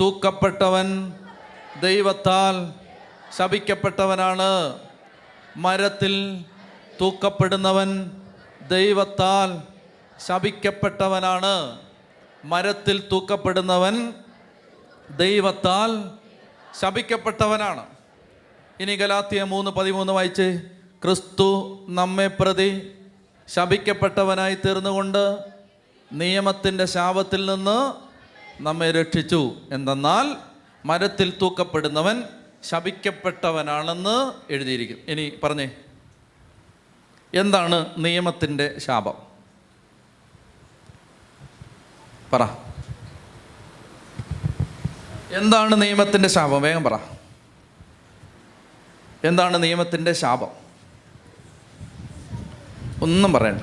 തൂക്കപ്പെട്ടവൻ ദൈവത്താൽ ശപിക്കപ്പെട്ടവനാണ്. മരത്തിൽ തൂക്കപ്പെടുന്നവൻ ദൈവത്താൽ ശപിക്കപ്പെട്ടവനാണ്. മരത്തിൽ തൂക്കപ്പെടുന്നവൻ ദൈവത്താൽ ശപിക്കപ്പെട്ടവനാണ്. ഇനി ഗലാത്തിയ മൂന്ന് പതിമൂന്ന് വായിച്ച് ക്രിസ്തു നമ്മെ പ്രതി ശപിക്കപ്പെട്ടവനായി തീർന്നുകൊണ്ട് നിയമത്തിന്റെ ശാപത്തിൽ നിന്ന് നമ്മെ രക്ഷിച്ചു. എന്തെന്നാൽ മരത്തിൽ തൂക്കപ്പെടുന്നവൻ ശപിക്കപ്പെട്ടവനാണെന്ന് എഴുതിയിരിക്കും. ഇനി പറഞ്ഞേ. എന്താണ് നിയമത്തിന്റെ ശാപം? പറ. എന്താണ് നിയമത്തിന്റെ ശാപം? വേഗം പറ. എന്താണ് നിയമത്തിന്റെ ശാപം? ഒന്നും പറയണ്ട.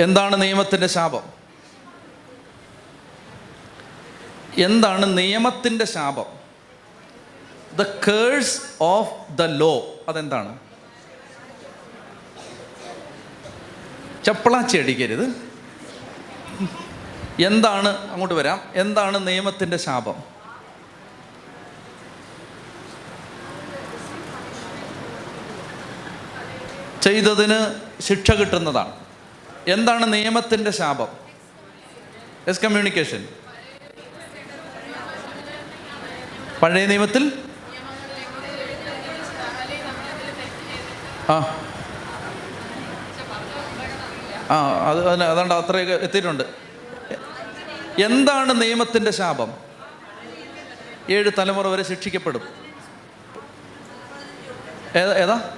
എന്താണ് നിയമത്തിന്റെ ശാപം? എന്താണ് നിയമത്തിന്റെ ശാപം? The curse of the law അതെന്താണ്? ചപ്പളാച്ചി അടിക്കരുത്. എന്താണ്? അങ്ങോട്ട് വരാം. എന്താണ് നിയമത്തിന്റെ ശാപം? ചെയ്തതിന് ശിക്ഷ കിട്ടുന്നതാണ്. എന്താണ് നിയമത്തിന്റെ ശാപം? എസ് കമ്മ്യൂണിക്കേഷൻ പഴയ നിയമത്തിൽ? ആ. ആ അത് അതിന് അതാണ്ട് അത്രയൊക്കെ എത്തിയിട്ടുണ്ട്. എന്താണ് നിയമത്തിന്റെ ശാപം? ഏഴ് തലമുറ വരെ ശിക്ഷിക്കപ്പെടും. ഏതാ ഏതാ?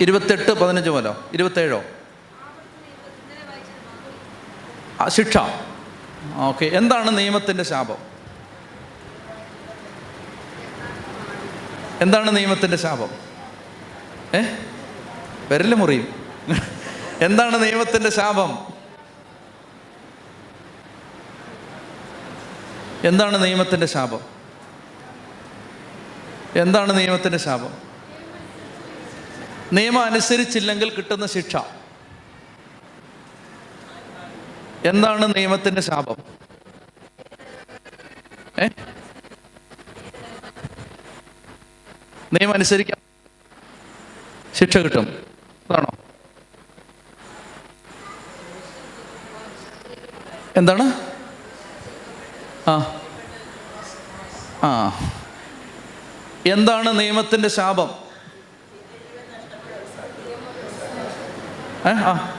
ഇരുപത്തെട്ട് പതിനഞ്ച് മുതലോ? ഇരുപത്തേഴോ? ശിക്ഷ. ഓക്കെ. എന്താണ് നിയമത്തിന്റെ ശാപം? എന്താണ് നിയമത്തിന്റെ ശാപം? ഏ? വിരൽ മുറിയും. എന്താണ് നിയമത്തിന്റെ ശാപം? എന്താണ് നിയമത്തിന്റെ ശാപം? എന്താണ് നിയമത്തിന്റെ ശാപം? നിയമം അനുസരിച്ചില്ലെങ്കിൽ കിട്ടുന്ന ശിക്ഷ. എന്താണ് നിയമത്തിന്റെ ശാപം? നിയമം അനുസരിക്കാൻ ശിക്ഷ കിട്ടും. അതാണോ? എന്താണ്? ആ. ആ. എന്താണ് നിയമത്തിന്റെ ശാപം? ആ.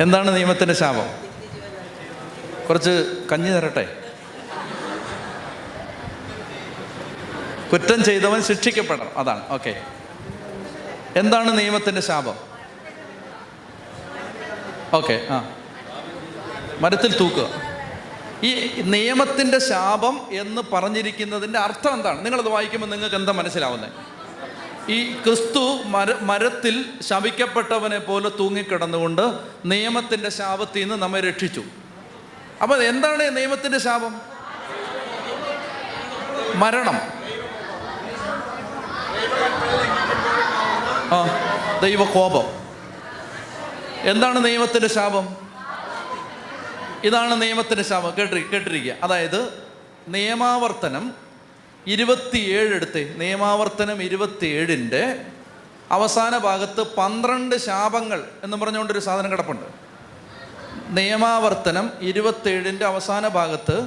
എന്താണ് നിയമത്തിന്റെ ശാപം? കുറച്ച് കഞ്ഞി തരട്ടെ. കുറ്റം ചെയ്തവൻ ശിക്ഷിക്കപ്പെടണം. അതാണ്. ഓക്കെ എന്താണ് നിയമത്തിന്റെ ശാപം? ഓക്കെ ആ. മരത്തിൽ തൂക്കുക. ഈ നിയമത്തിന്റെ ശാപം എന്ന് പറഞ്ഞിരിക്കുന്നതിന്റെ അർത്ഥം എന്താണ്? നിങ്ങളത് വായിക്കുമ്പോൾ നിങ്ങൾക്ക് എന്താ മനസ്സിലാവുന്നത് ഈ ക്രിസ്തു മര മരത്തിൽ ശപിക്കപ്പെട്ടവനെ പോലെ തൂങ്ങിക്കിടന്നുകൊണ്ട് നിയമത്തിന്റെ ശാപത്തിൽ നിന്ന് നമ്മെ രക്ഷിച്ചു. അപ്പോൾ എന്താണ് നിയമത്തിന്റെ ശാപം? മരണം. ആ ദൈവകോപം. എന്താണ് നിയമത്തിന്റെ ശാപം? ഇതാണ് നിയമത്തിന്റെ ശാപം. കേട്ടി കേട്ടിരിക്കുക. അതായത് നിയമാവർത്തനം ഇരുപത്തിയേഴ് എടുത്തേ. നിയമാവർത്തനം ഇരുപത്തിയേഴിന്റെ അവസാന ഭാഗത്ത് പന്ത്രണ്ട് ശാപങ്ങൾ എന്ന് പറഞ്ഞുകൊണ്ടൊരു സാധനം കിടപ്പുണ്ട്. നിയമാവർത്തനം ഇരുപത്തേഴിന്റെ അവസാന ഭാഗത്ത്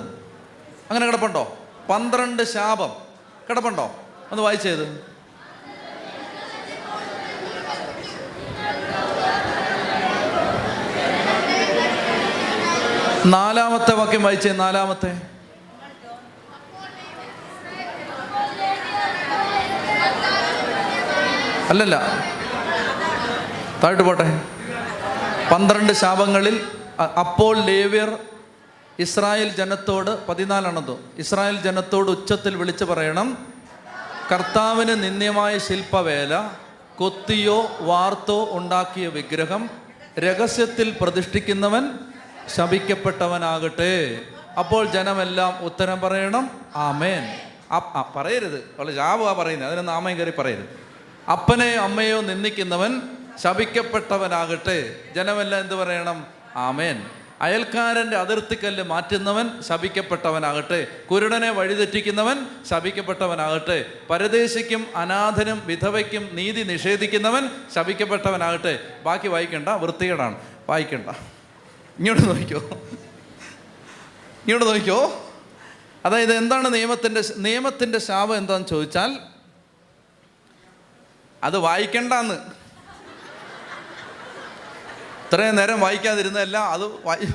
അങ്ങനെ കിടപ്പുണ്ടോ? പന്ത്രണ്ട് ശാപം. കിടപ്പുണ്ടോ? ഒന്ന് വായിച്ചേത്. നാലാമത്തെ വാക്യം വായിച്ചേ നാലാമത്തെ. അല്ലല്ല. താഴോട്ട് പോട്ടെ. പന്ത്രണ്ട് ശാപങ്ങളിൽ അപ്പോൾ ലേവ്യർ ഇസ്രായേൽ ജനത്തോട് പതിനാലാണതോ. ഇസ്രായേൽ ജനത്തോട് ഉച്ചത്തിൽ വിളിച്ചു പറയണം കർത്താവിന് നിന്ദ്യമായ ശില്പവേല കൊത്തിയോ വാർത്തോ ഉണ്ടാക്കിയ വിഗ്രഹം രഹസ്യത്തിൽ പ്രതിഷ്ഠിക്കുന്നവൻ ശപിക്കപ്പെട്ടവനാകട്ടെ. അപ്പോൾ ജനമെല്ലാം ഉത്തരം പറയണം. ആമേൻ. പറയരുത്. അവളെ ജാവുക പറയുന്നത്. അതിനൊന്ന് ആമയും കയറി പറയരുത്. അപ്പനെയോ അമ്മയോ നിന്ദിക്കുന്നവൻ ശപിക്കപ്പെട്ടവനാകട്ടെ. ജനമെല്ലാം എന്ത് പറയണം? ആമേൻ. അയൽക്കാരന്റെ അതിർത്തിക്കല്ല് മാറ്റുന്നവൻ ശപിക്കപ്പെട്ടവനാകട്ടെ. കുരുടനെ വഴിതെറ്റിക്കുന്നവൻ ശപിക്കപ്പെട്ടവനാകട്ടെ. പരദേശിക്കും അനാഥനും വിധവയ്ക്കും നീതി നിഷേധിക്കുന്നവൻ ശപിക്കപ്പെട്ടവനാകട്ടെ. ബാക്കി വായിക്കണ്ട വൃത്തികേടാണ്. വായിക്കണ്ട. ഇങ്ങോട്ട് നോക്കിക്കോ. ഇങ്ങോട്ട് നോക്കിക്കോ. അതായത് എന്താണ് നിയമത്തിന്റെ നിയമത്തിന്റെ ശാപം എന്താണെന്ന് ചോദിച്ചാൽ അത് വായിക്കണ്ടെന്ന്. ഇത്രയും നേരം വായിക്കാതിരുന്നതല്ല അത് വായി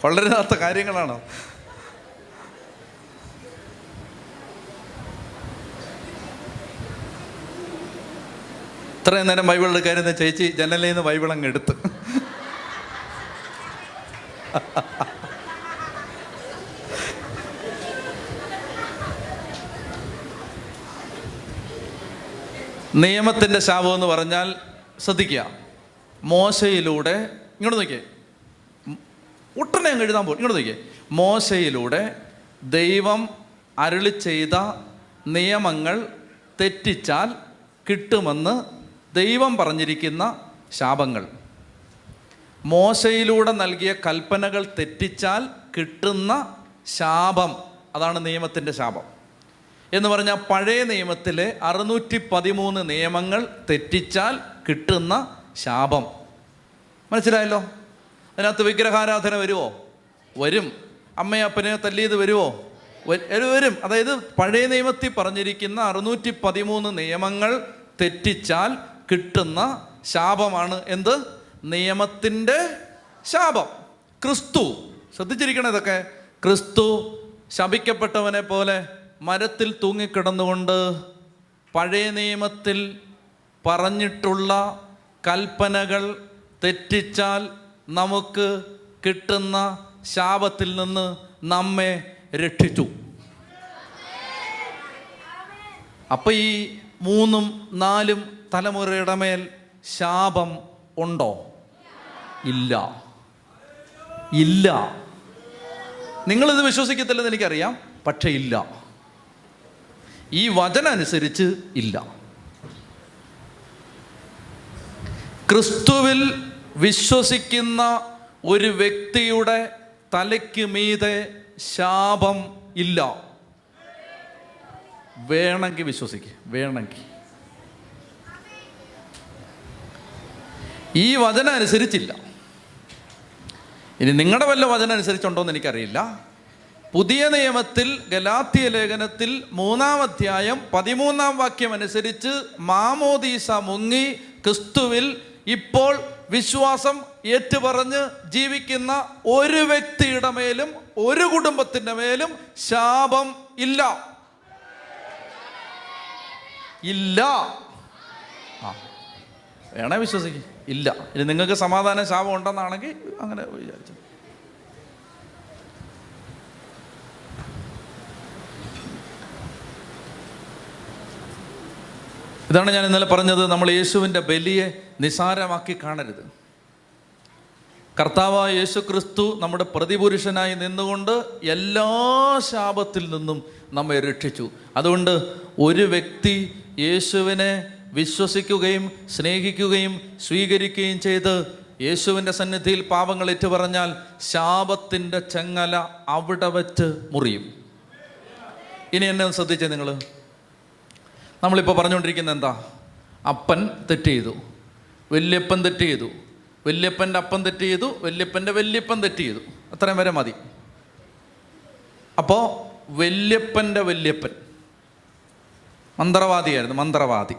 കൊള്ളരുതാത്ത കാര്യങ്ങളാണ്. ഇത്രയും നേരം ബൈബിൾ എടുക്കാരുന്ന ചേച്ചി ജനലിൽ നിന്ന് ബൈബിൾ അങ്ങ് എടുത്ത്. നിയമത്തിന്റെ ശാപം എന്ന് പറഞ്ഞാൽ ശ്രദ്ധിക്കുക. മോശയിലൂടെ ഇങ്ങോട്ട് നോക്കിയേ. ഉടനെ അങ്ങ് എഴുതാൻ പോകും ഇങ്ങോട്ട് നോക്കിയേ. മോശയിലൂടെ ദൈവം അരുളി ചെയ്ത നിയമങ്ങൾ തെറ്റിച്ചാൽ കിട്ടുമെന്ന് ദൈവം പറഞ്ഞിരിക്കുന്ന ശാപങ്ങൾ. മോശയിലൂടെ നൽകിയ കൽപ്പനകൾ തെറ്റിച്ചാൽ കിട്ടുന്ന ശാപം. അതാണ് നിയമത്തിന്റെ ശാപം. എന്ന് പറഞ്ഞാൽ പഴയ നിയമത്തിലെ അറുന്നൂറ്റി പതിമൂന്ന് നിയമങ്ങൾ തെറ്റിച്ചാൽ കിട്ടുന്ന ശാപം. മനസ്സിലായല്ലോ? അതിനകത്ത് വിഗ്രഹാരാധന വരുമോ വരും. അമ്മയപ്പനെ തല്ലിയത് വരുമോ വരും. അതായത് പഴയ നിയമത്തിൽ പറഞ്ഞിരിക്കുന്ന അറുന്നൂറ്റി പതിമൂന്ന് നിയമങ്ങൾ തെറ്റിച്ചാൽ കിട്ടുന്ന ശാപമാണ് എന്ത്? നിയമത്തിന്റെ ശാപം. ക്രിസ്തു ശ്രദ്ധിച്ചിരിക്കണം ഇതൊക്കെ ക്രിസ്തു ശപിക്കപ്പെട്ടവനെ പോലെ മരത്തിൽ തൂങ്ങിക്കിടന്നുകൊണ്ട് പഴയ നിയമത്തിൽ പറഞ്ഞിട്ടുള്ള കൽപ്പനകൾ തെറ്റിച്ചാൽ നമുക്ക് കിട്ടുന്ന ശാപത്തിൽ നിന്ന് നമ്മെ രക്ഷിച്ചു. അപ്പം ഈ മൂന്നും നാലും തലമുറയുടെ മേൽ ശാപം ഉണ്ടോ? ഇല്ല. ഇല്ല. നിങ്ങളിത് വിശ്വസിക്കത്തില്ലെന്ന് എനിക്കറിയാം പക്ഷേ ഇല്ല. ഈ വചനം അനുസരിച്ച് ഇല്ല. ക്രിസ്തുവിൽ വിശ്വസിക്കുന്ന ഒരു വ്യക്തിയുടെ തലയ്ക്ക് മീതെ ശാപം ഇല്ല. വേണമെങ്കിൽ വിശ്വസിക്കുക വേണമെങ്കിൽ. ഈ വചനം അനുസരിച്ചില്ല. ഇനി നിങ്ങളുടെ വല്ല വചനം അനുസരിച്ചുണ്ടോ എന്ന് എനിക്കറിയില്ല. പുതിയ നിയമത്തിൽ ഗലാത്തിയ ലേഖനത്തിൽ മൂന്നാം അധ്യായം പതിമൂന്നാം വാക്യം അനുസരിച്ച് മാമോദീസ മുങ്ങി ക്രിസ്തുവിൽ ഇപ്പോൾ വിശ്വാസം ഏറ്റുപറഞ്ഞ് ജീവിക്കുന്ന ഒരു വ്യക്തിയുടെ മേലും ഒരു കുടുംബത്തിന്റെ മേലും ശാപം ഇല്ല. ഇല്ല. ആ. വേണേ വിശ്വസിക്കും. ഇല്ല. ഇനി നിങ്ങൾക്ക് സമാധാന ശാപം ഉണ്ടെന്നാണെങ്കിൽ അങ്ങനെ വിചാരിച്ചു. ഇതാണ് ഞാൻ ഇന്നലെ പറഞ്ഞത് നമ്മൾ യേശുവിന്റെ ബലിയെ നിസാരമാക്കി കാണരുത്. കർത്താവായ യേശു ക്രിസ്തു നമ്മുടെ പ്രതിപുരുഷനായി നിന്നുകൊണ്ട് എല്ലാ ശാപത്തിൽ നിന്നും നമ്മെ രക്ഷിച്ചു. അതുകൊണ്ട് ഒരു വ്യക്തി യേശുവിനെ വിശ്വസിക്കുകയും സ്നേഹിക്കുകയും സ്വീകരിക്കുകയും ചെയ്ത് യേശുവിന്റെ സന്നിധിയിൽ പാപങ്ങൾ ഏറ്റുപറഞ്ഞാൽ ശാപത്തിന്റെ ചെങ്ങല അവിടെ വച്ച് മുറിയും. ഇനി എന്നെ ഒന്ന് ശ്രദ്ധിച്ചേ നിങ്ങൾ നമ്മളിപ്പോൾ പറഞ്ഞുകൊണ്ടിരിക്കുന്നത് എന്താ? അപ്പൻ തെറ്റ് ചെയ്തു. വല്യപ്പൻ തെറ്റ് ചെയ്തു. വല്യപ്പന്റെ അപ്പൻ തെറ്റ് ചെയ്തു. വല്യപ്പന്റെ വല്യപ്പൻ തെറ്റ് ചെയ്തു. അത്രയും വരെ മതി. അപ്പോൾ വല്യപ്പന്റെ വല്യപ്പൻ. മന്ത്രവാദിയായിരുന്നു മന്ത്രവാദി.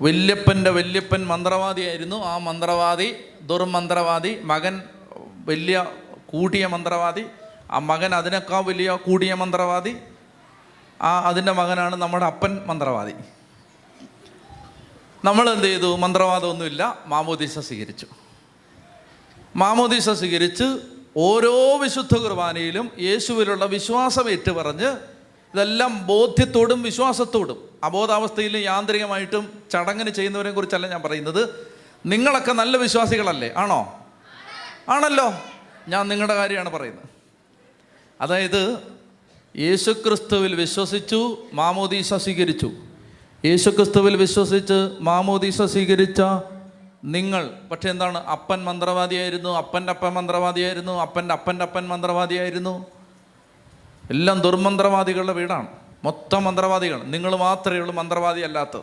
വല്യപ്പന്റെ വല്യപ്പൻ മന്ത്രവാദിയായിരുന്നു. ആ മന്ത്രവാദി ദുർമന്ത്രവാദി മകൻ വലിയ കൂടിയ മന്ത്രവാദി ആ മകൻ അതിനേക്കാൾ വലിയ കൂടിയ മന്ത്രവാദി ആ അതിന്റെ മകനാണ് നമ്മുടെ അപ്പൻ മന്ത്രവാദി. നമ്മൾ എന്ത് ചെയ്തു? മന്ത്രവാദമൊന്നുമില്ല. മാമോദീസ സ്വീകരിച്ചു. മാമോദീസ സ്വീകരിച്ച് ഓരോ വിശുദ്ധ കുർബാനയിലും യേശുവിലുള്ള വിശ്വാസം ഏറ്റുപറഞ്ഞ് ഇതെല്ലാം ബോധ്യത്തോടും വിശ്വാസത്തോടും അബോധാവസ്ഥയിലും യാന്ത്രികമായിട്ടും ചടങ്ങിന് ചെയ്യുന്നവരെ കുറിച്ചല്ല ഞാൻ പറയുന്നത്. നിങ്ങളൊക്കെ നല്ല വിശ്വാസികളല്ലേ? ആണോ? ആണല്ലോ. ഞാൻ നിങ്ങളുടെ കാര്യമാണ് പറയുന്നത്. അതായത് യേശുക്രിസ്തുവിൽ വിശ്വസിച്ചു മാമോദീസ സ്വീകരിച്ചു. യേശുക്രിസ്തുവിൽ വിശ്വസിച്ച് മാമോദീസ സ്വീകരിച്ച നിങ്ങൾ പക്ഷെ എന്താണ് അപ്പൻ മന്ത്രവാദിയായിരുന്നു അപ്പന്റെ അപ്പൻ മന്ത്രവാദിയായിരുന്നു അപ്പന്റെ അപ്പന്റെ അപ്പൻ മന്ത്രവാദിയായിരുന്നു. എല്ലാം ദുർമന്ത്രവാദികളുടെ വീടാണ്. മൊത്തം മന്ത്രവാദികൾ നിങ്ങൾ മാത്രമേ ഉള്ളൂ മന്ത്രവാദി അല്ലാത്തത്.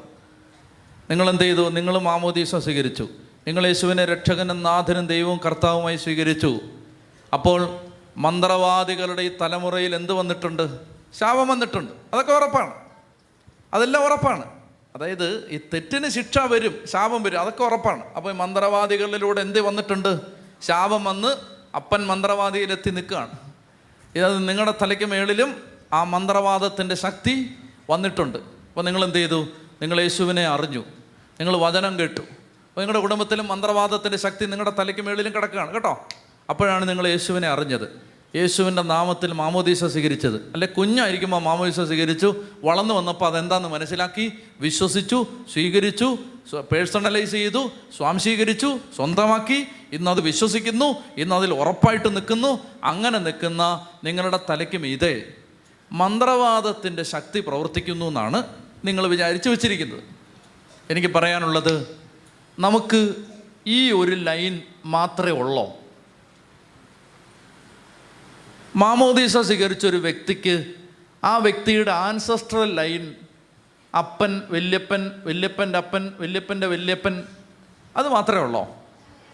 നിങ്ങൾ എന്ത് ചെയ്തു? നിങ്ങൾ മാമോദീസ സ്വീകരിച്ചു. നിങ്ങൾ യേശുവിനെ രക്ഷകനും നാഥനും ദൈവവും കർത്താവുമായി സ്വീകരിച്ചു. അപ്പോൾ മന്ത്രവാദികളുടെ ഈ തലമുറയിൽ എന്ത് വന്നിട്ടുണ്ട്? ശാപം വന്നിട്ടുണ്ട്. അതൊക്കെ ഉറപ്പാണ്. അതെല്ലാം ഉറപ്പാണ്. അതായത് ഈ തെറ്റിന് ശിക്ഷ വരും ശാപം വരും അതൊക്കെ ഉറപ്പാണ്. അപ്പോൾ ഈ മന്ത്രവാദികളിലൂടെ എന്ത് വന്നിട്ടുണ്ട്? ശാപം വന്ന് അപ്പൻ മന്ത്രവാദിയിലെത്തി നിൽക്കുകയാണ്. ഇത് നിങ്ങളുടെ തലയ്ക്ക് മേളിലും ആ മന്ത്രവാദത്തിന്റെ ശക്തി വന്നിട്ടുണ്ട്. അപ്പോൾ നിങ്ങൾ എന്ത് ചെയ്തു? നിങ്ങൾ യേശുവിനെ അറിഞ്ഞു. നിങ്ങൾ വചനം കേട്ടു. അപ്പോൾ നിങ്ങളുടെ കുടുംബത്തിലും മന്ത്രവാദത്തിന്റെ ശക്തി നിങ്ങളുടെ തലയ്ക്ക് മേളിലും കിടക്കുകയാണ് കേട്ടോ. അപ്പോഴാണ് നിങ്ങൾ യേശുവിനെ അറിഞ്ഞത്. യേശുവിന്റെ നാമത്തിൽ മാമോദീസ സ്വീകരിച്ചത്. അല്ലെ കുഞ്ഞായിരിക്കുമ്പോൾ മാമോദീസ സ്വീകരിച്ചു. വളർന്നു വന്നപ്പോൾ അതെന്താന്ന് മനസ്സിലാക്കി? വിശ്വസിച്ചു സ്വീകരിച്ചു പേഴ്സണലൈസ് ചെയ്തു സ്വാംശീകരിച്ചു സ്വന്തമാക്കി. ഇന്നത് വിശ്വസിക്കുന്നു ഇന്നതിൽ ഉറപ്പായിട്ട് നിൽക്കുന്നു. അങ്ങനെ നിൽക്കുന്ന നിങ്ങളുടെ തലയ്ക്കും മീതെ മന്ത്രവാദത്തിന്റെ ശക്തി പ്രവർത്തിക്കുന്നു എന്നാണ് നിങ്ങൾ വിചാരിച്ചു വെച്ചിരിക്കുന്നത്. എനിക്ക് പറയാനുള്ളത് നമുക്ക് ഈ ഒരു ലൈൻ മാത്രമേ ഉള്ളൂ? മാമോദീസ സ്വീകരിച്ച ഒരു വ്യക്തിക്ക് ആ വ്യക്തിയുടെ ആൻസസ്ട്രൽ ലൈൻ അപ്പൻ വല്യപ്പൻ വല്യപ്പന്റെ അപ്പൻ വല്യപ്പന്റെ വല്യപ്പൻ അത് മാത്രമേ ഉള്ളൂ?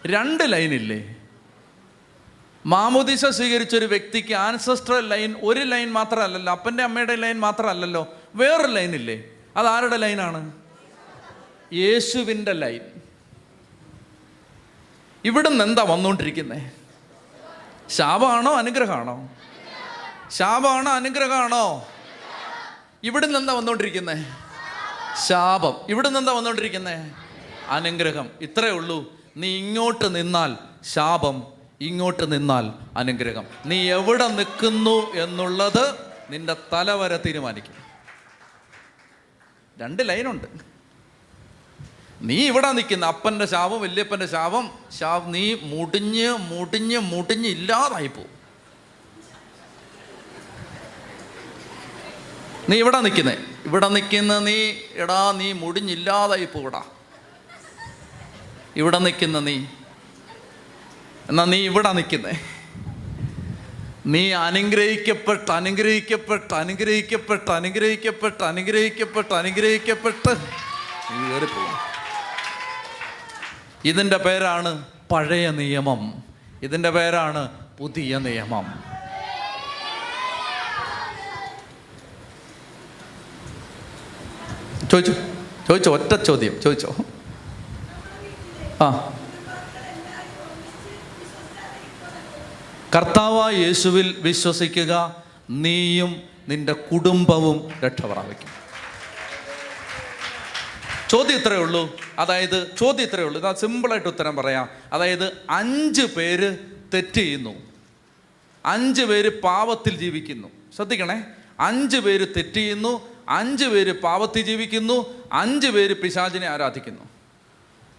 രണ്ട് ലൈനില്ലേ മാമുദിസ സ്വീകരിച്ച ഒരു വ്യക്തിക്ക് ആൻസസ്ട്രൽ ലൈൻ ഒരു ലൈൻ മാത്രമല്ലല്ലോ അപ്പന്റെ അമ്മയുടെ ലൈൻ മാത്രമല്ലല്ലോ വേറൊരു അത് ആരുടെ ലൈനാണ് യേശുവിന്റെ ലൈൻ ഇവിടുന്ന് എന്താ വന്നുകൊണ്ടിരിക്കുന്നത് ശാപമാണോ അനുഗ്രഹമാണോ? ശാപമാണോ അനുഗ്രഹമാണോ? ഇവിടുന്ന് എന്താ വന്നുകൊണ്ടിരിക്കുന്നത് ശാപം. ഇവിടുന്ന് എന്താ വന്നുകൊണ്ടിരിക്കുന്നത് അനുഗ്രഹം. ഇത്രയേ ഉള്ളൂ. നീ ഇങ്ങോട്ട് നിന്നാൽ ശാപം ഇങ്ങോട്ട് നിന്നാൽ അനുഗ്രഹം. നീ എവിടെ നിൽക്കുന്നു എന്നുള്ളത് നിന്റെ തലവരെ തീരുമാനിക്കും. രണ്ട് ലൈനുണ്ട്. നീ ഇവിടെ നിൽക്കുന്ന അപ്പന്റെ ശാപം വല്യപ്പന്റെ ശാപം ശാ നീ മുടിഞ്ഞ് മുടിഞ്ഞ് മുടിഞ്ഞ് ഇല്ലാതായി പോവും. നീ ഇവിടെ നിൽക്കുന്നേ. ഇവിടെ നിൽക്കുന്ന നീ എടാ നീ മുടിഞ്ഞില്ലാതായി പോടാ ഇവിടെ നിൽക്കുന്ന നീ എന്നാ നീ ഇവിടെ നിൽക്കുന്നേ നീ അനുഗ്രഹിക്കപ്പെട്ട് അനുഗ്രഹിക്കപ്പെട്ട് അനുഗ്രഹിക്കപ്പെട്ട് അനുഗ്രഹിക്കപ്പെട്ട് അനുഗ്രഹിക്കപ്പെട്ട് അനുഗ്രഹിക്കപ്പെട്ട്. ഇതിന്റെ പേരാണ് പഴയ നിയമം. ഇതിന്റെ പേരാണ് പുതിയ നിയമം. ചോദിച്ചു ചോദിച്ചോ ഒറ്റ ചോദ്യം ചോദിച്ചോ. ആ. കർത്താവായ യേശുവിൽ വിശ്വസിക്കുക നീയും നിന്റെ കുടുംബവും രക്ഷ പ്രാപിക്കും ചോദ്യം ഇത്രയേ ഉള്ളൂ. അതായത് ചോദ്യം ഇത്രയേ ഉള്ളൂ. ഇതാ സിമ്പിളായിട്ട് ഉത്തരം പറയാം. അതായത് അഞ്ച് പേര് തെറ്റ് ചെയ്യുന്നു. അഞ്ച് പേര് പാവത്തിൽ ജീവിക്കുന്നു. ശ്രദ്ധിക്കണേ. അഞ്ച് പേര് തെറ്റ് ചെയ്യുന്നു. അഞ്ച് പേര് പാവത്തിൽ ജീവിക്കുന്നു. അഞ്ച് പേര് പിശാചിനെ ആരാധിക്കുന്നു.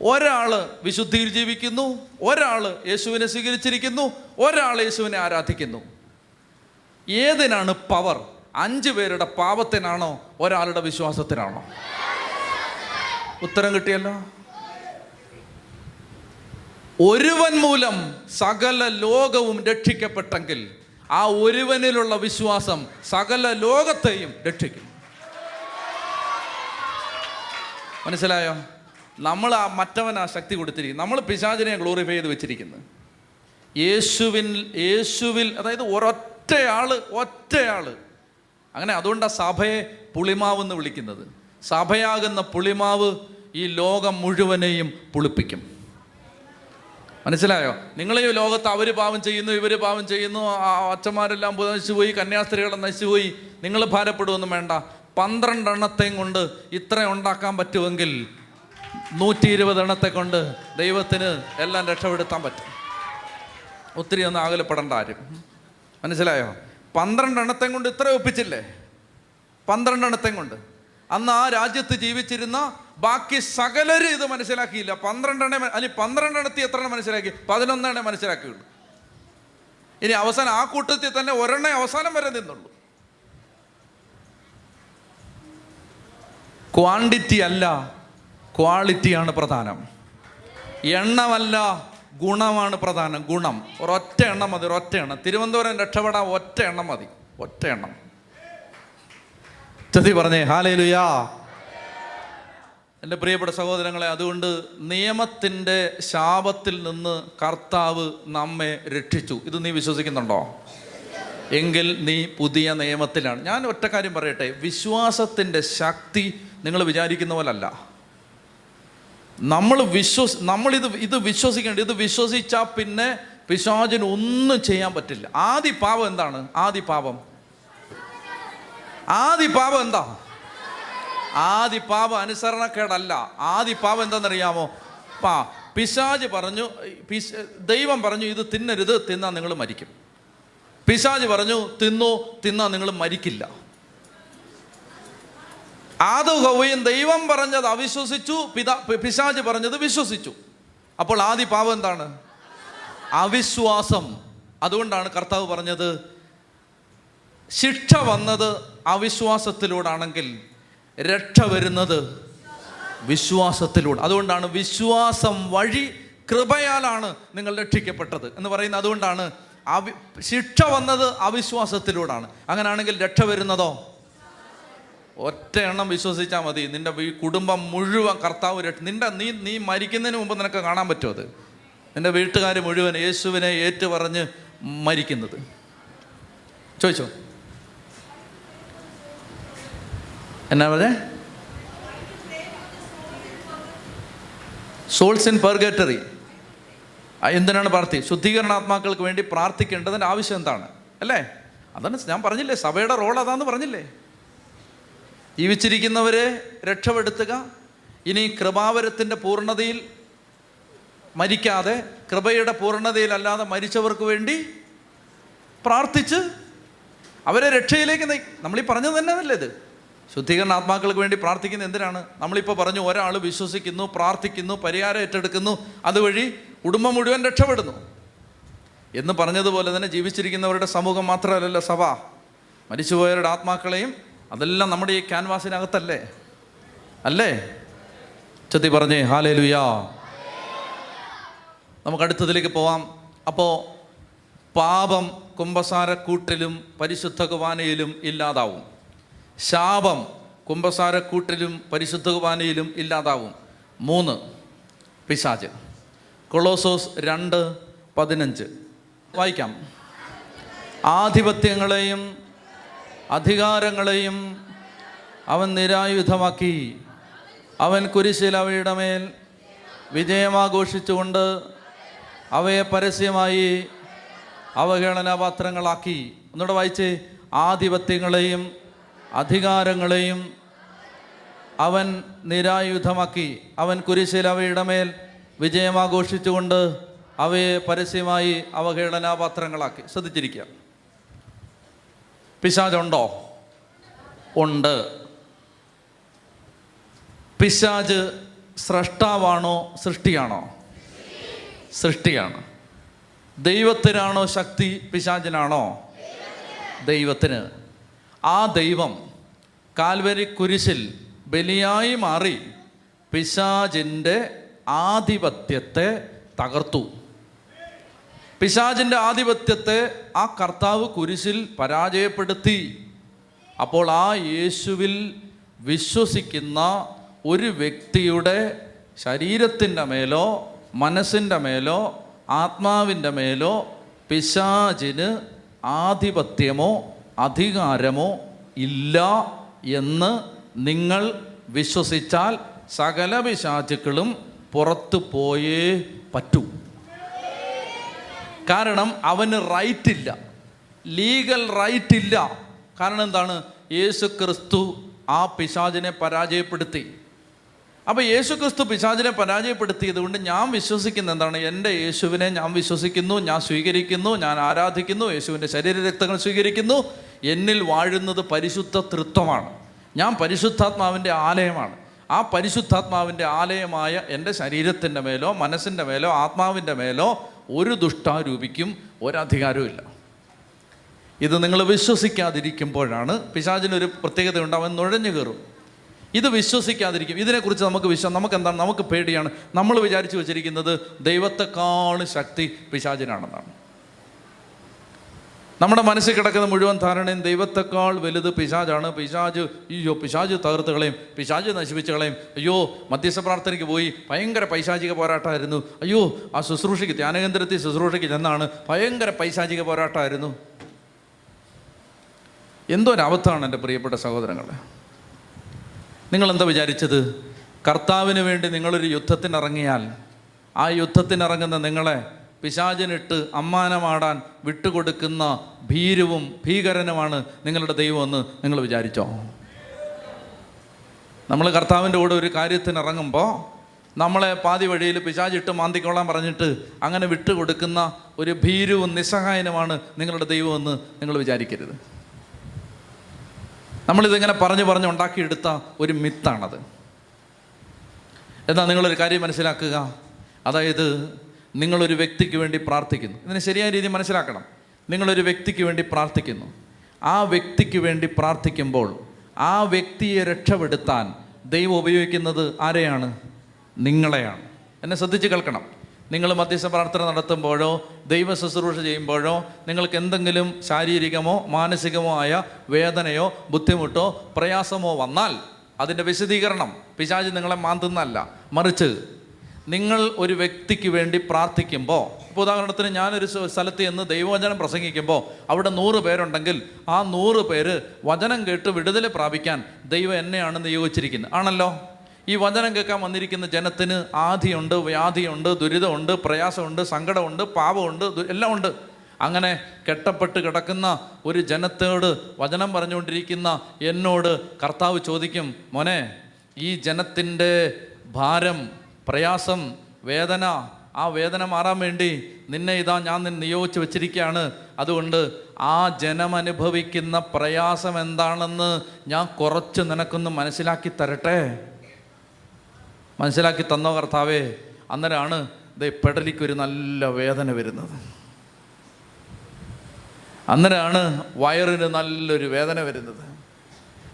ഒരാൾ വിശുദ്ധിയിൽ ജീവിക്കുന്നു ഒരാൾ യേശുവിനെ സ്വീകരിച്ചിരിക്കുന്നു ഒരാൾ യേശുവിനെ ആരാധിക്കുന്നു. ഏതിനാണ് പവർ അഞ്ച് പേരുടെ പാപത്തിനാണോ ഒരാളുടെ വിശ്വാസത്തിനാണോ? ഉത്തരം കിട്ടിയല്ലോ. ഒരുവൻ മൂലം സകല ലോകവും രക്ഷിക്കപ്പെട്ടെങ്കിൽ ആ ഒരുവനിലുള്ള വിശ്വാസം സകല ലോകത്തെയും രക്ഷിക്കും. മനസ്സിലായോ? നമ്മൾ ആ മറ്റവൻ ആ ശക്തി കൊടുത്തിരിക്കുന്നത് നമ്മൾ പിശാചിനെ ഗ്ലോറിഫൈ ചെയ്ത് വെച്ചിരിക്കുന്നത് യേശുവിൻ യേശുവിൽ അതായത് ഒരൊറ്റയാൾ ഒറ്റയാൾ. അങ്ങനെ അതുകൊണ്ടാണ് സഭയെ പുളിമാവ് എന്ന് വിളിക്കുന്നത്. സഭയാകുന്ന പുളിമാവ് ഈ ലോകം മുഴുവനെയും പുളിപ്പിക്കും. മനസ്സിലായോ? നിങ്ങൾ ഈ ലോകത്ത് അവർ പാവം ചെയ്യുന്നു ഇവർ പാവം ചെയ്യുന്നു അച്ഛന്മാരെല്ലാം നശിച്ചുപോയി കന്യാസ്ത്രീകളെ നശിച്ചുപോയി നിങ്ങൾ ഭാരപ്പെടുമെന്നും വേണ്ട. പന്ത്രണ്ടെണ്ണത്തെയും കൊണ്ട് ഇത്ര ഉണ്ടാക്കാൻ പറ്റുമെങ്കിൽ നൂറ്റി ഇരുപത് എണ്ണത്തെ കൊണ്ട് ദൈവത്തിന് എല്ലാം രക്ഷപ്പെടുത്താൻ പറ്റും. ഒത്തിരി ഒന്നും ആകലപ്പെടേണ്ട ആരും മനസ്സിലായോ? പന്ത്രണ്ട് എണ്ണത്തെ കൊണ്ട് ഇത്ര ഒപ്പിച്ചില്ലേ? പന്ത്രണ്ട് എണ്ണത്തെ കൊണ്ട്. അന്ന് ആ രാജ്യത്ത് ജീവിച്ചിരുന്ന ബാക്കി സകലരും ഇത് മനസ്സിലാക്കിയില്ല. പന്ത്രണ്ടെണ്ണേ അല്ലെങ്കിൽ പന്ത്രണ്ടെണ്ണത്തി എത്ര എണ്ണം മനസ്സിലാക്കി? പതിനൊന്നെണ്ണേ മനസ്സിലാക്കിയുള്ളൂ. ഇനി അവസാനം ആ കൂട്ടത്തിൽ തന്നെ ഒരെണ്ണേ അവസാനം വരെ നിന്നുള്ളൂ. ക്വാണ്ടിറ്റി അല്ല. ക്വാളിറ്റിയാണ് പ്രധാനം. എണ്ണമല്ല ഗുണമാണ് പ്രധാനം. ഗുണം. ഒരൊറ്റ എണ്ണം മതി ഒരൊറ്റ എണ്ണം. തിരുവനന്തപുരം രക്ഷപ്പെടാൻ ഒറ്റ എണ്ണം മതി. ഒറ്റ എണ്ണം. ചതി പറഞ്ഞേ ഹാലേലുയാ. എന്റെ പ്രിയപ്പെട്ട സഹോദരങ്ങളെ അതുകൊണ്ട് നിയമത്തിന്റെ ശാപത്തിൽ നിന്ന് കർത്താവ് നമ്മെ രക്ഷിച്ചു. ഇത് നീ വിശ്വസിക്കുന്നുണ്ടോ? എങ്കിൽ നീ പുതിയ നിയമത്തിലാണ്. ഞാൻ ഒറ്റ കാര്യം പറയട്ടെ. വിശ്വാസത്തിന്റെ ശക്തി നിങ്ങൾ വിചാരിക്കുന്ന പോലല്ല. നമ്മൾ വിശ്വസ് നമ്മളിത് ഇത് വിശ്വസിക്കേണ്ട ഇത് വിശ്വസിച്ചാൽ പിന്നെ പിശാചിന് ഒന്നും ചെയ്യാൻ പറ്റില്ല. ആദി പാപം എന്താണ്? ആദി പാപം. ആദി പാപം എന്താ? ആദി പാപം അനുസരണക്കേടല്ല. ആദി പാപം എന്താണെന്നറിയാമോ? പാ പിശാജ് പറഞ്ഞു പിശ- ദൈവം പറഞ്ഞു ഇത് തിന്നരുത് തിന്നാൽ നിങ്ങൾ മരിക്കും. പിശാജ് പറഞ്ഞു തിന്നു തിന്നാൽ നിങ്ങൾ മരിക്കില്ല. ആദു ഹൗവയും ദൈവം പറഞ്ഞത് അവിശ്വസിച്ചു പിതാ പിശാജ് പറഞ്ഞത് വിശ്വസിച്ചു. അപ്പോൾ ആദ്യ പാപം എന്താണ്? അവിശ്വാസം. അതുകൊണ്ടാണ് കർത്താവ് പറഞ്ഞത് ശിക്ഷ വന്നത് അവിശ്വാസത്തിലൂടാണെങ്കിൽ രക്ഷ വരുന്നത് വിശ്വാസത്തിലൂടെ. അതുകൊണ്ടാണ് വിശ്വാസം വഴി കൃപയാലാണ് നിങ്ങൾ രക്ഷിക്കപ്പെട്ടത് എന്ന് പറയുന്നത്. അതുകൊണ്ടാണ് അവി ശിക്ഷ വന്നത് അവിശ്വാസത്തിലൂടാണ്. അങ്ങനെയാണെങ്കിൽ രക്ഷ വരുന്നതോ? ഒറ്റ എണ്ണം വിശ്വസിച്ചാൽ മതി. നിന്റെ ഈ കുടുംബം മുഴുവൻ കർത്താവ് രക്ഷ നിന്റെ നീ നീ മരിക്കുന്നതിന് മുമ്പ് നിനക്ക് കാണാൻ പറ്റുമോ അത്? നിന്റെ വീട്ടുകാർ മുഴുവൻ യേശുവിനെ ഏറ്റു പറഞ്ഞ് മരിക്കുന്നത്. ചോദിച്ചോ? എന്നാ പറഞ്ഞേ? സോൾസ് ഇൻ പെർഗേറ്ററി എന്തിനാണ് പ്രാർത്ഥി? ശുദ്ധീകരണാത്മാക്കൾക്ക് വേണ്ടി പ്രാർത്ഥിക്കേണ്ടതിന്റെ ആവശ്യം എന്താണ്? അല്ലേ? അതാണ് ഞാൻ പറഞ്ഞില്ലേ സഭയുടെ റോൾ അതാന്ന് പറഞ്ഞില്ലേ? ജീവിച്ചിരിക്കുന്നവരെ രക്ഷപ്പെടുത്തുക. ഇനി കൃപാവരത്തിന്റെ പൂർണതയിൽ മരിക്കാതെ കൃപയുടെ പൂർണതയിലല്ലാതെ മരിച്ചവർക്ക് വേണ്ടി പ്രാർത്ഥിച്ച് അവരെ രക്ഷയിലേക്ക് നമ്മളീ പറഞ്ഞത് തന്നെ അല്ലേ ഇത്? ശുദ്ധീകരണ ആത്മാക്കൾക്ക് വേണ്ടി പ്രാർത്ഥിക്കുന്നത് എന്തിനാണ്? നമ്മളിപ്പോൾ പറഞ്ഞു ഒരാൾ വിശ്വസിക്കുന്നു പ്രാർത്ഥിക്കുന്നു പരിഹാരം ഏറ്റെടുക്കുന്നു അതുവഴി കുടുംബം മുഴുവൻ രക്ഷപ്പെടുന്നു. എന്ന് പറഞ്ഞതുപോലെ തന്നെ ജീവിച്ചിരിക്കുന്നവരുടെ സമൂഹം മാത്രമല്ലല്ലോ സഭ. മരിച്ചുപോയവരുടെ ആത്മാക്കളെയും അതെല്ലാം നമ്മുടെ ഈ ക്യാൻവാസിനകത്തല്ലേ? അല്ലേ? ചെത്തി പറഞ്ഞേ ഹാലേ ലുയാ നമുക്ക് അടുത്തതിലേക്ക് പോവാം. അപ്പോൾ പാപം കുംഭസാരക്കൂട്ടിലും പരിശുദ്ധ കുവാനയിലും ഇല്ലാതാവും. ശാപം കുംഭസാരക്കൂട്ടിലും പരിശുദ്ധ കുവാനയിലും ഇല്ലാതാവും. മൂന്ന് പിശാജ് കൊളോസോസ് രണ്ട് പതിനഞ്ച്. വായിക്കാം. ആധിപത്യങ്ങളെയും അധികാരങ്ങളെയും അവൻ നിരായുധമാക്കി. അവൻ കുരിശിൽ അവയുടെ മേൽ വിജയമാഘോഷിച്ചുകൊണ്ട് അവയെ പരസ്യമായി അവഹേളനാപാത്രങ്ങളാക്കി. ഒന്നുകൂടെ വായിച്ച്. ആധിപത്യങ്ങളെയും അധികാരങ്ങളെയും അവൻ നിരായുധമാക്കി. അവൻ കുരിശിൽ അവയുടെ മേൽ വിജയമാഘോഷിച്ചുകൊണ്ട് അവയെ പരസ്യമായി അവഹേളനാപാത്രങ്ങളാക്കി. ശ്രദ്ധിച്ചിരിക്കുക പിശാജുണ്ടോ ഉണ്ട്. പിശാജ് സ്രഷ്ടാവാണോ സൃഷ്ടിയാണോ? സൃഷ്ടിയാണ്. ദൈവത്തിനാണോ ശക്തി പിശാചിനാണോ? ദൈവത്തിന്. ആ ദൈവം കാൽവരി കുരിശിൽ ബലിയായി മാറി പിശാചിന്റെ ആധിപത്യത്തെ തകർത്തു. പിശാചിന്റെ ആധിപത്യത്തെ ആ കർത്താവ് കുരിശിൽ പരാജയപ്പെടുത്തി. അപ്പോൾ ആ യേശുവിൽ വിശ്വസിക്കുന്ന ഒരു വ്യക്തിയുടെ ശരീരത്തിന്റെ മേലോ മനസ്സിന്റെ മേലോ ആത്മാവിന്റെ മേലോ പിശാചിന് ആധിപത്യമോ അധികാരമോ ഇല്ല എന്ന് നിങ്ങൾ വിശ്വസിച്ചാൽ സകല പിശാചുക്കളും പുറത്തു പോയേ പറ്റൂ. കാരണം അവന് റൈറ്റ് ഇല്ല. ലീഗൽ റൈറ്റ് ഇല്ല. കാരണം എന്താണ്? യേശു ക്രിസ്തു ആ പിശാചിനെ പരാജയപ്പെടുത്തി. അപ്പോൾ യേശു ക്രിസ്തു പിശാചിനെ പരാജയപ്പെടുത്തിയത് കൊണ്ട് ഞാൻ വിശ്വസിക്കുന്ന എന്താണ്? എന്റെ യേശുവിനെ ഞാൻ വിശ്വസിക്കുന്നു ഞാൻ സ്വീകരിക്കുന്നു ഞാൻ ആരാധിക്കുന്നു യേശുവിന്റെ ശരീരരക്തങ്ങൾ സ്വീകരിക്കുന്നു. എന്നിൽ വാഴുന്നത് പരിശുദ്ധ തൃത്വമാണ്. ഞാൻ പരിശുദ്ധാത്മാവിന്റെ ആലയമാണ്. ആ പരിശുദ്ധാത്മാവിന്റെ ആലയമായ എന്റെ ശരീരത്തിന്റെ മേലോ മനസ്സിന്റെ മേലോ ആത്മാവിന്റെ മേലോ ഒരു ദുഷ്ടാരൂപിക്കും ഒരധികാരവും ഇല്ല ഇത് നിങ്ങൾ വിശ്വസിക്കാതിരിക്കുമ്പോഴാണ് പിശാചിനൊരു പ്രത്യേകതയുണ്ട് അവൻ നുഴഞ്ഞു കയറും. ഇത് വിശ്വസിക്കാതിരിക്കും. ഇതിനെക്കുറിച്ച് നമുക്ക് വിശ്വാസം നമുക്ക് എന്താണ് നമുക്ക് പേടിയാണ്. നമ്മൾ വിചാരിച്ചു വെച്ചിരിക്കുന്നത് ദൈവത്തെക്കാൾ ശക്തി പിശാചിനാണെന്നാണ്. നമ്മുടെ മനസ്സിൽ കിടക്കുന്ന മുഴുവൻ ധാരണയും ദൈവത്തെക്കാൾ വലുത് പിശാജാണ് പിശാജ് അയ്യോ പിശാജ് തകർത്ത് കളയും പിശാജ് നശിപ്പിച്ച് കളയും അയ്യോ മധ്യസ്ഥ പ്രാർത്ഥനയ്ക്ക് പോയി ഭയങ്കര പൈശാചിക പോരാട്ടമായിരുന്നു. അയ്യോ ആ ശുശ്രൂഷയ്ക്ക് ധ്യാനകേന്ദ്രത്തിൽ ശുശ്രൂഷയ്ക്ക് ചെന്നാണ് ഭയങ്കര പൈശാചിക പോരാട്ടമായിരുന്നു. എന്തോ ഒരു അബദ്ധമാണ് എന്റെ പ്രിയപ്പെട്ട സഹോദരങ്ങളെ. നിങ്ങളെന്താ വിചാരിച്ചത്? കർത്താവിന് വേണ്ടി നിങ്ങളൊരു യുദ്ധത്തിനിറങ്ങിയാൽ ആ യുദ്ധത്തിനിറങ്ങുന്ന നിങ്ങളെ പിശാചിനിട്ട് അമ്മാനമാടാൻ വിട്ടുകൊടുക്കുന്ന ഭീരുവും ഭീകരനുമാണ് നിങ്ങളുടെ ദൈവമെന്ന് നിങ്ങൾ വിചാരിച്ചോ? നമ്മൾ കർത്താവിന്റെ കൂടെ ഒരു കാര്യത്തിന് ഇറങ്ങുമ്പോൾ നമ്മളെ പാതി വഴിയിൽ പിശാചിട്ട് മാന്തിക്കോളാൻ പറഞ്ഞിട്ട് അങ്ങനെ വിട്ടുകൊടുക്കുന്ന ഒരു ഭീരുവും നിസ്സഹായനുമാണ് നിങ്ങളുടെ ദൈവമെന്ന് നിങ്ങൾ വിചാരിക്കരുത്. നമ്മളിതിങ്ങനെ പറഞ്ഞു പറഞ്ഞ് ഉണ്ടാക്കിയെടുത്ത ഒരു മിത്താണത്. എന്നാൽ നിങ്ങളൊരു കാര്യം മനസ്സിലാക്കുക? അതായത് നിങ്ങളൊരു വ്യക്തിക്ക് വേണ്ടി പ്രാർത്ഥിക്കുന്നു. ഇതിനെ ശരിയായ രീതി മനസ്സിലാക്കണം. നിങ്ങളൊരു വ്യക്തിക്ക് വേണ്ടി പ്രാർത്ഥിക്കുന്നു. ആ വ്യക്തിക്ക് വേണ്ടി പ്രാർത്ഥിക്കുമ്പോൾ ആ വ്യക്തിയെ രക്ഷപ്പെടുത്താൻ ദൈവം ഉപയോഗിക്കുന്നത് ആരെയാണ്? നിങ്ങളെയാണ്. എന്നെ ശ്രദ്ധിച്ച് കേൾക്കണം. നിങ്ങൾ മധ്യസ്ഥ പ്രാർത്ഥന നടത്തുമ്പോഴോ ദൈവ ശുശ്രൂഷ ചെയ്യുമ്പോഴോ നിങ്ങൾക്ക് എന്തെങ്കിലും ശാരീരികമോ മാനസികമോ ആയ വേദനയോ ബുദ്ധിമുട്ടോ പ്രയാസമോ വന്നാൽ അതിന്റെ വിശദീകരണം പിശാചി നിങ്ങളെ മാന്തുന്നല്ല മറിച്ച് നിങ്ങൾ ഒരു വ്യക്തിക്ക് വേണ്ടി പ്രാർത്ഥിക്കുമ്പോൾ ഇപ്പോൾ ഉദാഹരണത്തിന് ഞാനൊരു സ്ഥ- സ്ഥലത്ത് ചെന്ന് ദൈവവചനം പ്രസംഗിക്കുമ്പോൾ അവിടെ നൂറ് പേരുണ്ടെങ്കിൽ ആ നൂറ് പേര് വചനം കേട്ട് വിടുതൽ പ്രാപിക്കാൻ ദൈവം എന്നെയാണ് നിയോഗിച്ചിരിക്കുന്നത്. ആണല്ലോ? ഈ വചനം കേൾക്കാൻ വന്നിരിക്കുന്ന ജനത്തിന് ആധിയുണ്ട് വ്യാധിയുണ്ട് ദുരിതമുണ്ട് പ്രയാസമുണ്ട് സങ്കടമുണ്ട് പാപമുണ്ട് എല്ലാം ഉണ്ട്. അങ്ങനെ കെട്ടപ്പെട്ട് കിടക്കുന്ന ഒരു ജനത്തോട് വചനം പറഞ്ഞുകൊണ്ടിരിക്കുന്ന എന്നോട് കർത്താവ് ചോദിക്കും മോനെ ഈ ജനത്തിന്റെ ഭാരം പ്രയാസം വേദന ആ വേദന മാറാൻ വേണ്ടി നിന്നെ ഇതാ ഞാൻ നിന്നെ നിയോഗിച്ച് വെച്ചിരിക്കുകയാണ്. അതുകൊണ്ട് ആ ജനം അനുഭവിക്കുന്ന പ്രയാസം എന്താണെന്ന് ഞാൻ കുറച്ച് നിനക്കൊന്ന് മനസ്സിലാക്കി തരട്ടെ? മനസ്സിലാക്കി തന്നോ കർത്താവേ? അന്നേരമാണ് ദേ പെടലിക്കൊരു നല്ല വേദന വരുന്നത്. അന്നേരമാണ് വയറിന് നല്ലൊരു വേദന വരുന്നത്.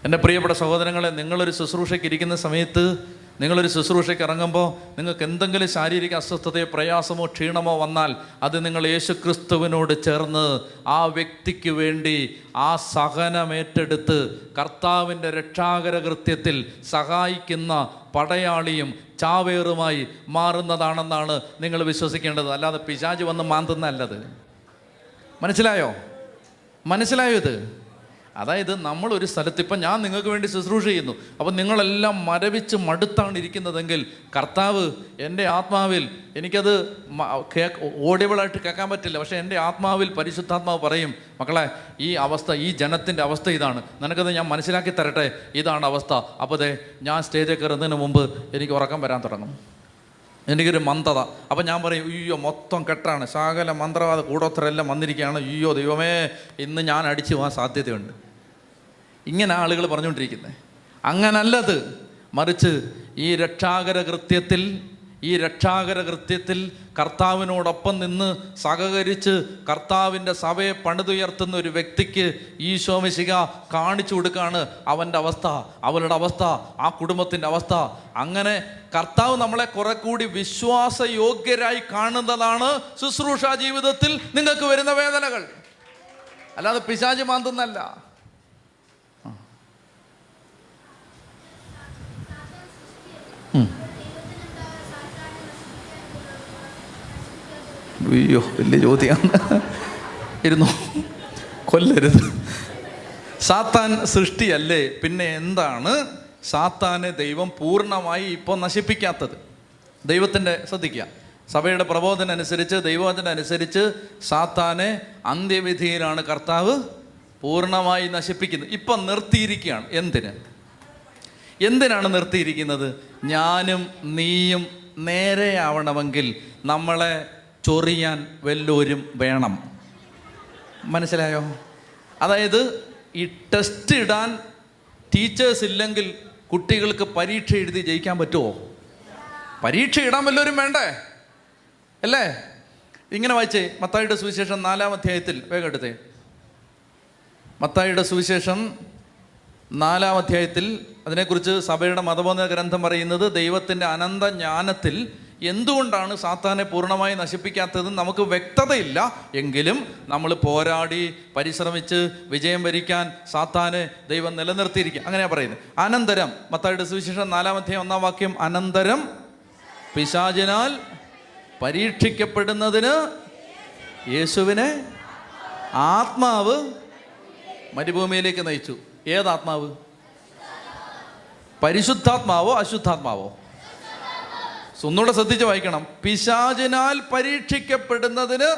എന്റെ പ്രിയപ്പെട്ട സഹോദരങ്ങളെ നിങ്ങളൊരു ശുശ്രൂഷയ്ക്ക് ഇരിക്കുന്ന സമയത്ത് നിങ്ങളൊരു ശുശ്രൂഷയ്ക്ക് ഇറങ്ങുമ്പോൾ നിങ്ങൾക്ക് എന്തെങ്കിലും ശാരീരിക അസ്വസ്ഥതയോ പ്രയാസമോ ക്ഷീണമോ വന്നാൽ അത് നിങ്ങൾ യേശുക്രിസ്തുവിനോട് ചേർന്ന് ആ വ്യക്തിക്ക് വേണ്ടി ആ സഹനമേറ്റെടുത്ത് കർത്താവിന്റെ രക്ഷാകര കൃത്യത്തിൽ സഹായിക്കുന്ന പടയാളിയും ചാവേറുമായി മാറുന്നതാണെന്നാണ് നിങ്ങൾ വിശ്വസിക്കേണ്ടത്. അല്ലാതെ പിശാജ് വന്ന് മാന്തുന്നല്ലത് മനസ്സിലായോ? മനസ്സിലായോ ഇത്? അതായത് നമ്മൾ ഒരു സ്ഥലത്ത് ഇപ്പം ഞാൻ നിങ്ങൾക്ക് വേണ്ടി ശുശ്രൂഷ ചെയ്യുന്നു. അപ്പം നിങ്ങളെല്ലാം മരവിച്ച് മടുത്താണ് ഇരിക്കുന്നതെങ്കിൽ കർത്താവ് എന്റെ ആത്മാവിൽ എനിക്കത് ഓഡിയബിളായിട്ട് കേൾക്കാൻ പറ്റില്ല. പക്ഷേ എന്റെ ആത്മാവിൽ പരിശുദ്ധാത്മാവ് പറയും മക്കളെ ഈ അവസ്ഥ ഈ ജനത്തിന്റെ അവസ്ഥ ഇതാണ്. നിനക്കത് ഞാൻ മനസ്സിലാക്കി തരട്ടെ? ഇതാണ് അവസ്ഥ. അപ്പോൾ അതെ ഞാൻ സ്റ്റേജിൽ കയറുന്നതിന് മുമ്പ് എനിക്ക് ഉറക്കം വരാൻ തുടങ്ങും. എനിക്കൊരു മന്ദത അപ്പം ഞാൻ പറയും അയ്യോ മൊത്തം കെട്ടാണ്. ശാകല മന്ത്രവാദ കൂടോത്തരെല്ലാം വന്നിരിക്കുകയാണ്. അയ്യോ ദൈവമേ ഇന്ന് ഞാൻ അടിച്ചു പോകാൻ സാധ്യതയുണ്ട്. ഇങ്ങനെ ആളുകൾ പറഞ്ഞുകൊണ്ടിരിക്കുന്നത് അങ്ങനല്ലത്. മറിച്ച് ഈ രക്ഷാകര കൃത്യത്തിൽ ഈ രക്ഷാകര കൃത്യത്തിൽ കർത്താവിനോടൊപ്പം നിന്ന് സഹകരിച്ച് കർത്താവിന്റെ സഭയെ പണിതുയർത്തുന്ന ഒരു വ്യക്തിക്ക് ഈശോ മിശിക കാണിച്ചു കൊടുക്കുകയാണ് അവന്റെ അവസ്ഥ അവളുടെ അവസ്ഥ ആ കുടുംബത്തിന്റെ അവസ്ഥ. അങ്ങനെ കർത്താവ് നമ്മളെ കുറെ കൂടി വിശ്വാസയോഗ്യരായി കാണുന്നതാണ് ശുശ്രൂഷ ജീവിതത്തിൽ നിങ്ങൾക്ക് വരുന്ന വേദനകൾ. അല്ലാതെ പിശാചി മാന്തുന്നല്ല. അയ്യോ വലിയ ചോദ്യമാണ്. ഇരുന്നു? കൊല്ലരുത്. സാത്താൻ സൃഷ്ടിയല്ലേ? പിന്നെ എന്താണ് സാത്താനെ ദൈവം പൂർണമായി ഇപ്പോൾ നശിപ്പിക്കാത്തത്? ദൈവത്തിന്റെ ശ്രദ്ധിക്കുക. സഭയുടെ പ്രബോധന അനുസരിച്ച് ദൈവവചനം അനുസരിച്ച് സാത്താനെ അന്ത്യവിധിയിലാണ് കർത്താവ് പൂർണമായി നശിപ്പിക്കുന്നത്. ഇപ്പം നിർത്തിയിരിക്കുകയാണ്. എന്തിന്? എന്തിനാണ് നിർത്തിയിരിക്കുന്നത്? ഞാനും നീയും നേരെയാവണമെങ്കിൽ നമ്മളെ ചൊറിയാൻ വല്ലവരും വേണം. മനസ്സിലായോ? അതായത് ഈ ടെസ്റ്റ് ഇടാൻ ടീച്ചേഴ്സ് ഇല്ലെങ്കിൽ കുട്ടികൾക്ക് പരീക്ഷ എഴുതി ജയിക്കാൻ പറ്റുമോ പരീക്ഷ ഇടാൻ വല്ലവരും വേണ്ടേ? അല്ലേ? ഇങ്ങനെ വായിച്ചേ മത്തായിയുടെ സുവിശേഷം നാലാം അധ്യായത്തിൽ വേഗം എടുത്തേ. മത്തായിയുടെ സുവിശേഷം നാലാം അധ്യായത്തിൽ അതിനെക്കുറിച്ച് സഭയുടെ മതബോധന ഗ്രന്ഥം പറയുന്നത് ദൈവത്തിന്റെ അനന്ത ജ്ഞാനത്തിൽ എന്തുകൊണ്ടാണ് സാത്താനെ പൂർണമായി നശിപ്പിക്കാത്തതെന്ന് നമുക്ക് വ്യക്തതയില്ല. എങ്കിലും നമ്മൾ പോരാടി പരിശ്രമിച്ച് വിജയം വരിക്കാൻ സാത്താനെ ദൈവം നിലനിർത്തിയിരിക്കുക. അങ്ങനെയാണ് പറയുന്നത്. അനന്തരം മത്തായിയുടെ സുവിശേഷം നാലാം അധ്യായം ഒന്നാം വാക്യം അനന്തരം പിശാചിനാൽ പരീക്ഷിക്കപ്പെടുന്നതിന് യേശുവിനെ ആത്മാവ് മരുഭൂമിയിലേക്ക് നയിച്ചു. ഏതാത്മാവ്? പരിശുദ്ധാത്മാവോ അശുദ്ധാത്മാവോ? ഒന്നുകൂടെ ശ്രദ്ധിച്ച് വായിക്കണം. പിശാചിനാൽ പരീക്ഷിക്കപ്പെടുന്നതിന്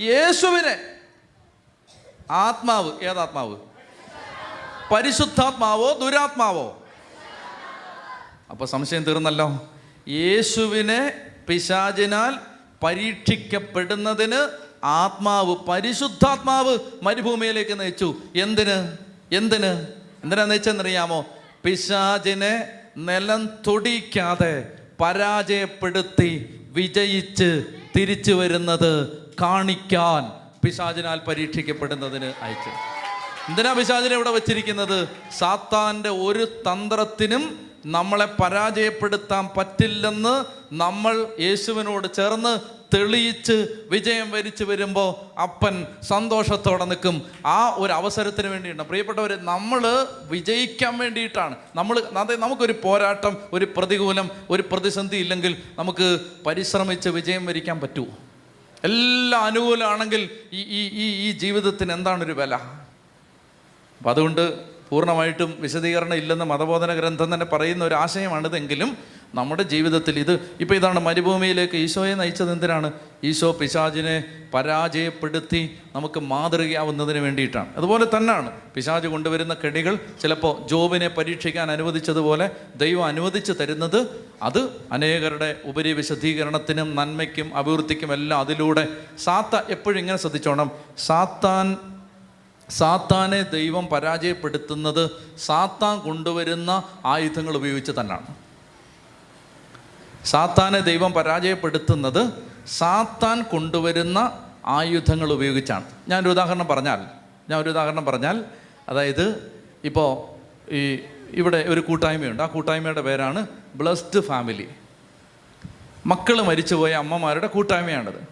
യേശുവിനെ. ആത്മാവ് ഏതാത്മാവ്? പരിശുദ്ധാത്മാവോ ദുരാത്മാവോ? അപ്പൊ സംശയം തീർന്നല്ലോ. യേശുവിനെ പിശാചിനാൽ പരീക്ഷിക്കപ്പെടുന്നതിന് ആത്മാവ് പരിശുദ്ധാത്മാവ് മരുഭൂമിയിലേക്ക് നയിച്ചു. എന്തിന്? എന്തിന്? എന്തിനാന്ന് വെച്ചെന്നറിയാമോ? പിശാചിനെ നിലം തൊടിക്കാതെ പരാജയപ്പെടുത്തി വിജയിച്ച് തിരിച്ചു വരുന്നത് കാണിക്കാൻ പിശാചിനാൽ പരീക്ഷിക്കപ്പെടുന്നതിന് അയച്ചു. എന്തിനാ പിശാചിനെ ഇവിടെ വെച്ചിരിക്കുന്നത്? സാത്താന്റെ ഒരു തന്ത്രത്തിനും നമ്മളെ പരാജയപ്പെടുത്താൻ പറ്റില്ലെന്ന് നമ്മൾ യേശുവിനോട് ചേർന്ന് തെളിയിച്ച് വിജയം വരിച്ചു വരുമ്പോൾ അപ്പൻ സന്തോഷത്തോടെ നിൽക്കും. ആ ഒരു അവസരത്തിന് വേണ്ടിയിട്ടാണ്. പ്രിയപ്പെട്ടവർ നമ്മൾ വിജയിക്കാൻ വേണ്ടിയിട്ടാണ്. നമ്മൾ അതെ നമുക്കൊരു പോരാട്ടം ഒരു പ്രതികൂലം ഒരു പ്രതിസന്ധി ഇല്ലെങ്കിൽ നമുക്ക് പരിശ്രമിച്ച് വിജയം വരിക്കാൻ പറ്റുമോ എല്ലാം അനുകൂലമാണെങ്കിൽ ഈ ഈ ഈ ഈ ജീവിതത്തിന് എന്താണൊരു വില? അപ്പം അതുകൊണ്ട് പൂർണമായിട്ടും വിശദീകരണം ഇല്ലെന്ന് മതബോധന ഗ്രന്ഥം തന്നെ പറയുന്ന ഒരു ആശയമാണിതെങ്കിലും നമ്മുടെ ജീവിതത്തിൽ ഇത് ഇപ്പോൾ ഇതാണ് മരുഭൂമിയിലേക്ക് ഈശോയെ നയിച്ചത് എന്തിനാണ്? ഈശോ പിശാജിനെ പരാജയപ്പെടുത്തി നമുക്ക് മാതൃകയാവുന്നതിന് വേണ്ടിയിട്ടാണ്. അതുപോലെ തന്നെയാണ് പിശാജ് കൊണ്ടുവരുന്ന കെണികൾ ചിലപ്പോൾ ജോബിനെ പരീക്ഷിക്കാൻ അനുവദിച്ചതുപോലെ ദൈവം അനുവദിച്ച് തരുന്നത് അത് അനേകരുടെ ഉപരി വിശദീകരണത്തിനും നന്മയ്ക്കും അഭിവൃദ്ധിക്കും എല്ലാം അതിലൂടെ സാത്ത എപ്പോഴും ഇങ്ങനെ ശ്രദ്ധിച്ചോണം. സാത്താൻ സാത്താനെ ദൈവം പരാജയപ്പെടുത്തുന്നത് സാത്താൻ കൊണ്ടുവരുന്ന ആയുധങ്ങൾ ഉപയോഗിച്ച് തന്നെയാണ് സാത്താനെ ദൈവം പരാജയപ്പെടുത്തുന്നത് സാത്താൻ കൊണ്ടുവരുന്ന ആയുധങ്ങൾ ഉപയോഗിച്ചാണ്. ഞാനൊരു ഉദാഹരണം പറഞ്ഞാൽ ഞാൻ ഒരു ഉദാഹരണം പറഞ്ഞാൽ അതായത് ഇപ്പോൾ ഈ ഇവിടെ ഒരു കൂട്ടായ്മയുണ്ട്. ആ കൂട്ടായ്മയുടെ പേരാണ് ബ്ലസ്ഡ് ഫാമിലി. മക്കൾ മരിച്ചുപോയ അമ്മമാരുടെ കൂട്ടായ്മയാണിത്.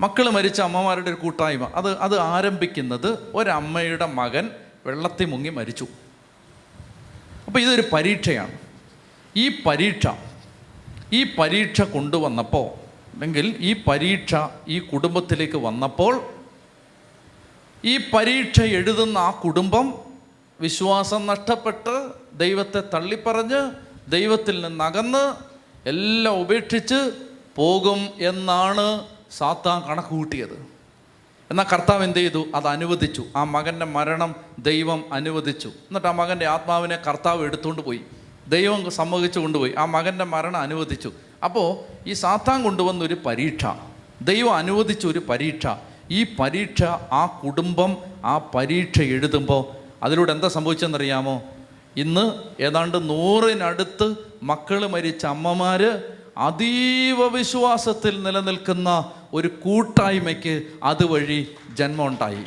മക്കൾ മരിച്ച അമ്മമാരുടെ ഒരു കൂട്ടായ്മ. അത് അത് ആരംഭിക്കുന്നത് ഒരമ്മയുടെ മകൻ വെള്ളത്തിൽ മുങ്ങി മരിച്ചു. അപ്പോൾ ഇതൊരു പരീക്ഷയാണ്. ഈ പരീക്ഷ ഈ പരീക്ഷ കൊണ്ടുവന്നപ്പോൾ അല്ലെങ്കിൽ ഈ പരീക്ഷ ഈ കുടുംബത്തിലേക്ക് വന്നപ്പോൾ ഈ പരീക്ഷ എഴുതുന്ന ആ കുടുംബം വിശ്വാസം നഷ്ടപ്പെട്ട് ദൈവത്തെ തള്ളിപ്പറഞ്ഞ് ദൈവത്തിൽ നിന്ന് നിന്നകന്ന് എല്ലാം ഉപേക്ഷിച്ച് പോകും എന്നാണ് സാത്താൻ കണക്ക് കൂട്ടിയത്. എന്നാൽ കർത്താവ് എന്ത് ചെയ്തു? അത് അനുവദിച്ചു. ആ മകന്റെ മരണം ദൈവം അനുവദിച്ചു. എന്നിട്ട് ആ മകന്റെ ആത്മാവിനെ കർത്താവ് എടുത്തുകൊണ്ട് പോയി. ദൈവം സമ്മതിച്ചു കൊണ്ടുപോയി. ആ മകന്റെ മരണം അനുവദിച്ചു. അപ്പോൾ ഈ സാത്താൻ കൊണ്ടുവന്ന ഒരു പരീക്ഷ ദൈവം അനുവദിച്ച ഒരു പരീക്ഷ ഈ പരീക്ഷ ആ കുടുംബം ആ പരീക്ഷ എഴുതുമ്പോൾ അതിലൂടെ എന്താ സംഭവിച്ചെന്നറിയാമോ? ഇന്ന് ഏതാണ്ട് നൂറിനടുത്ത് മക്കൾ മരിച്ച അമ്മമാർ അതീവ വിശ്വാസത്തിൽ നിലനിൽക്കുന്ന ഒരു കൂട്ടായ്മയ്ക്ക് അതുവഴി ജന്മമുണ്ടായി.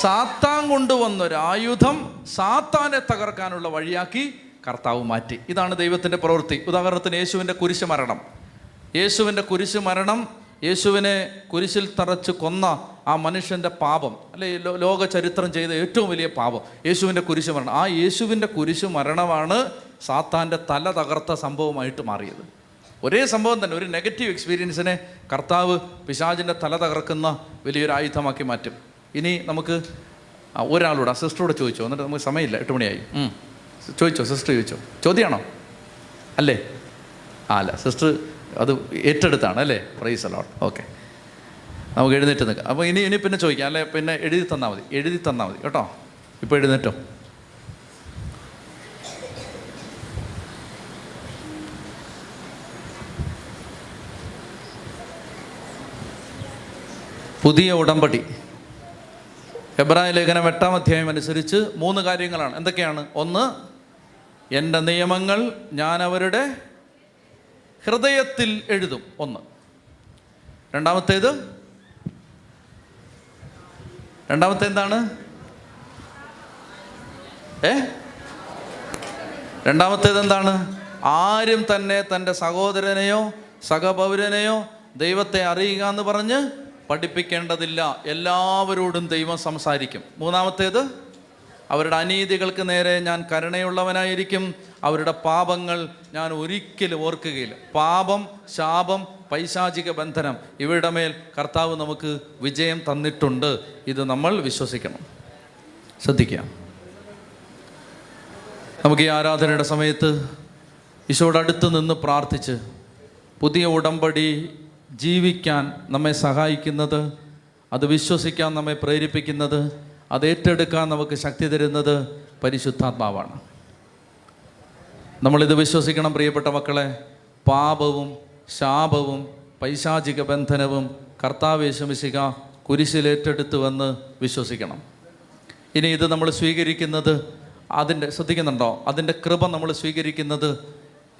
സാത്താൻ കൊണ്ടുവന്നൊരു ആയുധം സാത്താനെ തകർക്കാനുള്ള വഴിയാക്കി കർത്താവ് മാറ്റി. ഇതാണ് ദൈവത്തിന്റെ പ്രവൃത്തി. ഉദാഹരണത്തിന് യേശുവിന്റെ കുരിശ് മരണം. യേശുവിന്റെ കുരിശ് മരണം യേശുവിനെ കുരിശിൽ തറച്ച് കൊന്ന ആ മനുഷ്യന്റെ പാപം അല്ലെ ലോക ചരിത്രം ചെയ്ത ഏറ്റവും വലിയ പാപം യേശുവിന്റെ കുരിശ് മരണം. ആ യേശുവിന്റെ കുരിശ് മരണമാണ് സാത്താന്റെ തല തകർത്ത സംഭവമായിട്ട് മാറിയത്. ഒരേ സംഭവം തന്നെ ഒരു നെഗറ്റീവ് എക്സ്പീരിയൻസിനെ കർത്താവ് പിശാചിന്റെ തല തകർക്കുന്ന വലിയൊരു ആയുധമാക്കി മാറ്റും. ഇനി നമുക്ക് ഒരാളോട് ആ സിസ്റ്ററോട് ചോദിച്ചു എന്നിട്ട് നമുക്ക് സമയമില്ല എട്ട് മണിയായി. ചോദിച്ചോ സിസ്റ്റർ ചോദിച്ചോ? ചോദ്യമാണോ? അല്ലേ? ആ അല്ല സിസ്റ്റർ അത് ഏറ്റെടുത്താണ് അല്ലേ? പ്രൈസ് അലോട്ട് ഓക്കെ നമുക്ക് എഴുന്നേറ്റ് നിൽക്കാം. അപ്പോൾ ഇനി ഇനി പിന്നെ ചോദിക്കാം. അല്ലേ പിന്നെ എഴുതി തന്നാൽ മതി. എഴുതി തന്നാൽ മതി. കേട്ടോ? ഇപ്പോൾ എഴുന്നേറ്റോ? പുതിയ ഉടമ്പടി. എബ്രായ ലേഖനം എട്ടാം അധ്യായം അനുസരിച്ച് മൂന്ന് കാര്യങ്ങളാണ്. എന്തൊക്കെയാണ്? ഒന്ന് എന്റെ നിയമങ്ങൾ ഞാൻ അവരുടെ ഹൃദയത്തിൽ എഴുതും. ഒന്ന്. രണ്ടാമത്തേത്? രണ്ടാമത്തെ എന്താണ് ഏ? രണ്ടാമത്തേത് എന്താണ് ആരും തന്നെ തന്റെ സഹോദരനെയോ സഹപൗരനെയോ ദൈവത്തെ അറിയുക എന്ന് പറഞ്ഞ് പഠിപ്പിക്കേണ്ടതില്ല. എല്ലാവരോടും ദൈവം സംസാരിക്കും. മൂന്നാമത്തേത്? അവരുടെ അനീതികൾക്ക് നേരെ ഞാൻ കരുണയുള്ളവനായിരിക്കും. അവരുടെ പാപങ്ങൾ ഞാൻ ഒരിക്കലും ഓർക്കുകയില്ല. പാപം ശാപം പൈശാചിക ബന്ധനം ഇവയുടെ മേൽ കർത്താവ് നമുക്ക് വിജയം തന്നിട്ടുണ്ട്. ഇത് നമ്മൾ വിശ്വസിക്കണം. ശ്രദ്ധിക്കാം നമുക്ക് ഈ ആരാധനയുടെ സമയത്ത് ഈശോയുടെ അടുത്ത് നിന്ന് പ്രാർത്ഥിച്ച് പുതിയ ഉടമ്പടി ജീവിക്കാൻ നമ്മെ സഹായിക്കുന്നത് അത് വിശ്വസിക്കാൻ നമ്മെ പ്രേരിപ്പിക്കുന്നത് അത് ഏറ്റെടുക്കാൻ നമുക്ക് ശക്തി തരുന്നത് പരിശുദ്ധാത്മാവാണ്. നമ്മളിത് വിശ്വസിക്കണം പ്രിയപ്പെട്ട മക്കളെ. പാപവും ശാപവും പൈശാചിക ബന്ധനവും കർത്താവേശമിശിക കുരിശിലേറ്റെടുത്ത് വന്ന് വിശ്വസിക്കണം. ഇനി ഇത് നമ്മൾ സ്വീകരിക്കുന്നത് അതിന്റെ ശ്രദ്ധിക്കുന്നുണ്ടോ? അതിന്റെ കൃപ നമ്മൾ സ്വീകരിക്കുന്നത്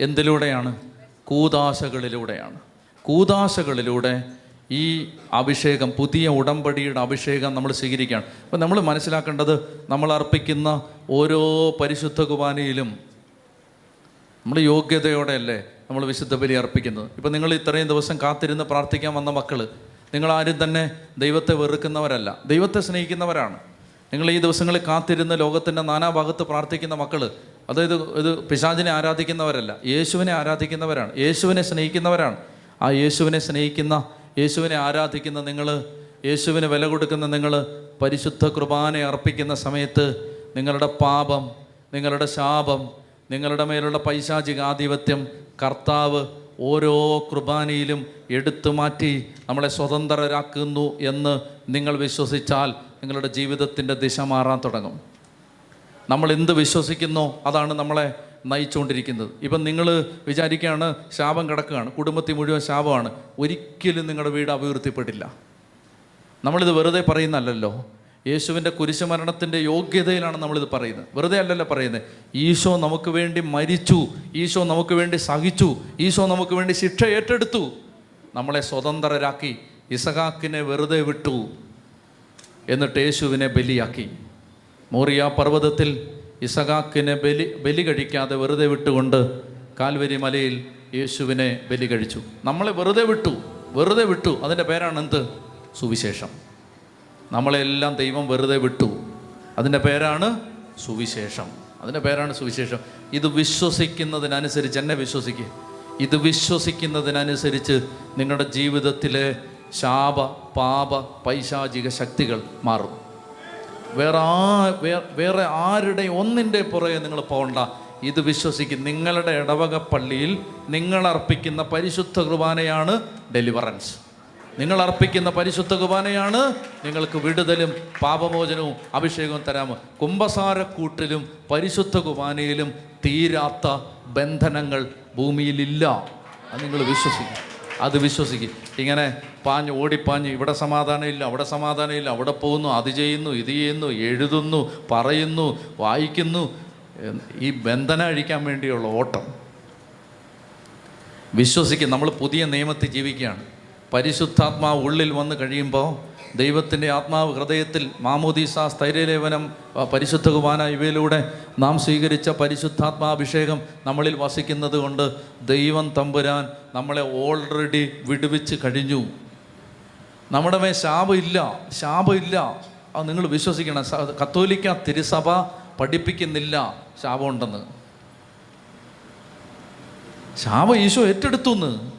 എന്തിലൂടെയാണ്? കൂതാശകളിലൂടെയാണ്. കൂതാശകളിലൂടെ ഈ അഭിഷേകം പുതിയ ഉടമ്പടിയുടെ അഭിഷേകം നമ്മൾ സ്വീകരിക്കുകയാണ്. അപ്പം നമ്മൾ മനസ്സിലാക്കേണ്ടത് നമ്മൾ അർപ്പിക്കുന്ന ഓരോ പരിശുദ്ധ കുർബാനയിലും നമ്മൾ യോഗ്യതയോടെയല്ലേ നമ്മൾ വിശുദ്ധ ബലി അർപ്പിക്കുന്നത്. ഇപ്പം നിങ്ങൾ ഇത്രയും ദിവസം കാത്തിരുന്ന് പ്രാർത്ഥിക്കാൻ വന്ന മക്കൾ നിങ്ങളാരും തന്നെ ദൈവത്തെ വെറുക്കുന്നവരല്ല. ദൈവത്തെ സ്നേഹിക്കുന്നവരാണ്. നിങ്ങൾ ഈ ദിവസങ്ങളിൽ കാത്തിരുന്ന് ലോകത്തിന്റെ നാനാഭാഗത്ത് പ്രാർത്ഥിക്കുന്ന മക്കൾ അതായത് ഇത് പിശാചിനെ ആരാധിക്കുന്നവരല്ല യേശുവിനെ ആരാധിക്കുന്നവരാണ് യേശുവിനെ സ്നേഹിക്കുന്നവരാണ്. ആ യേശുവിനെ സ്നേഹിക്കുന്ന യേശുവിനെ ആരാധിക്കുന്ന നിങ്ങൾ യേശുവിന് വില കൊടുക്കുന്ന നിങ്ങൾ പരിശുദ്ധ കുർബാന അർപ്പിക്കുന്ന സമയത്ത് നിങ്ങളുടെ പാപം നിങ്ങളുടെ ശാപം നിങ്ങളുടെ മേലുള്ള പൈശാചിക ആധിപത്യം കർത്താവ് ഓരോ കുർബാനയിലും എടുത്തു മാറ്റി നമ്മളെ സ്വതന്ത്രരാക്കുന്നു എന്ന് നിങ്ങൾ വിശ്വസിച്ചാൽ നിങ്ങളുടെ ജീവിതത്തിന്റെ ദിശ മാറാൻ തുടങ്ങും. നമ്മൾ എന്ത് വിശ്വസിക്കുന്നു? അതാണ് നമ്മളെ നയിച്ചുകൊണ്ടിരിക്കുന്നത്. ഇപ്പം നിങ്ങൾ വിചാരിക്കുകയാണ് ശാപം കിടക്കുകയാണ്. കുടുംബത്തിൽ മുഴുവൻ ശാപമാണ്. ഒരിക്കലും നിങ്ങളുടെ വീട് അഭിവൃദ്ധിപ്പെട്ടില്ല. നമ്മളിത് വെറുതെ പറയുന്നല്ലോ യേശുവിന്റെ കുരിശുമരണത്തിന്റെ യോഗ്യതയിലാണ് നമ്മളിത് പറയുന്നത്. വെറുതെ അല്ലല്ലോ പറയുന്നത്. ഈശോ നമുക്ക് വേണ്ടി മരിച്ചു. ഈശോ നമുക്ക് വേണ്ടി സഹിച്ചു. ഈശോ നമുക്ക് വേണ്ടി ശിക്ഷ ഏറ്റെടുത്തു. നമ്മളെ സ്വതന്ത്രരാക്കി. ഇസഹാക്കിനെ വെറുതെ വിട്ടു. എന്നിട്ട് യേശുവിനെ ബലിയാക്കി. മോറിയ പർവതത്തിൽ ഇസഹാക്കിനെ ബലി ബലി കഴിക്കാതെ വെറുതെ വിട്ടുകൊണ്ട് കാൽവരി മലയിൽ യേശുവിനെ ബലി കഴിച്ചു. നമ്മളെ വെറുതെ വിട്ടു വെറുതെ വിട്ടു. അതിന്റെ പേരാണ് എന്ത്? സുവിശേഷം. നമ്മളെല്ലാം ദൈവം വെറുതെ വിട്ടു. അതിന്റെ പേരാണ് സുവിശേഷം. അതിന്റെ പേരാണ് സുവിശേഷം. ഇത് വിശ്വസിക്കുന്നതിനനുസരിച്ച് എന്നെ വിശ്വസിക്കുക ഇത് വിശ്വസിക്കുന്നതിനനുസരിച്ച് നിങ്ങളുടെ ജീവിതത്തിലെ ശാപ പാപ പൈശാചിക ശക്തികൾ മാറും. വേറെ ആ വേറെ ആരുടെ ഒന്നിന്റെ പുറകെ നിങ്ങൾ പോകണ്ട. ഇത് വിശ്വസിക്കും നിങ്ങളുടെ ഇടവക പള്ളിയിൽ നിങ്ങൾ അർപ്പിക്കുന്ന പരിശുദ്ധ കുർബാനയാണ് ഡെലിവറൻസ്. നിങ്ങൾ അർപ്പിക്കുന്ന പരിശുദ്ധ കുർബാനയാണ് നിങ്ങൾക്ക് വിടുതലും പാപമോചനവും അഭിഷേകവും തരാമോ കുംഭസാരക്കൂട്ടിലും പരിശുദ്ധ കുർബാനയിലും തീരാത്ത ബന്ധനങ്ങൾ ഭൂമിയിലില്ല. അത് നിങ്ങൾ വിശ്വസിക്കും. അത് വിശ്വസിക്കും. ഇങ്ങനെ പാഞ്ഞ് ഓടിപ്പാഞ്ഞ് ഇവിടെ സമാധാനമില്ല അവിടെ സമാധാനമില്ല അവിടെ പോകുന്നു അത് ചെയ്യുന്നു ഇത് ചെയ്യുന്നു എഴുതുന്നു പറയുന്നു വായിക്കുന്നു. ഈ ബന്ധന അഴിക്കാൻ വേണ്ടിയുള്ള ഓട്ടം. വിശ്വസിക്കും നമ്മൾ പുതിയ നിയമത്തിൽ ജീവിക്കുകയാണ്. പരിശുദ്ധാത്മാവ് ഉള്ളിൽ വന്ന് കഴിയുമ്പോൾ ദൈവത്തിന്റെ ആത്മാവ് ഹൃദയത്തിൽ മാമോദീസ സ്ഥൈര്യലേവനം പരിശുദ്ധ കുമാന ഇവയിലൂടെ നാം സ്വീകരിച്ച പരിശുദ്ധാത്മാഭിഷേകം നമ്മളിൽ വസിക്കുന്നത് കൊണ്ട് ദൈവം തമ്പുരാൻ നമ്മളെ ഓൾറെഡി വിടുവിച്ച് കഴിഞ്ഞു. നമ്മുടെ മേൽ ശാപമില്ല ശാപമില്ല അത് നിങ്ങൾ വിശ്വസിക്കണം. കത്തോലിക്ക തിരുസഭ പഠിപ്പിക്കുന്നില്ല ശാപമുണ്ടെന്ന്. ശാപം ഈശോ ഏറ്റെടുത്തു എന്ന്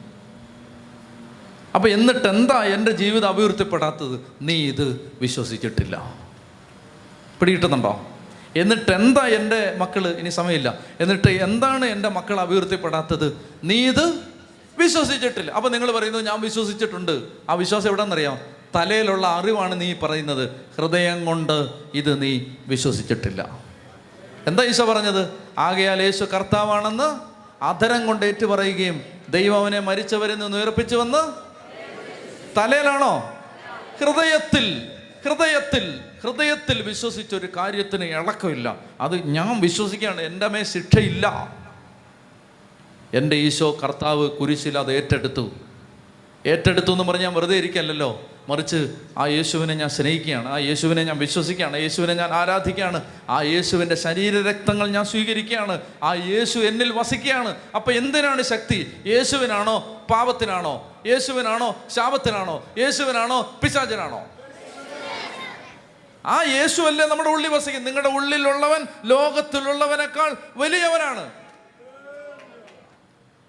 അപ്പം എന്നിട്ട് എന്താ എന്റെ ജീവിതം അഭിവൃദ്ധിപ്പെടാത്തത്? നീ ഇത് വിശ്വസിച്ചിട്ടില്ല. പിടികിട്ടുന്നുണ്ടോ? എന്നിട്ട് എന്താ എന്റെ മക്കൾ ഇനി സമയമില്ല. എന്നിട്ട് എന്താണ് എന്റെ മക്കൾ അഭിവൃദ്ധിപ്പെടാത്തത്? നീ ഇത് വിശ്വസിച്ചിട്ടില്ല. അപ്പം നിങ്ങൾ പറയുന്നു ഞാൻ വിശ്വസിച്ചിട്ടുണ്ട്. ആ വിശ്വാസം എവിടെന്നറിയാം തലയിലുള്ള അറിവാണ് നീ പറയുന്നത്. ഹൃദയം കൊണ്ട് ഇത് നീ വിശ്വസിച്ചിട്ടില്ല. എന്താ ഈശോ പറഞ്ഞത്? ആകയാൽ യേശു കർത്താവാണെന്ന് അധരം കൊണ്ട് ഏറ്റു പറയുകയും ദൈവം അവനെ മരിച്ചവരിൽ നിന്ന് ഉയർപ്പിച്ചുവെന്ന് തലയിലാണോ? ഹൃദയത്തിൽ ഹൃദയത്തിൽ ഹൃദയത്തിൽ വിശ്വസിച്ച ഒരു കാര്യത്തിന് ഇളക്കമില്ല. അത് ഞാൻ വിശ്വസിക്കുകയാണ്. എന്റെ മേ ശിക്ഷയില്ല. എന്റെ ഈശോ കർത്താവ് കുരിശിൽ അത് ഏറ്റെടുത്തു. ഏറ്റെടുത്തു എന്ന് പറഞ്ഞാൽ വെറുതെ ഇരിക്കല്ലല്ലോ മറിച്ച് ആ യേശുവിനെ ഞാൻ സ്നേഹിക്കുകയാണ്. ആ യേശുവിനെ ഞാൻ വിശ്വസിക്കുകയാണ്. യേശുവിനെ ഞാൻ ആരാധിക്കുകയാണ്. ആ യേശുവിന്റെ ശരീരരക്തങ്ങൾ ഞാൻ സ്വീകരിക്കുകയാണ്. ആ യേശു എന്നിൽ വസിക്കുകയാണ്. അപ്പം എന്തിനാണ് ശക്തി? യേശുവിനാണോ? പാപത്തിനാണോ? യേശുവിനാണോ ശാപത്തിനാണോ? യേശുവിനാണോ പിശാചനാണോ? ആ യേശു അല്ലേ നമ്മുടെ ഉള്ളിൽ വസിക്കും. നിങ്ങളുടെ ഉള്ളിലുള്ളവൻ ലോകത്തിലുള്ളവനേക്കാൾ വലിയവനാണ്.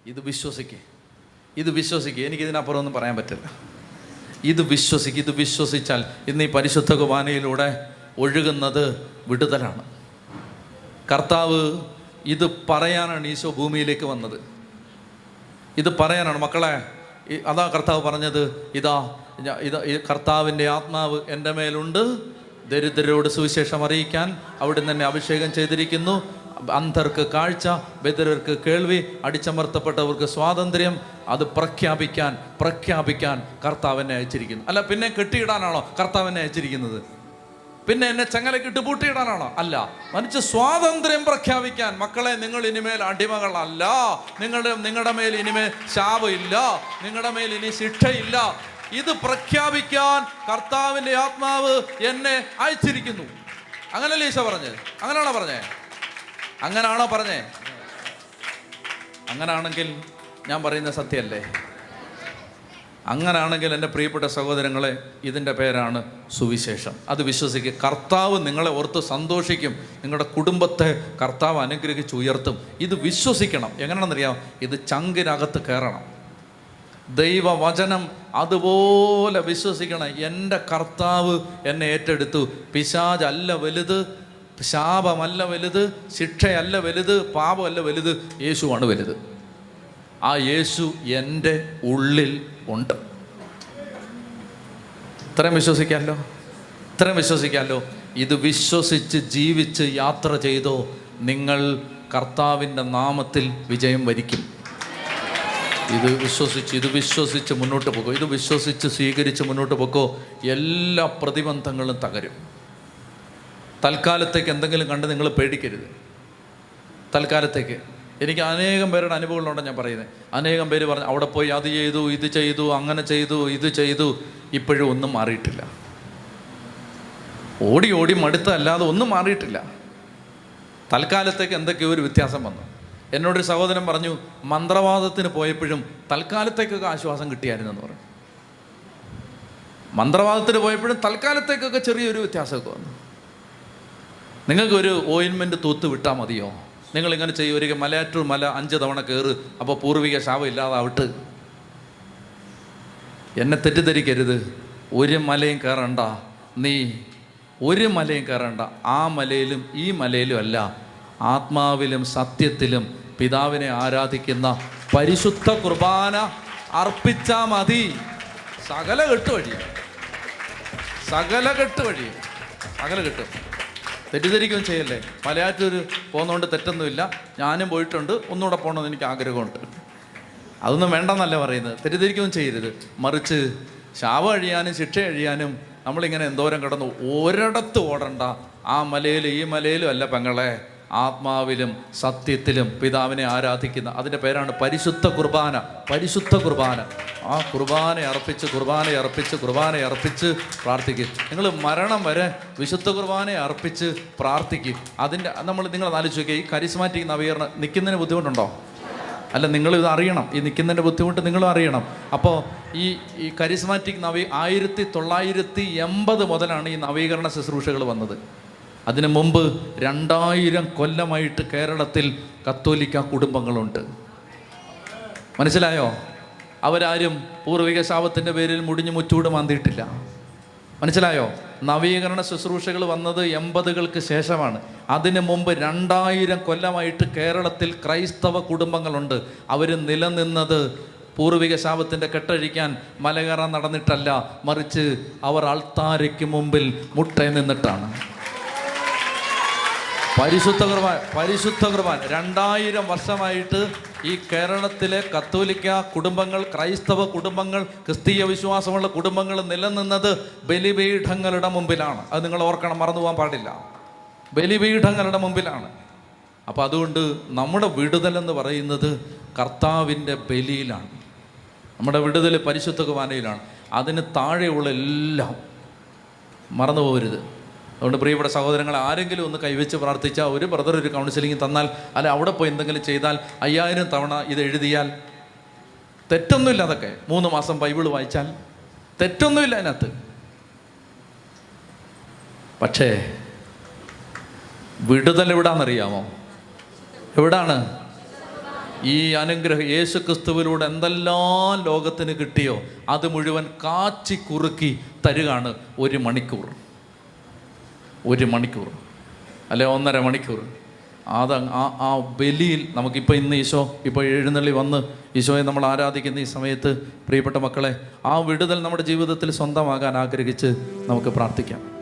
ഇത് വിശ്വസിക്കേ. ഇത് വിശ്വസിക്കുക എനിക്കിതിനപ്പുറം ഒന്നും പറയാൻ പറ്റില്ല. ഇത് വിശ്വസിക്കുക ഇത് വിശ്വസിച്ചാൽ ഇന്ന് ഈ പരിശുദ്ധ കുർബാനയിലൂടെ ഒഴുകുന്നത് വിടുതലാണ്. കർത്താവ് ഇത് പറയാനാണ് ഈശോ ഭൂമിയിലേക്ക് വന്നത്. ഇത് പറയാനാണ്. മക്കളെ അതാ കർത്താവ് പറഞ്ഞത് ഇതാ ഇത് കർത്താവിന്റെ ആത്മാവ് എന്റെ മേലുണ്ട്. ദരിദ്രരോട് സുവിശേഷം അറിയിക്കാൻ അവിടെ തന്നെ അഭിഷേകം ചെയ്തിരിക്കുന്നു. അന്ധർക്ക് കാഴ്ച ബദിരർക്ക് കേൾവി അടിച്ചമർത്തപ്പെട്ടവർക്ക് സ്വാതന്ത്ര്യം. അത് പ്രഖ്യാപിക്കാൻ പ്രഖ്യാപിക്കാൻ കർത്താവിനെ അയച്ചിരിക്കുന്നു. അല്ല പിന്നെ കെട്ടിയിടാനാണോ കർത്താവിനെ അയച്ചിരിക്കുന്നത്? പിന്നെ എന്നെ ചങ്ങലക്കിട്ട് പൂട്ടിയിടാനാണോ? അല്ല. മനുഷ്യ സ്വാതന്ത്ര്യം പ്രഖ്യാപിക്കാൻ മക്കളെ നിങ്ങൾ ഇനിമേൽ അടിമകളല്ല. നിങ്ങളുടെ നിങ്ങളുടെ മേൽ ഇനിമേൽ ശാപമില്ല നിങ്ങളുടെ മേൽ ഇനി ശിക്ഷയില്ല. ഇത് പ്രഖ്യാപിക്കാൻ കർത്താവിന്റെ ആത്മാവ് എന്നെ അയച്ചിരിക്കുന്നു. അങ്ങനല്ലേ ഈശോ പറഞ്ഞത്? അങ്ങനെയാണോ പറഞ്ഞേ? അങ്ങനാണോ പറഞ്ഞേ? അങ്ങനാണെങ്കിൽ ഞാൻ പറയുന്ന സത്യമല്ലേ? അങ്ങനാണെങ്കിൽ എന്റെ പ്രിയപ്പെട്ട സഹോദരങ്ങളെ ഇതിന്റെ പേരാണ് സുവിശേഷം. അത് വിശ്വസിക്കുക കർത്താവ് നിങ്ങളെ ഓർത്ത് സന്തോഷിക്കും. നിങ്ങളുടെ കുടുംബത്തെ കർത്താവ് അനുഗ്രഹിച്ച് ഉയർത്തും. ഇത് വിശ്വസിക്കണം. എങ്ങനെയാണെന്നറിയാം ഇത് ചങ്കിനകത്ത് കയറണം. ദൈവവചനം അതുപോലെ വിശ്വസിക്കണം. എന്റെ കർത്താവ് എന്നെ ഏറ്റെടുത്തു. പിശാജല്ല വലുത് ശാപമല്ല വലുത് ശിക്ഷയല്ല വലുത് പാപമല്ല വലുത് യേശുവാണ് വലുത്. ആ യേശു എന്റെ ഉള്ളിൽ ഉണ്ട്. ഇത്രയും വിശ്വസിക്കാമല്ലോ ഇത്രയും വിശ്വസിക്കാമല്ലോ ഇത് വിശ്വസിച്ച് ജീവിച്ച് യാത്ര ചെയ്തോ നിങ്ങൾ കർത്താവിന്റെ നാമത്തിൽ വിജയം വരിക്കും. ഇത് വിശ്വസിച്ച് ഇത് വിശ്വസിച്ച് മുന്നോട്ട് പോകോ ഇത് വിശ്വസിച്ച് സ്വീകരിച്ച് മുന്നോട്ട് പോക്കോ എല്ലാ പ്രതിബന്ധങ്ങളും തകരും. തൽക്കാലത്തേക്ക് എന്തെങ്കിലും കണ്ട് നിങ്ങൾ പേടിക്കരുത്. തൽക്കാലത്തേക്ക്. എനിക്ക് അനേകം പേരുടെ അനുഭവങ്ങളുണ്ടെന്ന് ഞാൻ പറയുന്നത്. അനേകം പേര് പറഞ്ഞു അവിടെ പോയി അത് ചെയ്തു ഇത് ചെയ്തു അങ്ങനെ ചെയ്തു ഇത് ചെയ്തു. ഇപ്പോഴും ഒന്നും മാറിയിട്ടില്ല. ഓടി ഓടി മടുത്തല്ലാതെ ഒന്നും മാറിയിട്ടില്ല. തൽക്കാലത്തേക്ക് എന്തൊക്കെയോ ഒരു വ്യത്യാസം വന്നു. എന്നോടൊരു സഹോദരൻ പറഞ്ഞു മന്ത്രവാദത്തിന് പോയപ്പോഴും തൽക്കാലത്തേക്കൊക്കെ ആശ്വാസം കിട്ടിയായിരുന്നു എന്ന് പറഞ്ഞു. മന്ത്രവാദത്തിന് പോയപ്പോഴും തൽക്കാലത്തേക്കൊക്കെ ചെറിയൊരു വ്യത്യാസമൊക്കെ വന്നു. നിങ്ങൾക്കൊരു ഓയിൻമെന്റ് തൂത്ത് വിട്ടാൽ മതിയോ? നിങ്ങളിങ്ങനെ ചെയ്യും ചെയ്യുക മലയാറ്റൂർ മല അഞ്ച് തവണ കയറ് അപ്പോൾ പൂർവിക ശാപം ഇല്ലാതാവട്ട്. എന്നെ തെറ്റിദ്ധരിക്കരുത്. ഒരു മലയും കയറണ്ട. നീ ഒരു മലയും കയറണ്ട. ആ മലയിലും ഈ മലയിലും അല്ല ആത്മാവിലും സത്യത്തിലും പിതാവിനെ ആരാധിക്കുന്ന പരിശുദ്ധ കുർബാന അർപ്പിച്ചാൽ മതി. സകല കെട്ട് വഴി സകല കെട്ട് വഴി സകല കെട്ടും തെറ്റിദ്ധരിക്കുകയും ചെയ്യല്ലേ? മലയാറ്റൂർ പോകുന്നതുകൊണ്ട് തെറ്റൊന്നുമില്ല. ഞാനും പോയിട്ടുണ്ട്. ഒന്നുകൂടെ പോകണമെന്ന് എനിക്ക് ആഗ്രഹമുണ്ട്. അതൊന്നും വേണ്ടെന്നല്ല പറയുന്നത്. തെറ്റിദ്ധരിക്കുകയും ചെയ്യരുത്. മറിച്ച് ശാപം അഴിയാനും ശിക്ഷ അഴിയാനും നമ്മളിങ്ങനെ എന്തോരം കിടന്നു ഒരിടത്ത് ഓടണ്ട. ആ മലയിലും ഈ മലയിലും അല്ല പെങ്ങളെ. ആത്മാവിലും സത്യത്തിലും പിതാവിനെ ആരാധിക്കുന്ന അതിന്റെ പേരാണ് പരിശുദ്ധ കുർബാന പരിശുദ്ധ കുർബാന. ആ കുർബാന അർപ്പിച്ച് കുർബാന അർപ്പിച്ച് കുർബാന അർപ്പിച്ച് പ്രാർത്ഥിക്കും. നിങ്ങൾ മരണം വരെ വിശുദ്ധ കുർബാന അർപ്പിച്ച് പ്രാർത്ഥിക്കും. അതിന്റെ നമ്മൾ നിങ്ങൾ ആലോചിച്ച് നോക്കിയാൽ ഈ കരിസ്മാറ്റിക് നവീകരണം നിൽക്കുന്നതിന് ബുദ്ധിമുട്ടുണ്ടോ? അല്ല നിങ്ങൾ ഇത് അറിയണം. ഈ നിൽക്കുന്നതിന്റെ ബുദ്ധിമുട്ട് നിങ്ങളും അറിയണം. അപ്പോൾ ഈ ഈ കരിസ്മാറ്റിക് നവീ ആയിരത്തി തൊള്ളായിരത്തി എൺപത് മുതലാണ് ഈ നവീകരണ ശുശ്രൂഷകൾ വന്നത്. അതിനു മുമ്പ് രണ്ടായിരം കൊല്ലമായിട്ട് കേരളത്തിൽ കത്തോലിക്ക കുടുംബങ്ങളുണ്ട്. മനസ്സിലായോ? അവരാരും പൂർവിക ശാപത്തിന്റെ പേരിൽ മുടിഞ്ഞു മുച്ചൂട് മാന്തിയിട്ടില്ല. മനസ്സിലായോ? നവീകരണ ശുശ്രൂഷകൾ വന്നത് എൺപതുകൾക്ക് ശേഷമാണ്. അതിനു മുമ്പ് രണ്ടായിരം കൊല്ലമായിട്ട് കേരളത്തിൽ ക്രൈസ്തവ കുടുംബങ്ങളുണ്ട്. അവർ നിലനിന്നത് പൂർവിക ശാപത്തിന്റെ കെട്ടഴിക്കാൻ മലകയറാൻ നടന്നിട്ടല്ല മറിച്ച് അവർ അൾത്താരയ്ക്ക് മുമ്പിൽ മുട്ടയിൽ നിന്നിട്ടാണ്. പരിശുദ്ധ കുർബാൻ പരിശുദ്ധ കുർബാൻ രണ്ടായിരം വർഷമായിട്ട് ഈ കേരളത്തിലെ കത്തോലിക്ക കുടുംബങ്ങൾ ക്രൈസ്തവ കുടുംബങ്ങൾ ക്രിസ്തീയ വിശ്വാസമുള്ള കുടുംബങ്ങൾ നിലനിന്നത് ബലിപീഠങ്ങളുടെ മുമ്പിലാണ്. അത് നിങ്ങൾ ഓർക്കണം മറന്നു പോകാൻ പാടില്ല. ബലിപീഠങ്ങളുടെ മുമ്പിലാണ്. അപ്പോൾ അതുകൊണ്ട് നമ്മുടെ വിടുതലെന്ന് പറയുന്നത് കർത്താവിന്റെ ബലിയിലാണ്. നമ്മുടെ വിടുതൽ പരിശുദ്ധ കുർബാനയിലാണ്. അതിന് താഴെയുള്ള എല്ലാം മറന്നു പോകരുത്. അതുകൊണ്ട് പ്രിയപ്പെട്ട സഹോദരങ്ങൾ ആരെങ്കിലും ഒന്ന് കൈവച്ച് പ്രാർത്ഥിച്ചാൽ ഒരു ബ്രദർ ഒരു കൗൺസിലിംഗ് തന്നാൽ അല്ല അവിടെ പോയി എന്തെങ്കിലും ചെയ്താൽ അയ്യായിരം തവണ ഇത് എഴുതിയാൽ തെറ്റൊന്നുമില്ല അതൊക്കെ. മൂന്ന് മാസം ബൈബിൾ വായിച്ചാൽ തെറ്റൊന്നുമില്ല അതിനകത്ത്. പക്ഷേ വിടുതൽ എവിടാന്നറിയാമോ? എവിടാണ്? ഈ അനുഗ്രഹം യേശു ക്രിസ്തുവിലൂടെ എന്തെല്ലാം ലോകത്തിന് കിട്ടിയോ അത് മുഴുവൻ കാച്ചി കുറുക്കി തരുകയാണ് ഒരു മണിക്കൂർ. ഒരു മണിക്കൂർ അല്ലെ ഒന്നര മണിക്കൂർ. അത് ആ ആ ബലിയിൽ നമുക്കിപ്പോൾ ഇന്ന് ഈശോ ഇപ്പോൾ എഴുന്നള്ളി വന്ന് ഈശോയെ നമ്മൾ ആരാധിക്കുന്ന ഈ സമയത്ത് പ്രിയപ്പെട്ട മക്കളെ ആ വിടുതൽ നമ്മുടെ ജീവിതത്തിൽ സ്വന്തമാകാൻ ആഗ്രഹിച്ച് നമുക്ക് പ്രാർത്ഥിക്കാം.